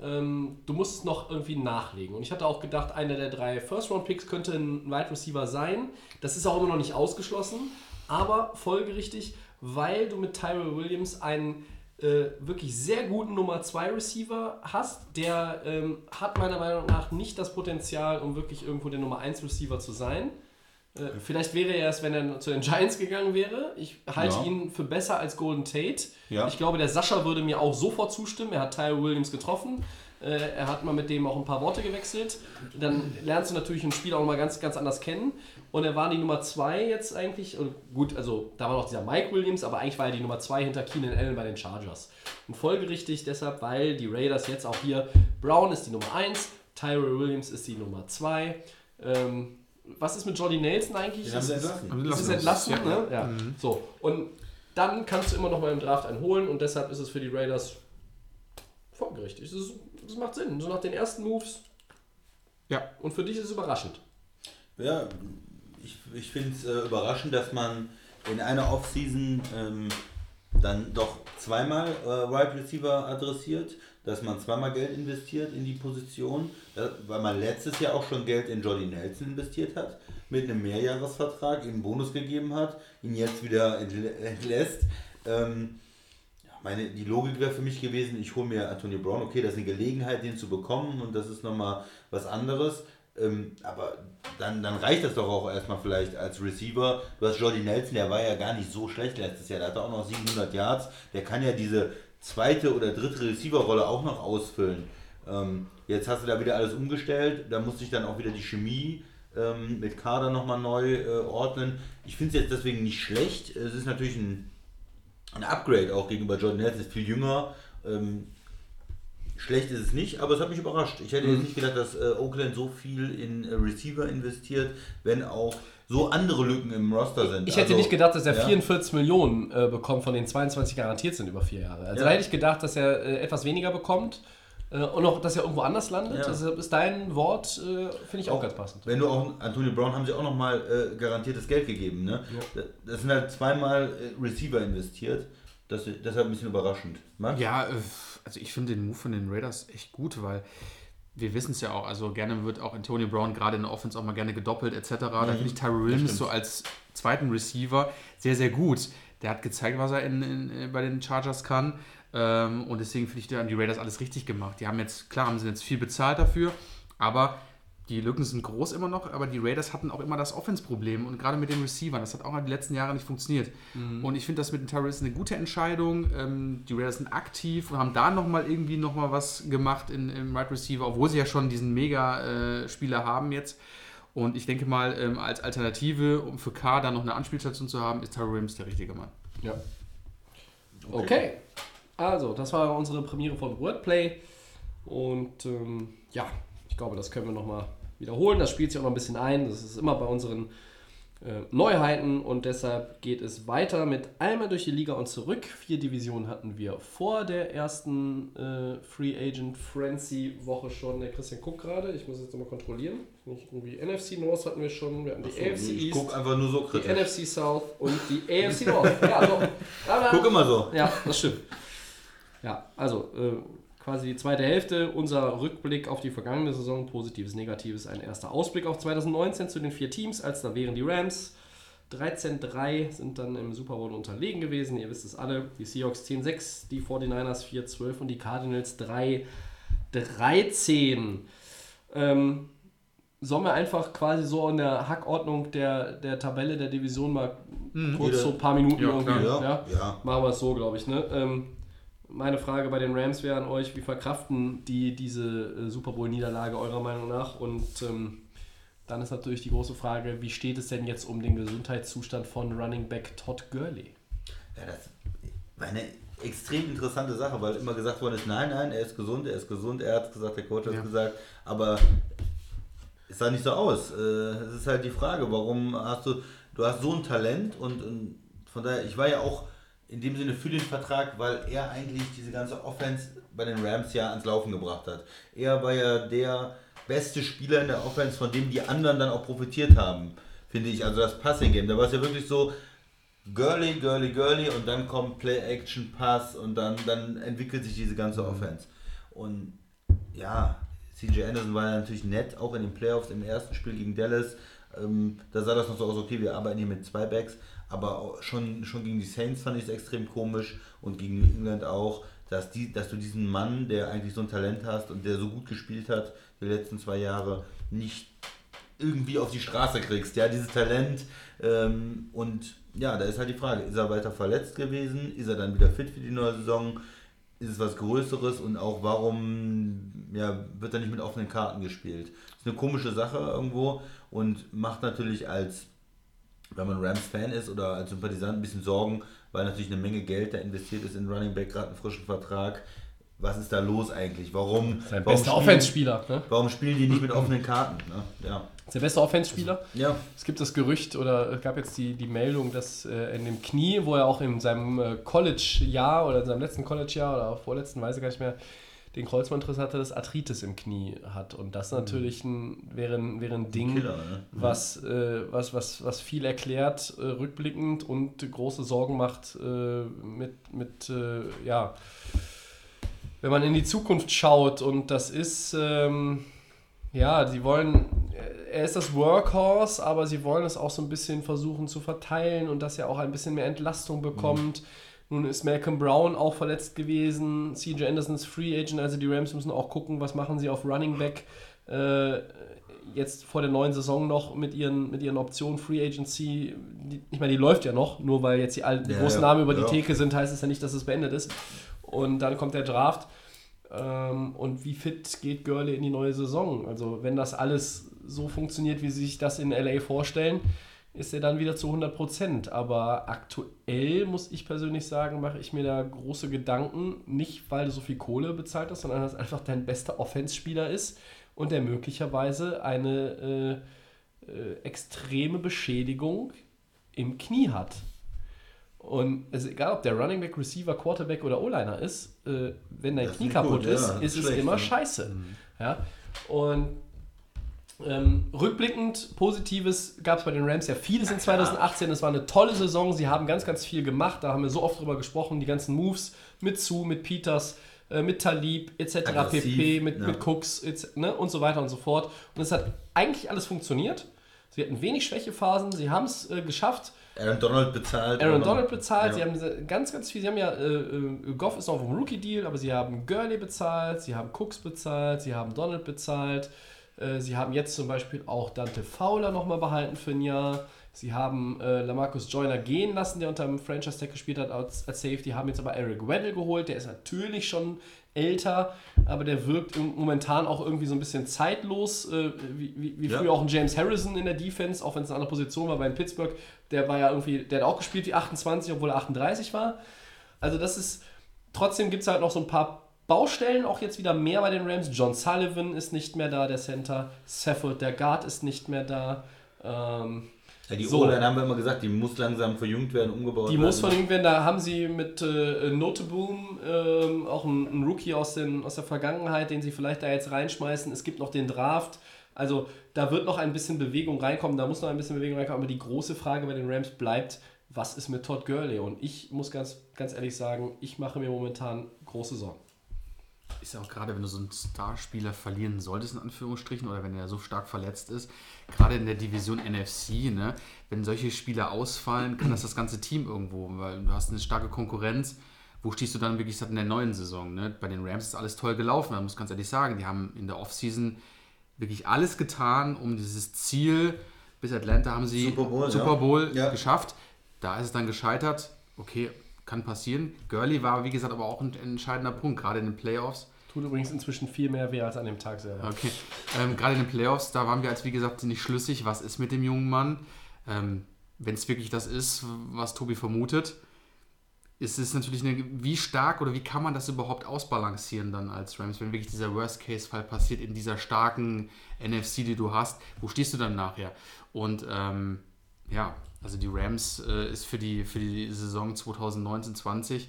ähm, du musst es noch irgendwie nachlegen. Und ich hatte auch gedacht, einer der drei First-Round-Picks könnte ein Wide Receiver sein. Das ist auch immer noch nicht ausgeschlossen, aber folgerichtig, weil du mit Tyrell Williams einen äh, wirklich sehr guten Nummer 2 Receiver hast. Der ähm, hat meiner Meinung nach nicht das Potenzial, um wirklich irgendwo der Nummer 1 Receiver zu sein. Äh, vielleicht wäre er es, wenn er zu den Giants gegangen wäre. Ich halte Ja. ihn für besser als Golden Tate. Ja. Ich glaube, der Sascha würde mir auch sofort zustimmen. Er hat Tyrell Williams getroffen. Äh, er hat mal mit dem auch ein paar Worte gewechselt. Dann lernst du natürlich ein Spiel auch mal ganz, ganz anders kennen. Und er war die Nummer 2 jetzt eigentlich. Und gut, also da war noch dieser Mike Williams, aber eigentlich war er die Nummer 2 hinter Keenan Allen bei den Chargers. Und folgerichtig deshalb, weil die Raiders jetzt auch hier, Brown ist die Nummer 1, Tyrell Williams ist die Nummer 2. Ähm, was ist mit Jordy Nelson eigentlich? Sie Das ist- entlassen. das ist entlassen, Ja. ne? Ja. So, und dann kannst du immer noch mal im Draft einen holen und deshalb ist es für die Raiders folgerichtig. Das, ist, das macht Sinn. So nach den ersten Moves. Ja. Und für dich ist es überraschend. Ja, ich, ich finde es äh, überraschend, dass man in einer Offseason ähm, dann doch zweimal äh, Wide Receiver adressiert, dass man zweimal Geld investiert in die Position, äh, weil man letztes Jahr auch schon Geld in Jordy Nelson investiert hat, mit einem Mehrjahresvertrag, ihm einen Bonus gegeben hat, ihn jetzt wieder entlä- entlässt. Ähm, ja, meine, die Logik wäre für mich gewesen, ich hole mir Antonio Brown, okay, das ist eine Gelegenheit, den zu bekommen und das ist nochmal was anderes. Ähm, aber dann, dann reicht das doch auch erstmal vielleicht als Receiver. Du hast Jordy Nelson, der war ja gar nicht so schlecht letztes Jahr. Der hatte auch noch 700 Yards. Der kann ja diese zweite oder dritte Receiver-Rolle auch noch ausfüllen. Ähm, jetzt hast du da wieder alles umgestellt. Da musste ich dann auch wieder die Chemie ähm, mit Kader nochmal neu äh, ordnen. Ich finde es jetzt deswegen nicht schlecht. Es ist natürlich ein, ein Upgrade auch gegenüber Jordan Nelson. Ist viel jünger. Ähm, schlecht ist es nicht, aber es hat mich überrascht. Ich hätte jetzt nicht gedacht, dass äh, Oakland so viel in äh, Receiver investiert, wenn auch so andere Lücken im Roster sind. Ich hätte Also, nicht gedacht, dass er ja. 44 Millionen äh, bekommt, von denen 22 garantiert sind über vier Jahre. Also Ja. da hätte ich gedacht, dass er äh, etwas weniger bekommt äh, und auch, dass er irgendwo anders landet. Ja. Deshalb ist dein Wort, äh, finde ich auch, Auch ganz passend. Wenn du auch Antonio Brown haben sie auch nochmal äh, garantiertes Geld gegeben. Ne? Das sind halt zweimal äh, Receiver investiert. Das, deshalb ein bisschen überraschend. Max? Ja, äh, also ich finde den Move von den Raiders echt gut, weil wir wissen es ja auch, also gerne wird auch Antonio Brown gerade in der Offense auch mal gerne gedoppelt etc. Da finde ich Tyrell Williams so als zweiten Receiver sehr, sehr gut. Der hat gezeigt, was er in, in, äh, bei den Chargers kann. Ähm, und deswegen finde ich, da haben die Raiders alles richtig gemacht. Die haben jetzt, klar, haben sie jetzt viel bezahlt dafür, aber die Lücken sind groß immer noch, aber die Raiders hatten auch immer das Offense-Problem und gerade mit den Receivern, das hat auch die letzten Jahre nicht funktioniert. Und ich finde das mit den Terrorists eine gute Entscheidung. Ähm, die Raiders sind aktiv und haben da nochmal irgendwie nochmal was gemacht in, im Right Receiver, obwohl sie ja schon diesen Mega-Spieler haben jetzt. Und ich denke mal, ähm, als Alternative, um für K da noch eine Anspielstation zu haben, ist Terry Williams der richtige Mann. Ja. Okay. Also, das war unsere Premiere von Wordplay. Und ähm, ja, ich glaube, das können wir nochmal wiederholen. Das spielt sich auch noch ein bisschen ein. Das ist immer bei unseren äh, Neuheiten und deshalb geht es weiter mit einmal durch die Liga und zurück. Vier Divisionen hatten wir vor der ersten äh, Free Agent Frenzy Woche schon. Der Christian guckt gerade. Ich muss jetzt nochmal kontrollieren. Nicht irgendwie NFC North hatten wir schon. Wir hatten die AFC ich East, guck einfach nur so die kritisch. NFC South und die AFC North. Ja, doch. *laughs* Guck immer so. ja, das stimmt. Ja, also äh, quasi die zweite Hälfte, unser Rückblick auf die vergangene Saison, positives, negatives, ein erster Ausblick auf 2019 zu den vier Teams, als da wären die Rams 13-3, sind dann im Super Bowl unterlegen gewesen, ihr wisst es alle, die Seahawks 10-6, die 49ers 4-12 und die Cardinals 3-13. Ähm, sollen wir einfach quasi so in der Hackordnung der, der Tabelle der Division mal kurz Jeder- so ein paar Minuten Ja, irgendwie, Ja, ja? ja. Machen wir es so, glaube ich. Ne? Ähm, meine Frage bei den Rams wäre an euch, wie verkraften die diese äh, Super Bowl-Niederlage eurer Meinung nach? Und ähm, dann ist natürlich die große Frage, wie steht es denn jetzt um den Gesundheitszustand von Running Back Todd Gurley? Ja, das war eine extrem interessante Sache, weil immer gesagt worden ist, nein, nein, er ist gesund, er ist gesund, er hat gesagt, der Coach hat Ja. gesagt, aber es sah nicht so aus. Äh, Es ist halt die Frage, warum hast du, du hast so ein Talent und, und von daher, ich war ja auch in dem Sinne für den Vertrag, weil er eigentlich diese ganze Offense bei den Rams ja ans Laufen gebracht hat. Er war ja der beste Spieler in der Offense, von dem die anderen dann auch profitiert haben, finde ich. Also das Passing Game, da war es ja wirklich so, Girly, Girly, Girly und dann kommt Play, Action, Pass und dann, dann entwickelt sich diese ganze Offense. Und ja, CJ Anderson war ja natürlich nett, auch in den Playoffs im ersten Spiel gegen Dallas. Ähm, da sah das noch so aus, okay, wir arbeiten hier mit zwei Backs, aber schon, schon gegen die Saints fand ich es extrem komisch und gegen England auch, dass, die, dass du diesen Mann, der eigentlich so ein Talent hast und der so gut gespielt hat die letzten zwei Jahre, nicht irgendwie auf die Straße kriegst, ja, dieses Talent. Ähm, und ja, da ist halt die Frage, ist er weiter verletzt gewesen? Ist er dann wieder fit für die neue Saison? Ist es was Größeres? Und auch warum ja, wird er nicht mit offenen Karten gespielt? Ist eine komische Sache irgendwo und macht natürlich als, wenn man Rams-Fan ist oder als Sympathisant ein bisschen Sorgen, weil natürlich eine Menge Geld da investiert ist in Running Back, gerade einen frischen Vertrag. Was ist da los eigentlich? Warum? Sein warum bester Offense-Spieler. Ne? Warum spielen die nicht mit offenen Karten? Ne? Ja. Ist der beste Offense-Spieler? Ja. Es gibt das Gerücht oder es gab jetzt die, die Meldung, dass äh, in dem Knie, wo er auch in seinem äh, College-Jahr oder in seinem letzten College-Jahr oder auch vorletzten, weiß ich gar nicht mehr, den Kreuzbandriss hatte, das Arthritis im Knie hat. Und das natürlich ein, wäre, ein- wäre ein Ding, Killer, ne? was, äh, was, was, was viel erklärt, äh, rückblickend und große Sorgen macht äh, mit, mit äh, ja, wenn man in die Zukunft schaut und das ist, ähm, ja, sie wollen, er ist das Workhorse, aber sie wollen es auch so ein bisschen versuchen zu verteilen und dass er auch ein bisschen mehr Entlastung bekommt. Nun ist Malcolm Brown auch verletzt gewesen, CJ Anderson ist Free Agent, also die Rams müssen auch gucken, was machen sie auf Running Back äh, jetzt vor der neuen Saison noch mit ihren, mit ihren Optionen Free Agency. Die, ich meine, die läuft ja noch, nur weil jetzt die, alten, die Ja, großen Namen über die ja. Theke sind, heißt es ja nicht, dass es beendet ist. Und dann kommt der Draft. Ähm, und wie fit geht Gurley in die neue Saison? Also, wenn das alles so funktioniert, wie sie sich das in LA vorstellen, ist er dann wieder zu 100%. Aber aktuell, muss ich persönlich sagen, mache ich mir da große Gedanken. Nicht, weil du so viel Kohle bezahlt hast, sondern dass er einfach dein bester Offense-Spieler ist und der möglicherweise eine äh, äh, extreme Beschädigung im Knie hat. Und es ist egal, ob der Running Back, Receiver, Quarterback oder O-Liner ist, äh, wenn dein Das Knie kaputt gut, ist, ja, ist es immer ja. scheiße. Ja? Und ähm, rückblickend, Positives gab es bei den Rams ja vieles in 2018. Es war eine tolle Saison. Sie haben ganz, ganz viel gemacht. Da haben wir so oft drüber gesprochen. Die ganzen Moves mit Zu, mit Peters, äh, mit Talib etc. Aggressiv, pp, mit, ja. mit Cooks etc., ne, und so weiter und so fort. Und es hat eigentlich alles funktioniert. Sie hatten wenig Schwächephasen. Sie haben es äh, geschafft. Aaron Donald bezahlt. Aaron Donald bezahlt, Ja. sie haben ganz, ganz viel, sie haben ja, äh, äh, Goff ist noch auf dem Rookie-Deal, aber sie haben Gurley bezahlt, sie haben Cooks bezahlt, sie haben Donald bezahlt, Äh, sie haben jetzt zum Beispiel auch Dante Fowler nochmal behalten für ein Jahr. Sie haben äh, Lamarcus Joyner gehen lassen, der unter dem Franchise Tag gespielt hat als, als Safety. Haben jetzt aber Eric Weddle geholt. Der ist natürlich schon älter, aber der wirkt momentan auch irgendwie so ein bisschen zeitlos, äh, wie, wie, wie Ja. früher auch ein James Harrison in der Defense, auch wenn es eine andere Position war bei Pittsburgh. Der war ja irgendwie, der hat auch gespielt wie 28, obwohl er 38 war. Also das ist, trotzdem gibt es halt noch so ein paar Baustellen, auch jetzt wieder mehr bei den Rams. John Sullivan ist nicht mehr da, der Center. Saffold, der Guard, ist nicht mehr da. Ähm, Ja, die So. O-Line haben wir immer gesagt, die muss langsam verjüngt werden, umgebaut die werden. muss verlinkt werden. Da haben sie mit äh, Noteboom ähm, auch einen, einen Rookie aus, den, aus der Vergangenheit, den sie vielleicht da jetzt reinschmeißen. Es gibt noch den Draft. Also da wird noch ein bisschen Bewegung reinkommen. Da muss noch ein bisschen Bewegung reinkommen. Aber die große Frage bei den Rams bleibt, was ist mit Todd Gurley? Und ich muss ganz, ganz ehrlich sagen, ich mache mir momentan große Sorgen. Ist ja auch gerade, wenn du so einen Starspieler verlieren solltest, in Anführungsstrichen, oder wenn er so stark verletzt ist, gerade in der Division NFC, ne, wenn solche Spieler ausfallen, kann das das ganze Team irgendwo, weil du hast eine starke Konkurrenz. Wo stehst du dann wirklich in der neuen Saison? Ne? Bei den Rams ist alles toll gelaufen, man muss ganz ehrlich sagen, die haben in der Offseason wirklich alles getan, um dieses Ziel, bis Atlanta haben sie Super Bowl, Super. Bowl Ja. geschafft. Da ist es dann gescheitert. Okay, kann passieren. Gurley war, wie gesagt, aber auch ein entscheidender Punkt, gerade in den Playoffs. Tut übrigens inzwischen viel mehr weh als an dem Tag selber. Okay. Ähm, gerade in den Playoffs, da waren wir als wie gesagt nicht schlüssig, was ist mit dem jungen Mann. Ähm, Wenn es wirklich das ist, was Tobi vermutet, ist es natürlich eine, wie stark oder wie kann man das überhaupt ausbalancieren dann als Rams, wenn wirklich dieser Worst-Case-Fall passiert in dieser starken NFC, die du hast, wo stehst du dann nachher? Und ähm, ja, also die Rams äh, ist für die, für die Saison 2019-20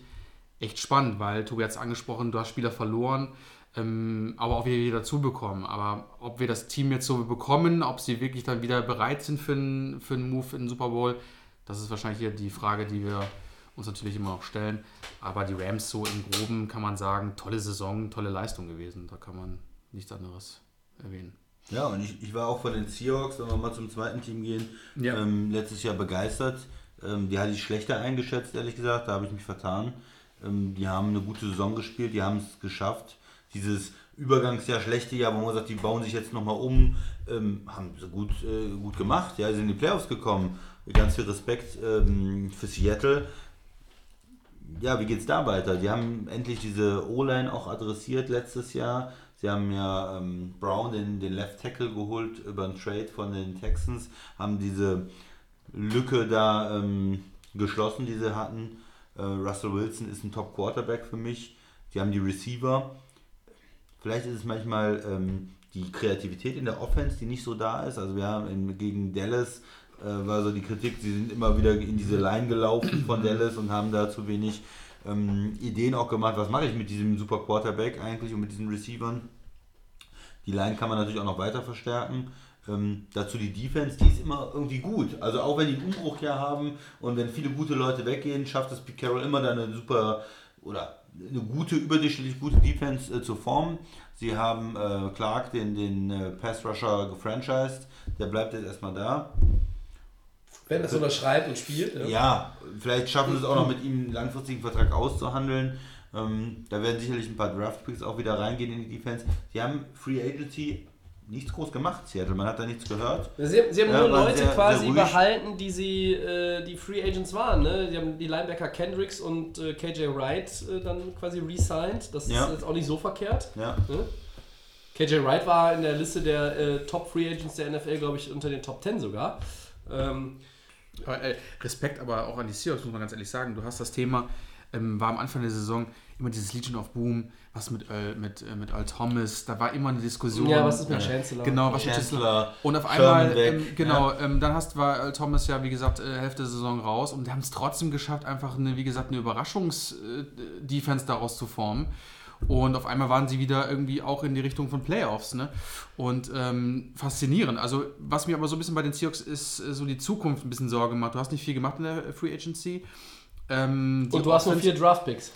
echt spannend, weil Tobi hat es angesprochen, du hast Spieler verloren, ähm, aber auch wieder dazu bekommen. Aber ob wir das Team jetzt so bekommen, ob sie wirklich dann wieder bereit sind für einen, für Move in den Super Bowl, das ist wahrscheinlich hier die Frage, die wir uns natürlich immer noch stellen. Aber die Rams so im Groben kann man sagen, tolle Saison, tolle Leistung gewesen. Da kann man nichts anderes erwähnen. Ja, und ich, ich war auch von den Seahawks, wenn wir mal zum zweiten Team gehen, Ja. ähm, letztes Jahr begeistert. Ähm, die hatte ich schlechter eingeschätzt, ehrlich gesagt, da habe ich mich vertan. Ähm, die haben eine gute Saison gespielt, die haben es geschafft. Dieses Übergangsjahr, schlechte Jahr, wo man sagt, die bauen sich jetzt nochmal um, ähm, haben sie gut, äh, gut gemacht. Ja, sie sind in die Playoffs gekommen. Ganz viel Respekt ähm, für Seattle. Ja, wie geht's da weiter? Die haben endlich diese O-Line auch adressiert letztes Jahr. Sie haben ja ähm, Brown, den, den Left Tackle, geholt über einen Trade von den Texans, haben diese Lücke da ähm, geschlossen, die sie hatten. Äh, Russell Wilson ist ein Top Quarterback für mich. Die haben die Receiver. Vielleicht ist es manchmal ähm, die Kreativität in der Offense, die nicht so da ist. Also wir haben in, gegen Dallas äh, war so die Kritik, sie sind immer wieder in diese Line gelaufen von Dallas und haben da zu wenig ähm, Ideen auch gemacht, was mache ich mit diesem super Quarterback eigentlich und mit diesen Receivern. Die Line kann man natürlich auch noch weiter verstärken. Ähm, dazu die Defense, die ist immer irgendwie gut. Also auch wenn die einen Umbruchjahr haben und wenn viele gute Leute weggehen, schafft es Pete Carroll immer dann eine super oder eine gute, überdurchschnittlich gute Defense äh, zu formen. Sie haben äh, Clark, den, den äh, Pass Rusher, gefranchised. Der bleibt jetzt erstmal da. Wenn das unterschreibt und spielt. Ja. Ja, vielleicht schaffen sie es auch noch mit ihm einen langfristigen Vertrag auszuhandeln. Ähm, da werden sicherlich ein paar Draft-Picks auch wieder reingehen in die Defense. Sie haben Free Agency nichts groß gemacht, Seattle. Man hat da nichts gehört. Sie haben, sie haben Ja, nur Leute sehr- quasi sehr behalten, die sie äh, die Free Agents waren. Ne? Die haben die Linebacker Kendricks und äh, KJ Wright äh, dann quasi re-signed. Das Ja. ist jetzt auch nicht so verkehrt. Ja. Ne? KJ Wright war in der Liste der äh, Top Free Agents der NFL, glaube ich, unter den Top 10 sogar. Ähm, Aber, äh, Respekt aber auch an die Seahawks, muss man ganz ehrlich sagen. Du hast das Thema, ähm, war am Anfang der Saison immer dieses Legion of Boom, was mit, Earl, mit, äh, mit Earl Thomas, da war immer eine Diskussion. Ja, was ist mit äh, Chancellor? Genau, was mit Chancellor. Chancellor, Und auf einmal, ähm, genau, ähm, dann hast, war Earl Thomas ja, wie gesagt, äh, Hälfte der Saison raus und die haben es trotzdem geschafft, einfach eine, wie gesagt, eine Überraschungs-Defense daraus zu formen. Und auf einmal waren sie wieder irgendwie auch in die Richtung von Playoffs. Ne? Und ähm, faszinierend. Also, was mir aber so ein bisschen bei den Seahawks ist, äh, so die Zukunft ein bisschen Sorge macht. Du hast nicht viel gemacht in der Free Agency. Ähm, und du hast nur vier Draft-Picks.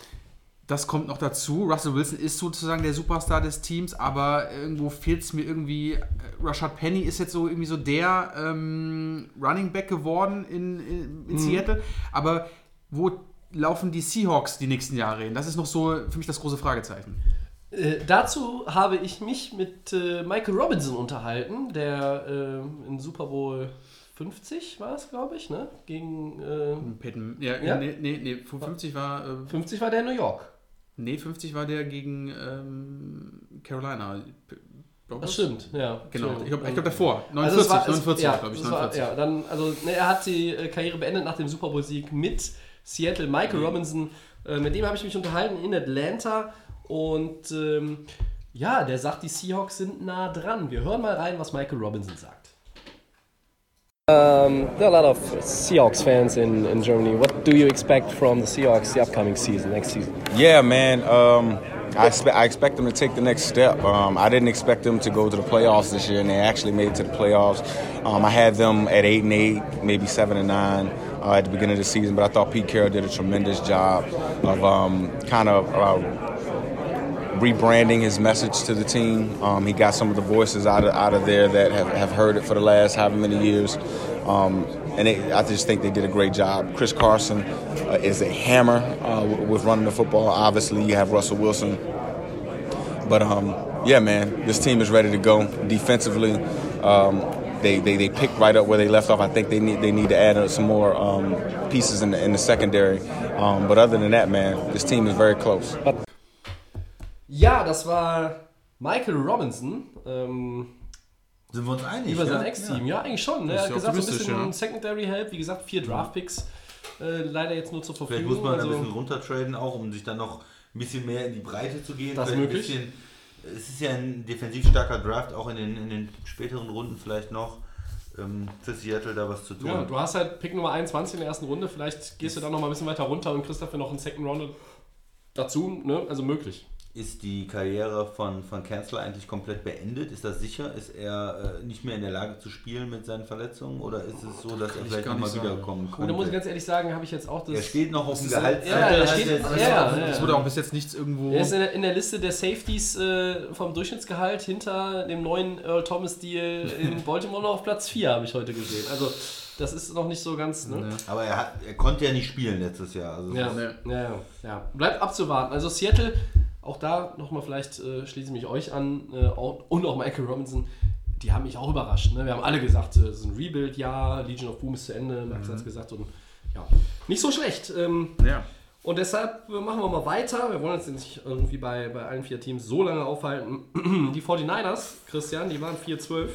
das kommt noch dazu. Russell Wilson ist sozusagen der Superstar des Teams, aber irgendwo fehlt es mir irgendwie. äh, Rashad Penny ist jetzt so irgendwie so der ähm, Running Back geworden in, in, in Seattle. Aber wo laufen die Seahawks die nächsten Jahre hin? Das ist noch so für mich das große Fragezeichen. Äh, dazu habe ich mich mit äh, Michael Robinson unterhalten, der äh, in Super Bowl 50 war es, glaube ich, ne? Gegen äh, Peyton, ja, Ja? nee, nee, nee, 50 war, äh, 50 war der in New York. nee, 50 war der gegen ähm, Carolina. Das stimmt, ja. Genau, ich glaube glaub davor. Also 49, es war, es, 49 ja, glaube ich, es war, 49. ja, dann, also ne, er hat die äh, Karriere beendet nach dem Super Bowl Sieg mit Seattle. Michael Mhm. Robinson, äh, mit dem habe ich mich unterhalten in Atlanta und ähm, ja, der sagt, die Seahawks sind nah dran. Wir hören mal rein, was Michael Robinson sagt. Um, there are a lot of Seahawks fans in, in Germany. What do you expect from the Seahawks the upcoming season, next season? Yeah, man. Um, I, expect, I expect them to take the next step. Um, I didn't expect them to go to the playoffs this year, and they actually made it to the playoffs. Um, I had them at eight and eight, maybe seven and nine uh, at the beginning of the season, but I thought Pete Carroll did a tremendous job of um, kind of. Uh, rebranding his message to the team. Um, he got some of the voices out of, out of there that have, have heard it for the last however many years. Um, and they, I just think they did a great job. Chris Carson uh, is a hammer uh, with running the football. Obviously, you have Russell Wilson. But um, yeah, man, this team is ready to go defensively. Um, they, they, they picked right up where they left off. I think they need they need to add some more um, pieces in the, in the secondary. Um, but other than that, man, this team is very close. Ja, das war Michael Robinson. Ähm, Sind wir uns einig? Über sein ja? Ex-Team, ja. eigentlich schon. Ne? Das Er ist hat ja gesagt, so ein bisschen ja. Secondary Help, wie gesagt, vier Draftpicks äh, leider jetzt nur zur Vielleicht Verfügung. muss man ein also, bisschen runtertraden, auch um sich dann noch ein bisschen mehr in die Breite zu gehen. Das Vielleicht möglich. Ein bisschen, es ist ja ein defensiv starker Draft, auch in den, in den späteren Runden vielleicht noch ähm, für Seattle da was zu tun. ja, du hast halt Pick Nummer 21 in der ersten Runde, vielleicht gehst du dann noch mal ein bisschen weiter runter und kriegst dafür noch einen Second Rounder dazu, ne? also möglich. Ist die Karriere von, von Kanzler eigentlich komplett beendet? Ist das sicher? Ist er äh, nicht mehr in der Lage zu spielen mit seinen Verletzungen? Oder ist es so, dass er ich vielleicht nochmal wiederkommen Und könnte? da muss ich ganz ehrlich sagen, habe ich jetzt auch das... er steht noch auf dem Gehalt. ja, er steht- Es ja, ist ja, ja. Es wurde auch bis jetzt nichts irgendwo. er ist in der, in der Liste der Safeties äh, vom Durchschnittsgehalt hinter dem neuen Earl Thomas Deal in *laughs* Baltimore noch auf Platz 4, habe ich heute gesehen. Also das ist noch nicht so ganz... Ne? Aber er, hat, er konnte ja nicht spielen letztes Jahr. Also es Ja, ja, ja, ja. Bleibt abzuwarten. Also Seattle, auch da nochmal vielleicht äh, schließe ich mich euch an äh, auch- und auch Michael Robinson, die haben mich auch überrascht. Ne? Wir haben alle gesagt, äh, es ist ein Rebuild-Jahr, Legion of Boom ist zu Ende, Max hat es gesagt und ja, nicht so schlecht. Ähm, ja. und deshalb äh, machen wir mal weiter. Wir wollen uns jetzt nicht irgendwie bei, bei allen vier Teams so lange aufhalten. *clears throat* Die 49ers, Christian, die waren 4-12.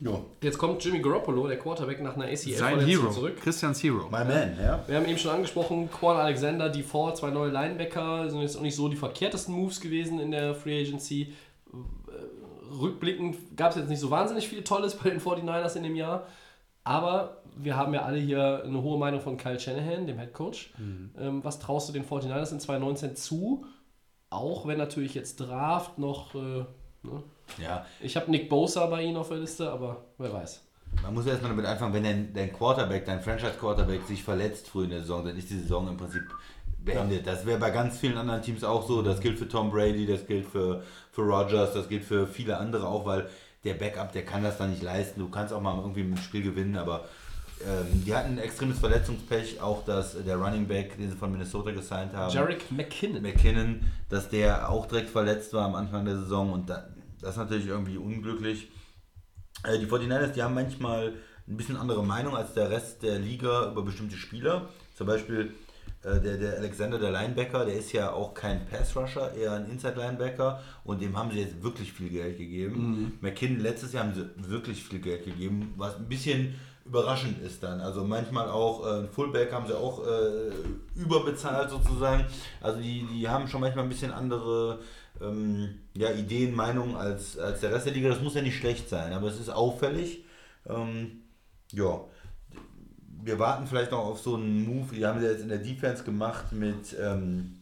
Jo. Jetzt kommt Jimmy Garoppolo, der Quarterback, nach einer Sein ACL-Verletzung Hero. zurück. Christians Hero. My man, ja. Wir haben eben schon angesprochen, Quan Alexander, die vor zwei neue Linebacker, sind jetzt auch nicht so die verkehrtesten Moves gewesen in der Free Agency. Äh, Rückblickend gab es jetzt nicht so wahnsinnig viel Tolles bei den 49ers in dem Jahr. Aber wir haben ja alle hier eine hohe Meinung von Kyle Shanahan, dem Head Coach. Ähm, was traust du den 49ers in 2019 zu? Auch wenn natürlich jetzt Draft noch. Äh, ne? Ja. Ich habe Nick Bosa bei ihnen auf der Liste, aber wer weiß. Man muss erstmal damit anfangen, wenn dein, dein Quarterback, dein Franchise-Quarterback sich verletzt früh in der Saison, dann ist die Saison im Prinzip beendet. Das wäre bei ganz vielen anderen Teams auch so. Das gilt für Tom Brady, das gilt für, für Rogers, das gilt für viele andere auch, weil der Backup, der kann das dann nicht leisten. Du kannst auch mal irgendwie ein Spiel gewinnen, aber ähm, die hatten ein extremes Verletzungspech, auch dass der Running Back, den sie von Minnesota gesigned haben, Jarek McKinnon. McKinnon, dass der auch direkt verletzt war am Anfang der Saison und da, das ist natürlich irgendwie unglücklich. Äh, die 49ers, die haben manchmal ein bisschen andere Meinung als der Rest der Liga über bestimmte Spieler. Zum Beispiel äh, der, der Alexander, der Linebacker, der ist ja auch kein Pass-Rusher, eher ein Inside-Linebacker und dem haben sie jetzt wirklich viel Geld gegeben. McKinnon, letztes Jahr haben sie wirklich viel Geld gegeben, was ein bisschen überraschend ist dann. Also manchmal auch äh, ein Fullback haben sie auch äh, überbezahlt sozusagen. Also die, die haben schon manchmal ein bisschen andere ähm, ja, Ideen, Meinungen als, als der Rest der Liga. Das muss ja nicht schlecht sein, aber es ist auffällig. Ähm, ja, wir warten vielleicht noch auf so einen Move. Die haben sie jetzt in der Defense gemacht mit, ähm,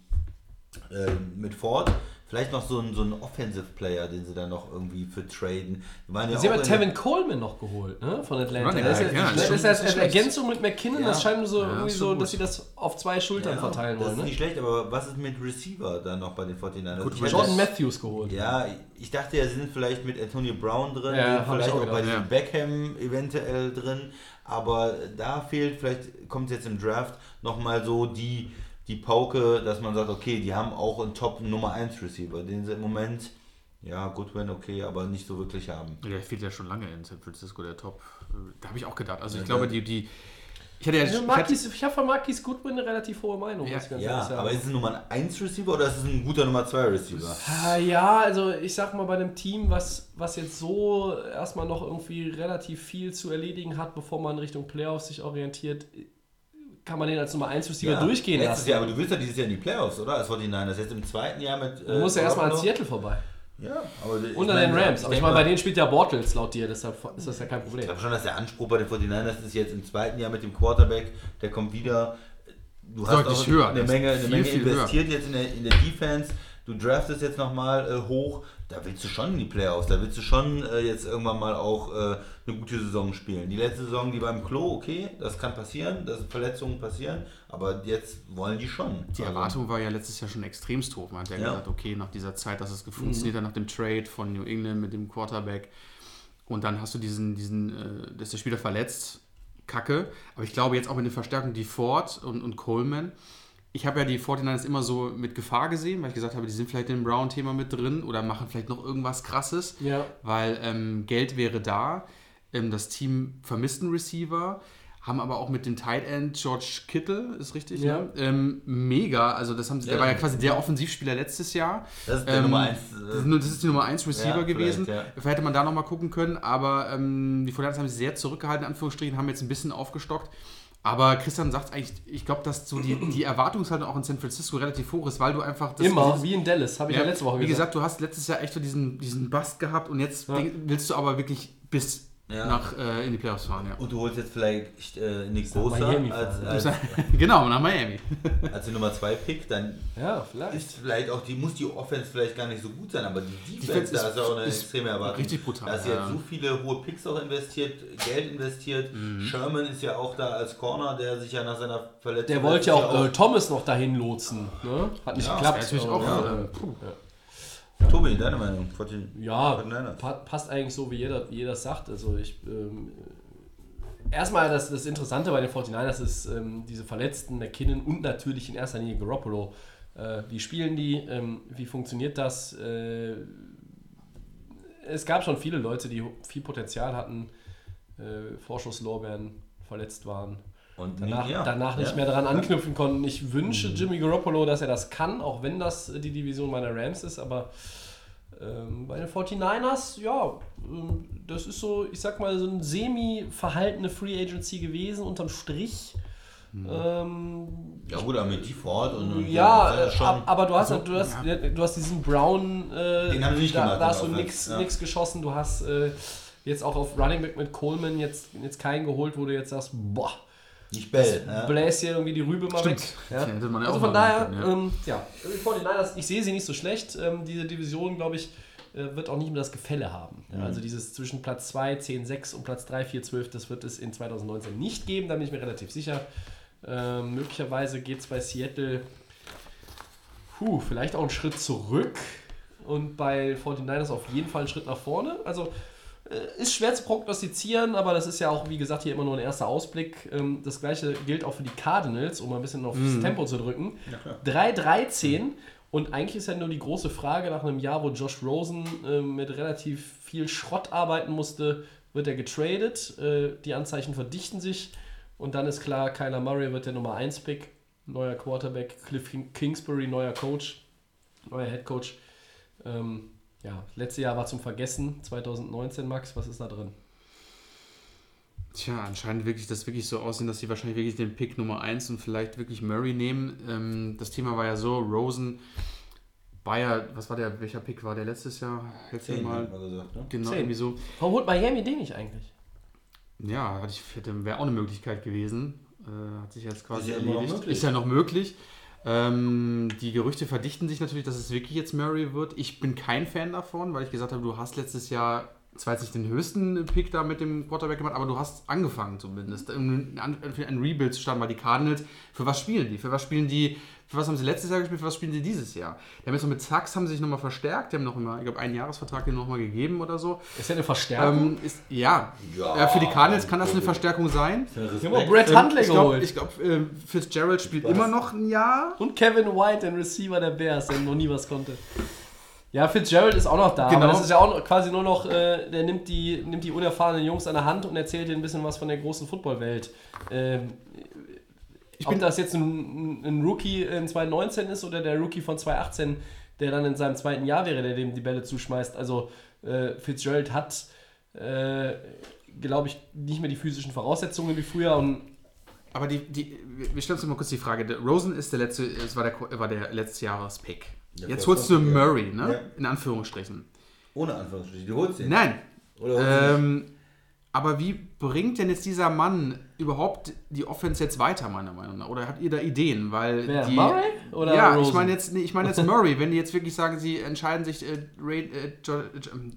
äh, mit Ford. Vielleicht noch so ein, so ein Offensive Player, den sie dann noch irgendwie für traden. Ja Sie haben ja Tevin Coleman noch geholt, ne? Von Atlanta. Running Das ist, ja, ja, das ist als ist schlecht. Ergänzung mit McKinnon, Ja. das scheint so Ja, irgendwie so, dass sie das auf zwei Schultern Ja, verteilen das wollen. ist Ne? nicht schlecht, aber was ist mit Receiver dann noch bei den 49ers? Gut, Ich Jordan Matthews geholt. Ja, ich dachte ja, sie sind vielleicht mit Antonio Brown drin, vielleicht auch auch bei diesem Beckham eventuell drin, aber da fehlt, vielleicht kommt jetzt im Draft nochmal so die die Pauke, dass man sagt, okay, die haben auch einen Top Nummer 1 Receiver, den sie im Moment, ja, Goodwin okay, aber nicht so wirklich haben. Der fehlt ja schon lange in San Francisco, der Top. Da habe ich auch gedacht. Also ich Ja, glaube, da- die, die. Ich hatte ja. Also Ich hatte, Marquis, ich habe von Marquis Goodwin eine relativ hohe Meinung. Ja, Ja, aber ist es ein Nummer 1 Receiver oder ist es ein guter Nummer 2 Receiver? Ah, Ja, also ich sag mal, bei einem Team, was, was jetzt so erstmal noch irgendwie relativ viel zu erledigen hat, bevor man Richtung Playoffs sich orientiert, kann man den als Nummer 1 Receiver durchgehen letztes lassen. Jahr, aber du willst ja dieses Jahr in die Playoffs, oder? Als 49ers. Jetzt im zweiten Jahr mit. du musst ja erstmal an. Seattle vorbei. Ja, aber ich Unter meine, den Rams. Aber ich meine, bei denen spielt ja Bortles laut dir, deshalb ist das ja kein Ich Problem. glaube schon, dass der Anspruch bei den 49ers ist jetzt im zweiten Jahr mit dem Quarterback, der kommt wieder. Du hast Deutlich auch höher. eine Menge, eine viel, Menge viel investiert jetzt in der, in der Defense. Du draftest jetzt nochmal äh, hoch. Da willst du schon in die Playoffs. Da willst du schon äh, jetzt irgendwann mal auch äh, eine gute Saison spielen. Die letzte Saison, die war im Klo, okay, das kann passieren, dass Verletzungen passieren. Aber jetzt wollen die schon. die Erwartung war ja letztes Jahr schon extremst hoch. Man hat ja, Ja. gesagt, okay, nach dieser Zeit, dass es funktioniert, hat, nach dem Trade von New England mit dem Quarterback. Und dann hast du diesen, diesen, äh, dass der Spieler verletzt. Kacke. Aber ich glaube jetzt auch mit den Verstärkungen, die Ford und, und Coleman. Ich habe ja die 49ers immer so mit Gefahr gesehen, weil ich gesagt habe, die sind vielleicht im Brown-Thema mit drin oder machen vielleicht noch irgendwas krasses. Ja. weil ähm, Geld wäre da. Ähm, das Team vermisst einen Receiver, haben aber auch mit dem Tight End George Kittle, ist richtig, Ja. ne? ähm, mega. Also das haben sie, der Ja. war ja quasi der Offensivspieler letztes Jahr. Das ist der Ähm, Nummer 1. Das ist, nur- das ist die Nummer 1 Receiver Ja, gewesen. vielleicht, ja. Vielleicht hätte man da nochmal gucken können, aber ähm, die 49ers haben sich sehr zurückgehalten, in Anführungsstrichen, haben jetzt ein bisschen aufgestockt. Aber Christian sagt eigentlich, ich glaube, dass so die, die Erwartungshaltung auch in San Francisco relativ hoch ist, weil du einfach das Immer, dieses- wie in Dallas, habe ich ja, letzte Woche wie gesagt. gesagt, du hast letztes Jahr echt so diesen, diesen Bust gehabt und jetzt Ja. willst du aber wirklich bis Ja. nach, äh, in die Playoffs fahren. Ja. Und du holst jetzt vielleicht äh, Nick Bosa Miami als, als, *laughs* genau, nach Miami. *laughs* als den Nummer 2 Pick, dann Ja, vielleicht. ist vielleicht auch die, muss die Offense vielleicht gar nicht so gut sein, aber die Defense, da ist- ist ja auch eine ist extreme Erwartung. richtig brutal, Da ist ja. jetzt so viele hohe Picks auch investiert, Geld investiert. Mhm. Sherman ist ja auch da als Corner, der sich ja nach seiner Verletzung. Der wollte ja auch Jahr äh, Thomas noch dahin lotsen. Ne? Hat nicht Ja, geklappt. natürlich auch, äh, äh, puh. Tobi, deine Meinung? Ja, pa passt eigentlich so, wie jeder, wie jeder sagt. Also ich ähm, erstmal das, das Interessante bei den 49ers ist ähm, diese Verletzten, McKinnon und natürlich in erster Linie Garoppolo. Äh, wie spielen die? Ähm, wie funktioniert das? Äh, es gab schon viele Leute, die viel Potenzial hatten, äh, Vorschusslorbeeren verletzt waren. Und danach, ja, danach nicht ja. mehr daran anknüpfen konnten. Ich wünsche Jimmy Garoppolo, dass er das kann, auch wenn das die Division meiner Rams ist, aber ähm, bei den 49ers, ja, ähm, das ist so, ich sag mal, so ein semi-verhaltene Free Agency gewesen, unterm Strich. Ähm, Ja, gut, aber mit die Ford und. und ja, äh, schon, ab- aber du hast, du, hast, du hast diesen Brown, äh, Den haben nicht da, gemacht da hast du nichts ja. geschossen. Du hast äh, jetzt auch auf Running Back mit Coleman jetzt, jetzt keinen geholt, wo du jetzt sagst, boah, nicht Bell. Ja. bläst hier irgendwie die Rübe mal Stimmt. weg. Ja, hätte man ja also auch von daher, können, ja. Ähm, ja, die 49ers, ich sehe sie nicht so schlecht. Ähm, diese Division, glaube ich, äh, wird auch nicht mehr das Gefälle haben. Ja, Also dieses zwischen Platz 2, 10, 6 und Platz 3, 4, 12, das wird es in 2019 nicht geben, da bin ich mir relativ sicher. Ähm, möglicherweise geht es bei Seattle puh, vielleicht auch einen Schritt zurück und bei 49ers auf jeden Fall einen Schritt nach vorne. Also ist schwer zu prognostizieren, aber das ist ja auch, wie gesagt, hier immer nur ein erster Ausblick. Ähm, das gleiche gilt auch für die Cardinals, um mal ein bisschen aufs Tempo zu drücken. 3-13 und eigentlich ist ja nur die große Frage nach einem Jahr, wo Josh Rosen äh, mit relativ viel Schrott arbeiten musste, wird er getradet. Äh, die Anzeichen verdichten sich und dann ist klar, Kyler Murray wird der Nummer 1 Pick, neuer Quarterback, Cliff King- Kingsbury, neuer Coach, neuer Head Coach. Ähm, ja, letztes Jahr war zum Vergessen, 2019, Max, was ist da drin? Tja, anscheinend wirklich das wirklich so aussehen, dass sie wahrscheinlich wirklich den Pick Nummer 1 und vielleicht wirklich Murray nehmen. Ähm, das Thema war ja so, Rosen war ja, was war der, welcher Pick war der letztes Jahr? Zehn, mal. gesagt, ne? Genau, Zehn. irgendwie so. Warum holt Miami den nicht eigentlich? Ja, hatte ich, hätte, wäre auch eine Möglichkeit gewesen. Äh, hat sich jetzt quasi Ist ja erledigt. möglich. Ist ja noch möglich. Ähm, die Gerüchte verdichten sich natürlich, dass es wirklich jetzt Murray wird. Ich bin kein Fan davon, weil ich gesagt habe, du hast letztes Jahr zwar jetzt nicht den höchsten Pick da mit dem Quarterback gemacht, aber du hast angefangen zumindest, ein, ein Rebuild zu starten, weil die Cardinals, für was spielen die? Für was spielen die, für was haben sie letztes Jahr gespielt, für was spielen sie dieses Jahr? Die haben jetzt noch mit Sachs haben sie sich nochmal verstärkt, die haben noch immer, ich glaube, einen Jahresvertrag denen nochmal gegeben oder so. Ist ja eine Verstärkung. Ähm, ist, ja. Ja, ja, für die Cardinals kann das eine Verstärkung sein. Haben auch Brett Huntley ich glaube, geholt. ich glaub, äh, Fitzgerald spielt immer noch ein Jahr. Und Kevin White, den Receiver der Bears, der noch nie was konnte. Ja, Fitzgerald ist auch noch da. Genau. Aber das ist ja auch noch- quasi nur noch, äh, der nimmt die, nimmt die unerfahrenen Jungs an der Hand und erzählt ihnen ein bisschen was von der großen Footballwelt. Ähm, Ich ob bin- das jetzt ein, ein Rookie in 2019 ist oder der Rookie von 2018, der dann in seinem zweiten Jahr wäre, der dem die Bälle zuschmeißt. Also äh, Fitzgerald hat, äh, glaube ich, nicht mehr die physischen Voraussetzungen wie früher und Aber die, die, wir- stellen uns mal kurz die Frage. Der Rosen ist der letzte, es war der, war der letzte Jahrespick. Ja, Jetzt holst du ja. Murray, ne? Ja. In Anführungsstrichen. Ohne Anführungsstriche. Du holst ihn. Nein. Oder holst du ihn Ähm, aber wie bringt denn jetzt dieser Mann überhaupt die Offense jetzt weiter, meiner Meinung nach? Oder habt ihr da Ideen? Weil Wer, die, Murray oder ja, ich Rosen? meine jetzt, nee, ich meine jetzt Murray, wenn die jetzt wirklich sagen, sie entscheiden sich äh, äh, äh,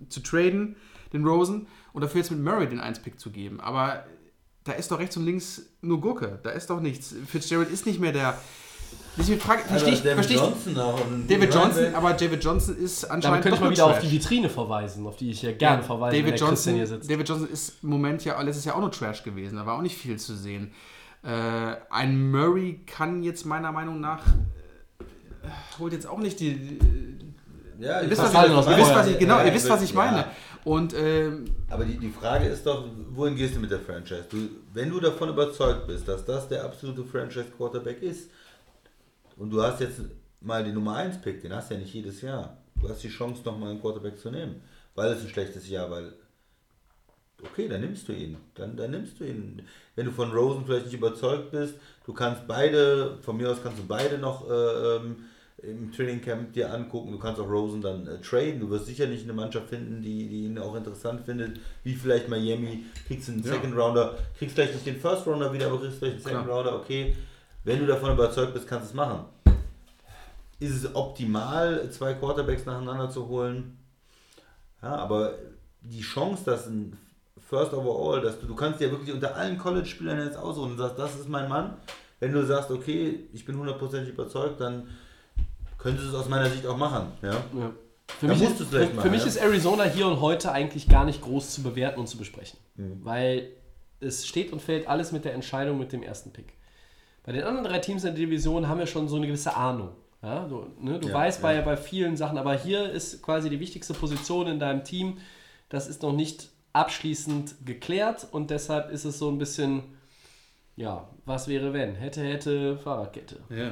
zu traden, den Rosen, und dafür jetzt mit Murray den 1-Pick zu geben. Aber da ist doch rechts und links nur Gurke. Da ist doch nichts. Fitzgerald ist nicht mehr der. Deswegen frage, Also verstehe ich, David verstehe ich, Johnson und David Johnson, aber David Johnson ist anscheinend könnte ich mal wieder auf Trash. die Vitrine verweisen, auf die ich hier gerne verweise, David Johnson, hier sitzt. David Johnson ist im Moment ja letztes Jahr auch nur Trash gewesen. Da war auch nicht viel zu sehen. Äh, ein Murray kann jetzt meiner Meinung nach äh, holt jetzt auch nicht die. die Ja, ihr ich wisst, was ich, ihr wisst, was ich, genau, Ja, ihr wisst, was ich ja. meine. Und ähm, Aber die, die Frage ist doch, wohin gehst du mit der Franchise? Du, wenn du davon überzeugt bist, dass das der absolute Franchise-Quarterback ist, und du hast jetzt mal die Nummer 1 Pick, den hast du ja nicht jedes Jahr. Du hast die Chance, nochmal einen Quarterback zu nehmen. Weil es ein schlechtes Jahr, weil. Okay, dann nimmst du ihn. Dann, dann nimmst du ihn. Wenn du von Rosen vielleicht nicht überzeugt bist, du kannst beide, von mir aus kannst du beide noch äh, ähm, im Training Camp dir angucken. Du kannst auch Rosen dann äh, traden. Du wirst sicherlich eine Mannschaft finden, die, die ihn auch interessant findet, wie vielleicht Miami. Kriegst einen Ja. Second Rounder, kriegst vielleicht nicht den First Rounder wieder, aber kriegst vielleicht einen Second Rounder. Okay, wenn du davon überzeugt bist, kannst du es machen. Ist es optimal, zwei Quarterbacks nacheinander zu holen? Ja, aber die Chance, dass ein First Overall, dass du, du kannst dir wirklich unter allen College-Spielern jetzt aussuchen und sagst, das ist mein Mann. Wenn du sagst, okay, ich bin hundertprozentig überzeugt, dann könntest du es aus meiner Sicht auch machen. Ja? Ja. Für, mich, ist, für, machen, mich ja. ist Arizona hier und heute eigentlich gar nicht groß zu bewerten und zu besprechen. Mhm. Weil es steht und fällt alles mit der Entscheidung mit dem ersten Pick. Bei den anderen drei Teams in der Division haben wir schon so eine gewisse Ahnung. Ja, du ne, du Ja, weißt ja. Bei, bei vielen Sachen, aber hier ist quasi die wichtigste Position in deinem Team. Das ist noch nicht abschließend geklärt und deshalb ist es so ein bisschen, ja, was wäre wenn? Hätte, hätte, Fahrradkette. ja.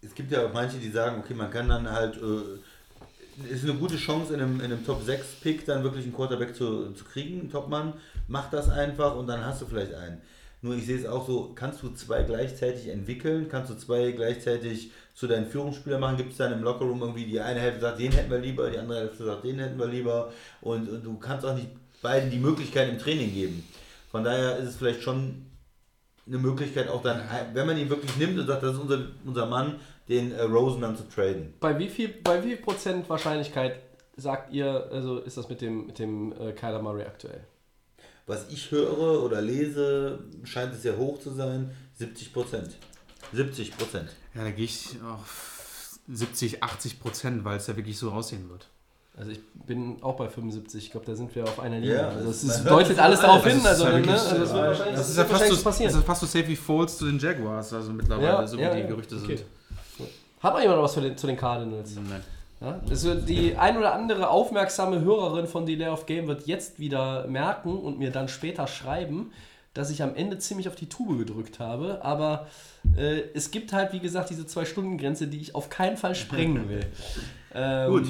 Es gibt ja auch manche, die sagen, okay, man kann dann halt, äh, ist eine gute Chance in einem, in einem Top 6 Pick dann wirklich einen Quarterback zu, zu kriegen, einen Topmann. Mach das einfach und dann hast du vielleicht einen. Nur ich sehe es auch so, kannst du zwei gleichzeitig entwickeln? Kannst du zwei gleichzeitig zu deinen Führungsspielern machen? Gibt es dann im Lockerroom irgendwie die eine Hälfte sagt, den hätten wir lieber, die andere Hälfte sagt, den hätten wir lieber. Und, und du kannst auch nicht beiden die Möglichkeit im Training geben. Von daher ist es vielleicht schon eine Möglichkeit auch dann, wenn man ihn wirklich nimmt und sagt, das ist unser, unser Mann, den äh, Rosen dann zu traden. Bei wie viel, bei wie viel Prozent Wahrscheinlichkeit sagt ihr, also ist das mit dem, mit dem äh, Kyler Murray aktuell? Was ich höre oder lese, scheint es sehr hoch zu sein, 70 Prozent. 70 Prozent. ja, da gehe ich auf 70, 80 Prozent, weil es ja wirklich so aussehen wird. Also ich bin auch bei 75, ich glaube, da sind wir auf einer Linie. Ja, also es ist, deutet es alles darauf das hin, ist also, ja ne, also Das das ist ja wird fast wahrscheinlich so, passieren. das ist fast so safe wie Foles zu den Jaguars, also mittlerweile, Ja, so wie ja, die ja, Gerüchte okay. sind. Hat noch jemand was für den, zu den Cardinals? Nein. Ja? Also die ein oder andere aufmerksame Hörerin von Delay of Game wird jetzt wieder merken und mir dann später schreiben, dass ich am Ende ziemlich auf die Tube gedrückt habe. Aber äh, es gibt halt, wie gesagt, diese Zwei-Stunden-Grenze, die ich auf keinen Fall sprengen *laughs* will. Ähm, Gut.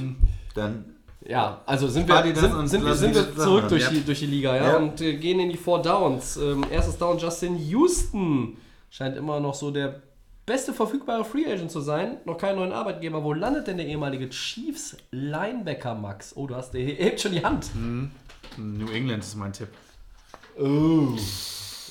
Dann Ja, also sind wir, sind, sind, wir- sind wir zurück durch, ja. die, durch die Liga ja, Ja. und äh, gehen in die Four Downs. Ähm, erstes Down Justin Houston scheint immer noch so der beste verfügbare Free Agent zu sein. Noch keinen neuen Arbeitgeber. Wo landet denn der ehemalige Chiefs Linebacker Max? Oh, du hast der hebt *laughs* schon die Hand. New England ist mein Tipp. Oh.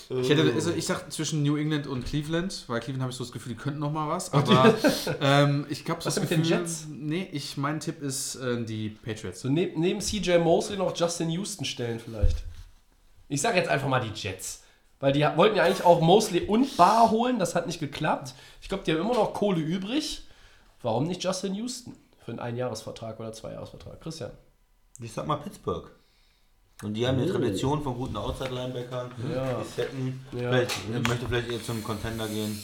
Ich, hätte, also ich sag zwischen New England und Cleveland, weil Cleveland habe ich so das Gefühl, die könnten noch mal was. Aber ähm, ich glaube, Was das mit den Gefühl, Jets? Nee, ich, mein Tipp ist äh, die Patriots. So neben, neben CJ Mosley noch Justin Houston stellen vielleicht. Ich sage jetzt einfach mal die Jets. Weil die wollten ja eigentlich auch Mosley und Barr holen, das hat nicht geklappt. Ich glaube, die haben immer noch Kohle übrig. Warum nicht Justin Houston für einen Einjahresvertrag oder Zweijahresvertrag? Christian. Ich sag mal Pittsburgh. Und die haben eine Tradition von guten Outside-Linebackern. Ja. Die setten. Ja. Vielleicht, er möchte vielleicht eher zum Contender gehen.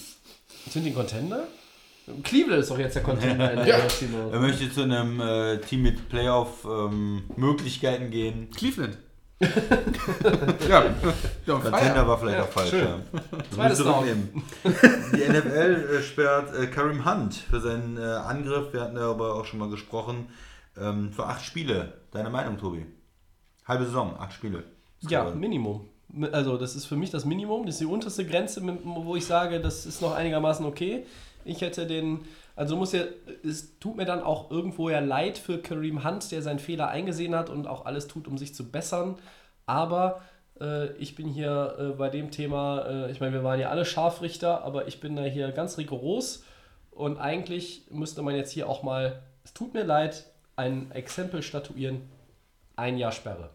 Sind die ein Contender? Cleveland ist doch jetzt der Contender in der *laughs* North. Er möchte zu einem äh, Team mit Playoff-Möglichkeiten gehen. Cleveland. *laughs* ja, ja Contender war vielleicht Ja, auch falsch. Ja. Zweites zurücknehmen. Die NFL äh, sperrt äh, Karim Hunt für seinen äh, Angriff. Wir hatten darüber auch schon mal gesprochen. Ähm, für acht Spiele. Deine Meinung, Tobi? Halbe Saison, acht Spiele. Ja, Minimum. Also das ist für mich das Minimum, das ist die unterste Grenze, wo ich sage, das ist noch einigermaßen okay. Ich hätte den, also muss ja, es tut mir dann auch irgendwo ja leid für Kareem Hunt, der seinen Fehler eingesehen hat und auch alles tut, um sich zu bessern. Aber äh, ich bin hier äh, bei dem Thema, äh, ich meine, wir waren ja alle Scharfrichter, aber ich bin da hier ganz rigoros und eigentlich müsste man jetzt hier auch mal, es tut mir leid, ein Exempel statuieren, ein Jahr Sperre.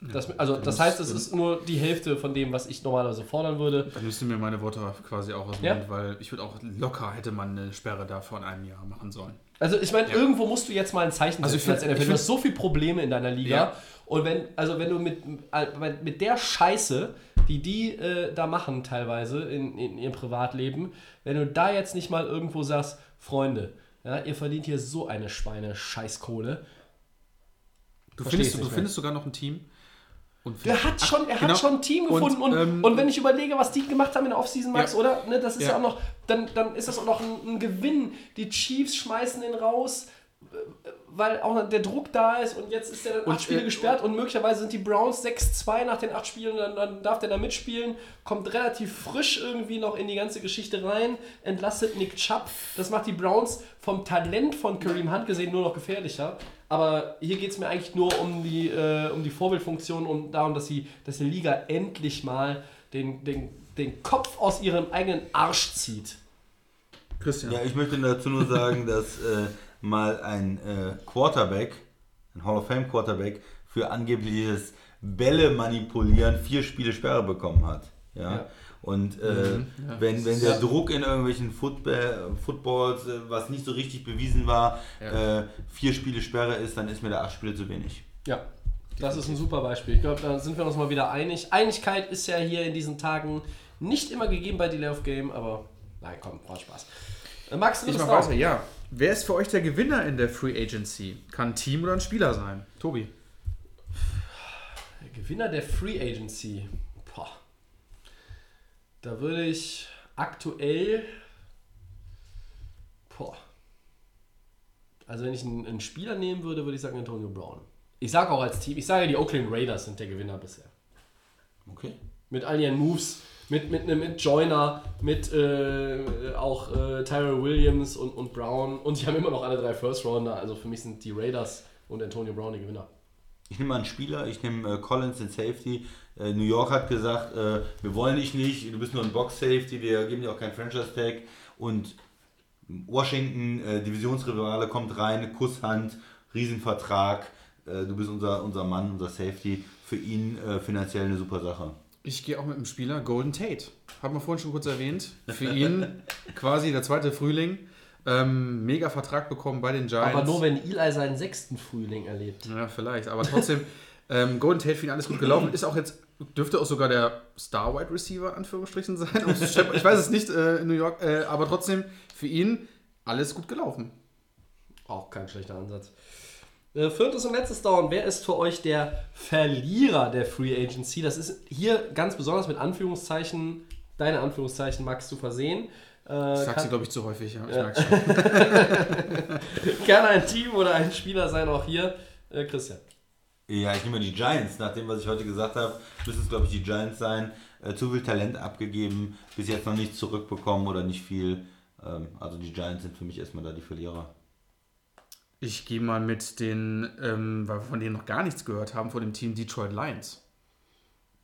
Das, also das heißt, es ist nur die Hälfte von dem, was ich normalerweise fordern würde. Dann müssten mir meine Worte quasi auch aus dem Ja. Mund, weil ich würde auch locker hätte man eine Sperre da von einem Jahr machen sollen. Also ich meine, irgendwo musst du jetzt mal ein Zeichen Also ich setzen als NFL. Du hast so viele Probleme in deiner Liga. Ja. Und wenn, also wenn du mit, äh, mit der Scheiße, die die äh, da machen teilweise in, in ihrem Privatleben, wenn du da jetzt nicht mal irgendwo sagst, Freunde, ja, ihr verdient hier so eine Schweine-Scheißkohle. Du, findest, du findest sogar noch ein Team. Und Der hat schon, er genau. hat schon ein Team Und, gefunden und, und, ähm, wenn ich überlege, was die gemacht haben in der Offseason, Max, Ja. oder? Ne, das ist ja. Ja. auch noch, dann, dann ist das auch noch ein, ein Gewinn. Die Chiefs schmeißen den raus, äh, weil auch der Druck da ist und jetzt ist der dann Und, acht Spiele äh, gesperrt und möglicherweise sind die Browns 6-2 nach den acht Spielen, dann, dann darf der da mitspielen, kommt relativ frisch irgendwie noch in die ganze Geschichte rein, entlastet Nick Chubb. Das macht die Browns vom Talent von Kareem Hunt gesehen nur noch gefährlicher. Aber hier geht es mir eigentlich nur um die, äh, um die Vorbildfunktion und darum, dass, sie, dass die Liga endlich mal den, den, den Kopf aus ihrem eigenen Arsch zieht. Christian. Ja, ich möchte dazu nur sagen, dass äh, mal ein äh, Quarterback, ein Hall of Fame Quarterback, für angebliches Bälle manipulieren vier Spiele Sperre bekommen hat. Ja. Ja. Und äh, wenn, wenn der Druck in irgendwelchen Football, Footballs, äh, was nicht so richtig bewiesen war, Ja. äh, vier Spiele Sperre ist, dann ist mir da acht Spiele zu wenig. Ja, das ist ein super Beispiel. Ich glaube, da sind wir uns mal wieder einig. Einigkeit ist ja hier in diesen Tagen nicht immer gegeben bei Delay of Game, aber nein, komm, war Spaß. Max, du Ich mach weiter, ja. Wer ist für euch der Gewinner in der Free Agency? Kann ein Team oder ein Spieler sein? Tobi. Der Gewinner der Free Agency. Da würde ich aktuell. Boah. Also, wenn ich einen, einen Spieler nehmen würde, würde ich sagen Antonio Brown. Ich sage auch als Team, ich sage, die Oakland Raiders sind der Gewinner bisher. Okay. Mit all ihren Moves, mit, mit, mit Joyner, mit äh, auch äh, Tyrell Williams und, und Brown. Und die haben immer noch alle drei First Rounder. Also für mich sind die Raiders und Antonio Brown die Gewinner. Ich nehme mal einen Spieler, ich nehme äh, Collins in Safety. Äh, New York hat gesagt, äh, wir wollen dich nicht, du bist nur ein Box-Safety, wir geben dir auch keinen Franchise-Tag. Und Washington, äh, Divisionsrivale, kommt rein, Kusshand, Riesenvertrag, äh, du bist unser, unser Mann, unser Safety. Für ihn äh, finanziell eine super Sache. Ich gehe auch mit dem Spieler Golden Tate. Haben wir vorhin schon kurz erwähnt. Für ihn *laughs* quasi der zweite Frühling. Ähm, mega Vertrag bekommen bei den Giants. Aber nur wenn Eli seinen sechsten Frühling erlebt. Ja, vielleicht. Aber trotzdem, *laughs* ähm, Golden Tate für ihn alles gut gelaufen. Ist auch jetzt, dürfte auch sogar der Star Wide Receiver, Anführungsstrichen, sein. Ich weiß es nicht äh, in New York, äh, aber trotzdem für ihn alles gut gelaufen. Auch kein schlechter Ansatz. Äh, viertes und letztes Down. Wer ist für euch der Verlierer der Free Agency? Das ist hier ganz besonders mit Anführungszeichen, deine Anführungszeichen, Max, zu versehen. Äh, Ich sag's kann- dir, glaube ich, zu häufig. Ja. Ich Ja. merk's schon. *laughs* Gerne ein Team oder ein Spieler sein, auch hier. Äh, Christian. Ja, ich nehme die Giants. Nach dem, was ich heute gesagt habe, müssen es, glaube ich, die Giants sein. Äh, zu viel Talent abgegeben, bis jetzt noch nichts zurückbekommen oder nicht viel. Ähm, also die Giants sind für mich erstmal da die Verlierer. Ich gehe mal mit den, ähm, weil wir von denen noch gar nichts gehört haben, von dem Team Detroit Lions.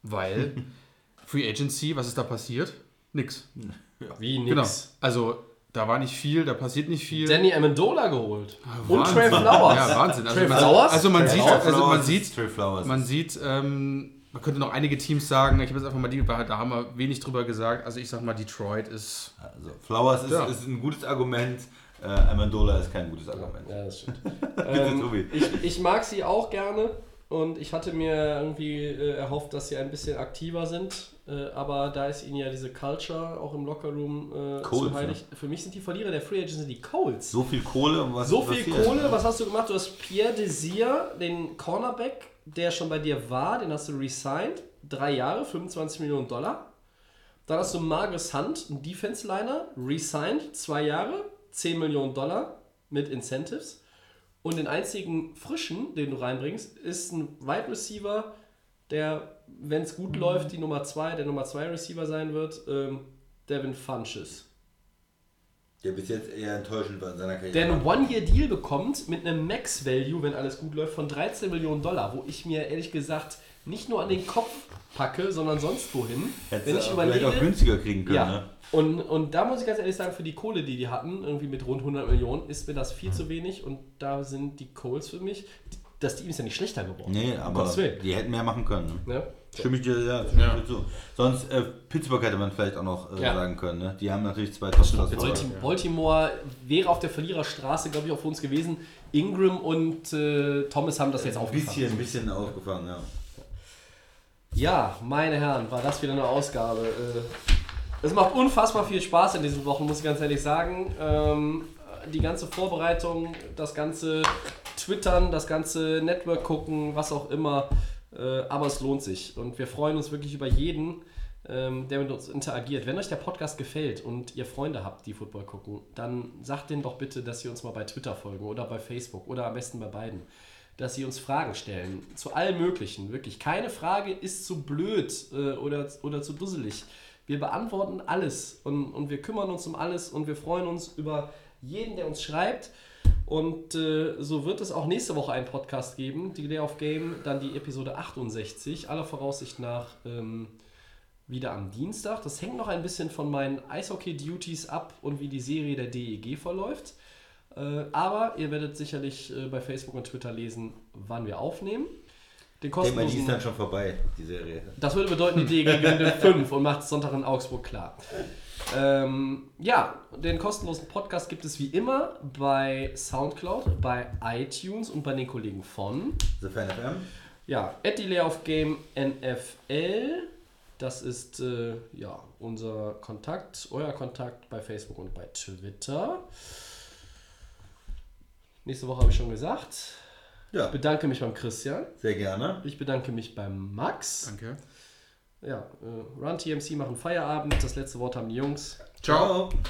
Weil *laughs* Free Agency, was ist da passiert? Nix. *laughs* Wie nix. Genau. Also, da war nicht viel, da passiert nicht viel. Danny Amendola geholt. Und Wahnsinn. Trey Flowers. Ja, Wahnsinn. Also Trey man, Flowers? also man sieht, also man Flowers sieht, man sieht, ähm, man könnte noch einige Teams sagen, ich habe jetzt einfach mal die, da haben wir wenig drüber gesagt. Also ich sag mal, Detroit ist. Also, Flowers ist, Ja. ist ein gutes Argument, äh, Amendola ist kein gutes Argument. Ja, das stimmt. *laughs* Ähm, ich, ich mag sie auch gerne und ich hatte mir irgendwie äh, erhofft, dass sie ein bisschen aktiver sind. Äh, aber da ist ihnen ja diese Culture auch im Lockerroom äh, Colts, zu heilig. Für mich sind die Verlierer der Free Agents die Colts. So viel Kohle und was So viel passiert? Kohle, was hast du gemacht? Du hast Pierre Desir, den Cornerback, der schon bei dir war, den hast du resigned. Drei Jahre, 25 Millionen Dollar. Dann hast du Marcus Hunt, einen Defense-Liner, resigned, zwei Jahre, 10 Millionen Dollar mit Incentives. Und den einzigen frischen, den du reinbringst, ist ein Wide Receiver, der, wenn es gut läuft, die Nummer 2, der Nummer 2 Receiver sein wird, ähm, Devin Funches. Der bis jetzt eher enttäuschend war in seiner Karriere. der einen One-Year-Deal bekommt mit einem Max-Value, wenn alles gut läuft, von 13 Millionen Dollar, wo ich mir ehrlich gesagt nicht nur an den Kopf packe, sondern sonst wohin. Hättest wenn ich auch vielleicht auch überlege, günstiger kriegen können. ja, Ne? und, und da muss ich ganz ehrlich sagen, für die Kohle, die die hatten, irgendwie mit rund 100 Millionen, ist mir das viel zu wenig und da sind die Coles für mich, das Team ist ja nicht schlechter geworden. Nee, aber die hätten mehr machen können. Ne? Ne? Stimme ich dir, ja, stimme Ja. zu. Sonst, äh, Pittsburgh hätte man vielleicht auch noch äh, Ja. sagen können. Ne? Die haben natürlich zwei top Baltim- Baltimore wäre auf der Verliererstraße, glaube ich, auch für uns gewesen. Ingram und äh, Thomas haben das jetzt Ein aufgefangen. bisschen, ein bisschen aufgefangen, ja. Ja, meine Herren, war das wieder eine Ausgabe. Äh, Es macht unfassbar viel Spaß in diesen Wochen, muss ich ganz ehrlich sagen. Ähm, die ganze Vorbereitung, das ganze Twittern, das ganze Network gucken, was auch immer. Äh, aber es lohnt sich. Und wir freuen uns wirklich über jeden, ähm, der mit uns interagiert. Wenn euch der Podcast gefällt und ihr Freunde habt, die Football gucken, dann sagt denen doch bitte, dass sie uns mal bei Twitter folgen oder bei Facebook oder am besten bei beiden. Dass sie uns Fragen stellen. Zu allem Möglichen. Wirklich. Keine Frage ist zu blöd äh, oder, oder zu dusselig. Wir beantworten alles und, und wir kümmern uns um alles und wir freuen uns über jeden, der uns schreibt. Und äh, so wird es auch nächste Woche einen Podcast geben, die Day of Game, dann die Episode 68, aller Voraussicht nach ähm, wieder am Dienstag. Das hängt noch ein bisschen von meinen Eishockey-Duties ab und wie die Serie der DEG verläuft. Äh, aber ihr werdet sicherlich äh, bei Facebook und Twitter lesen, wann wir aufnehmen. Den Ich denke mal, die ist kostenlosen, dann schon vorbei, die Serie. das würde bedeuten, die DEG gewinnt in 5 und macht Sonntag in Augsburg klar. Ähm, ja, den kostenlosen Podcast gibt es wie immer bei Soundcloud, bei iTunes und bei den Kollegen von The Fan FM. ja, at Delay of Game NFL. Das ist äh, ja, unser Kontakt, euer Kontakt bei Facebook und bei Twitter. Nächste Woche habe ich schon gesagt. Ja, Ich bedanke mich beim Christian. sehr gerne. Ich bedanke mich beim Max. Danke. Ja, äh, Run TMC machen Feierabend. Das letzte Wort haben die Jungs. Ciao. Ciao.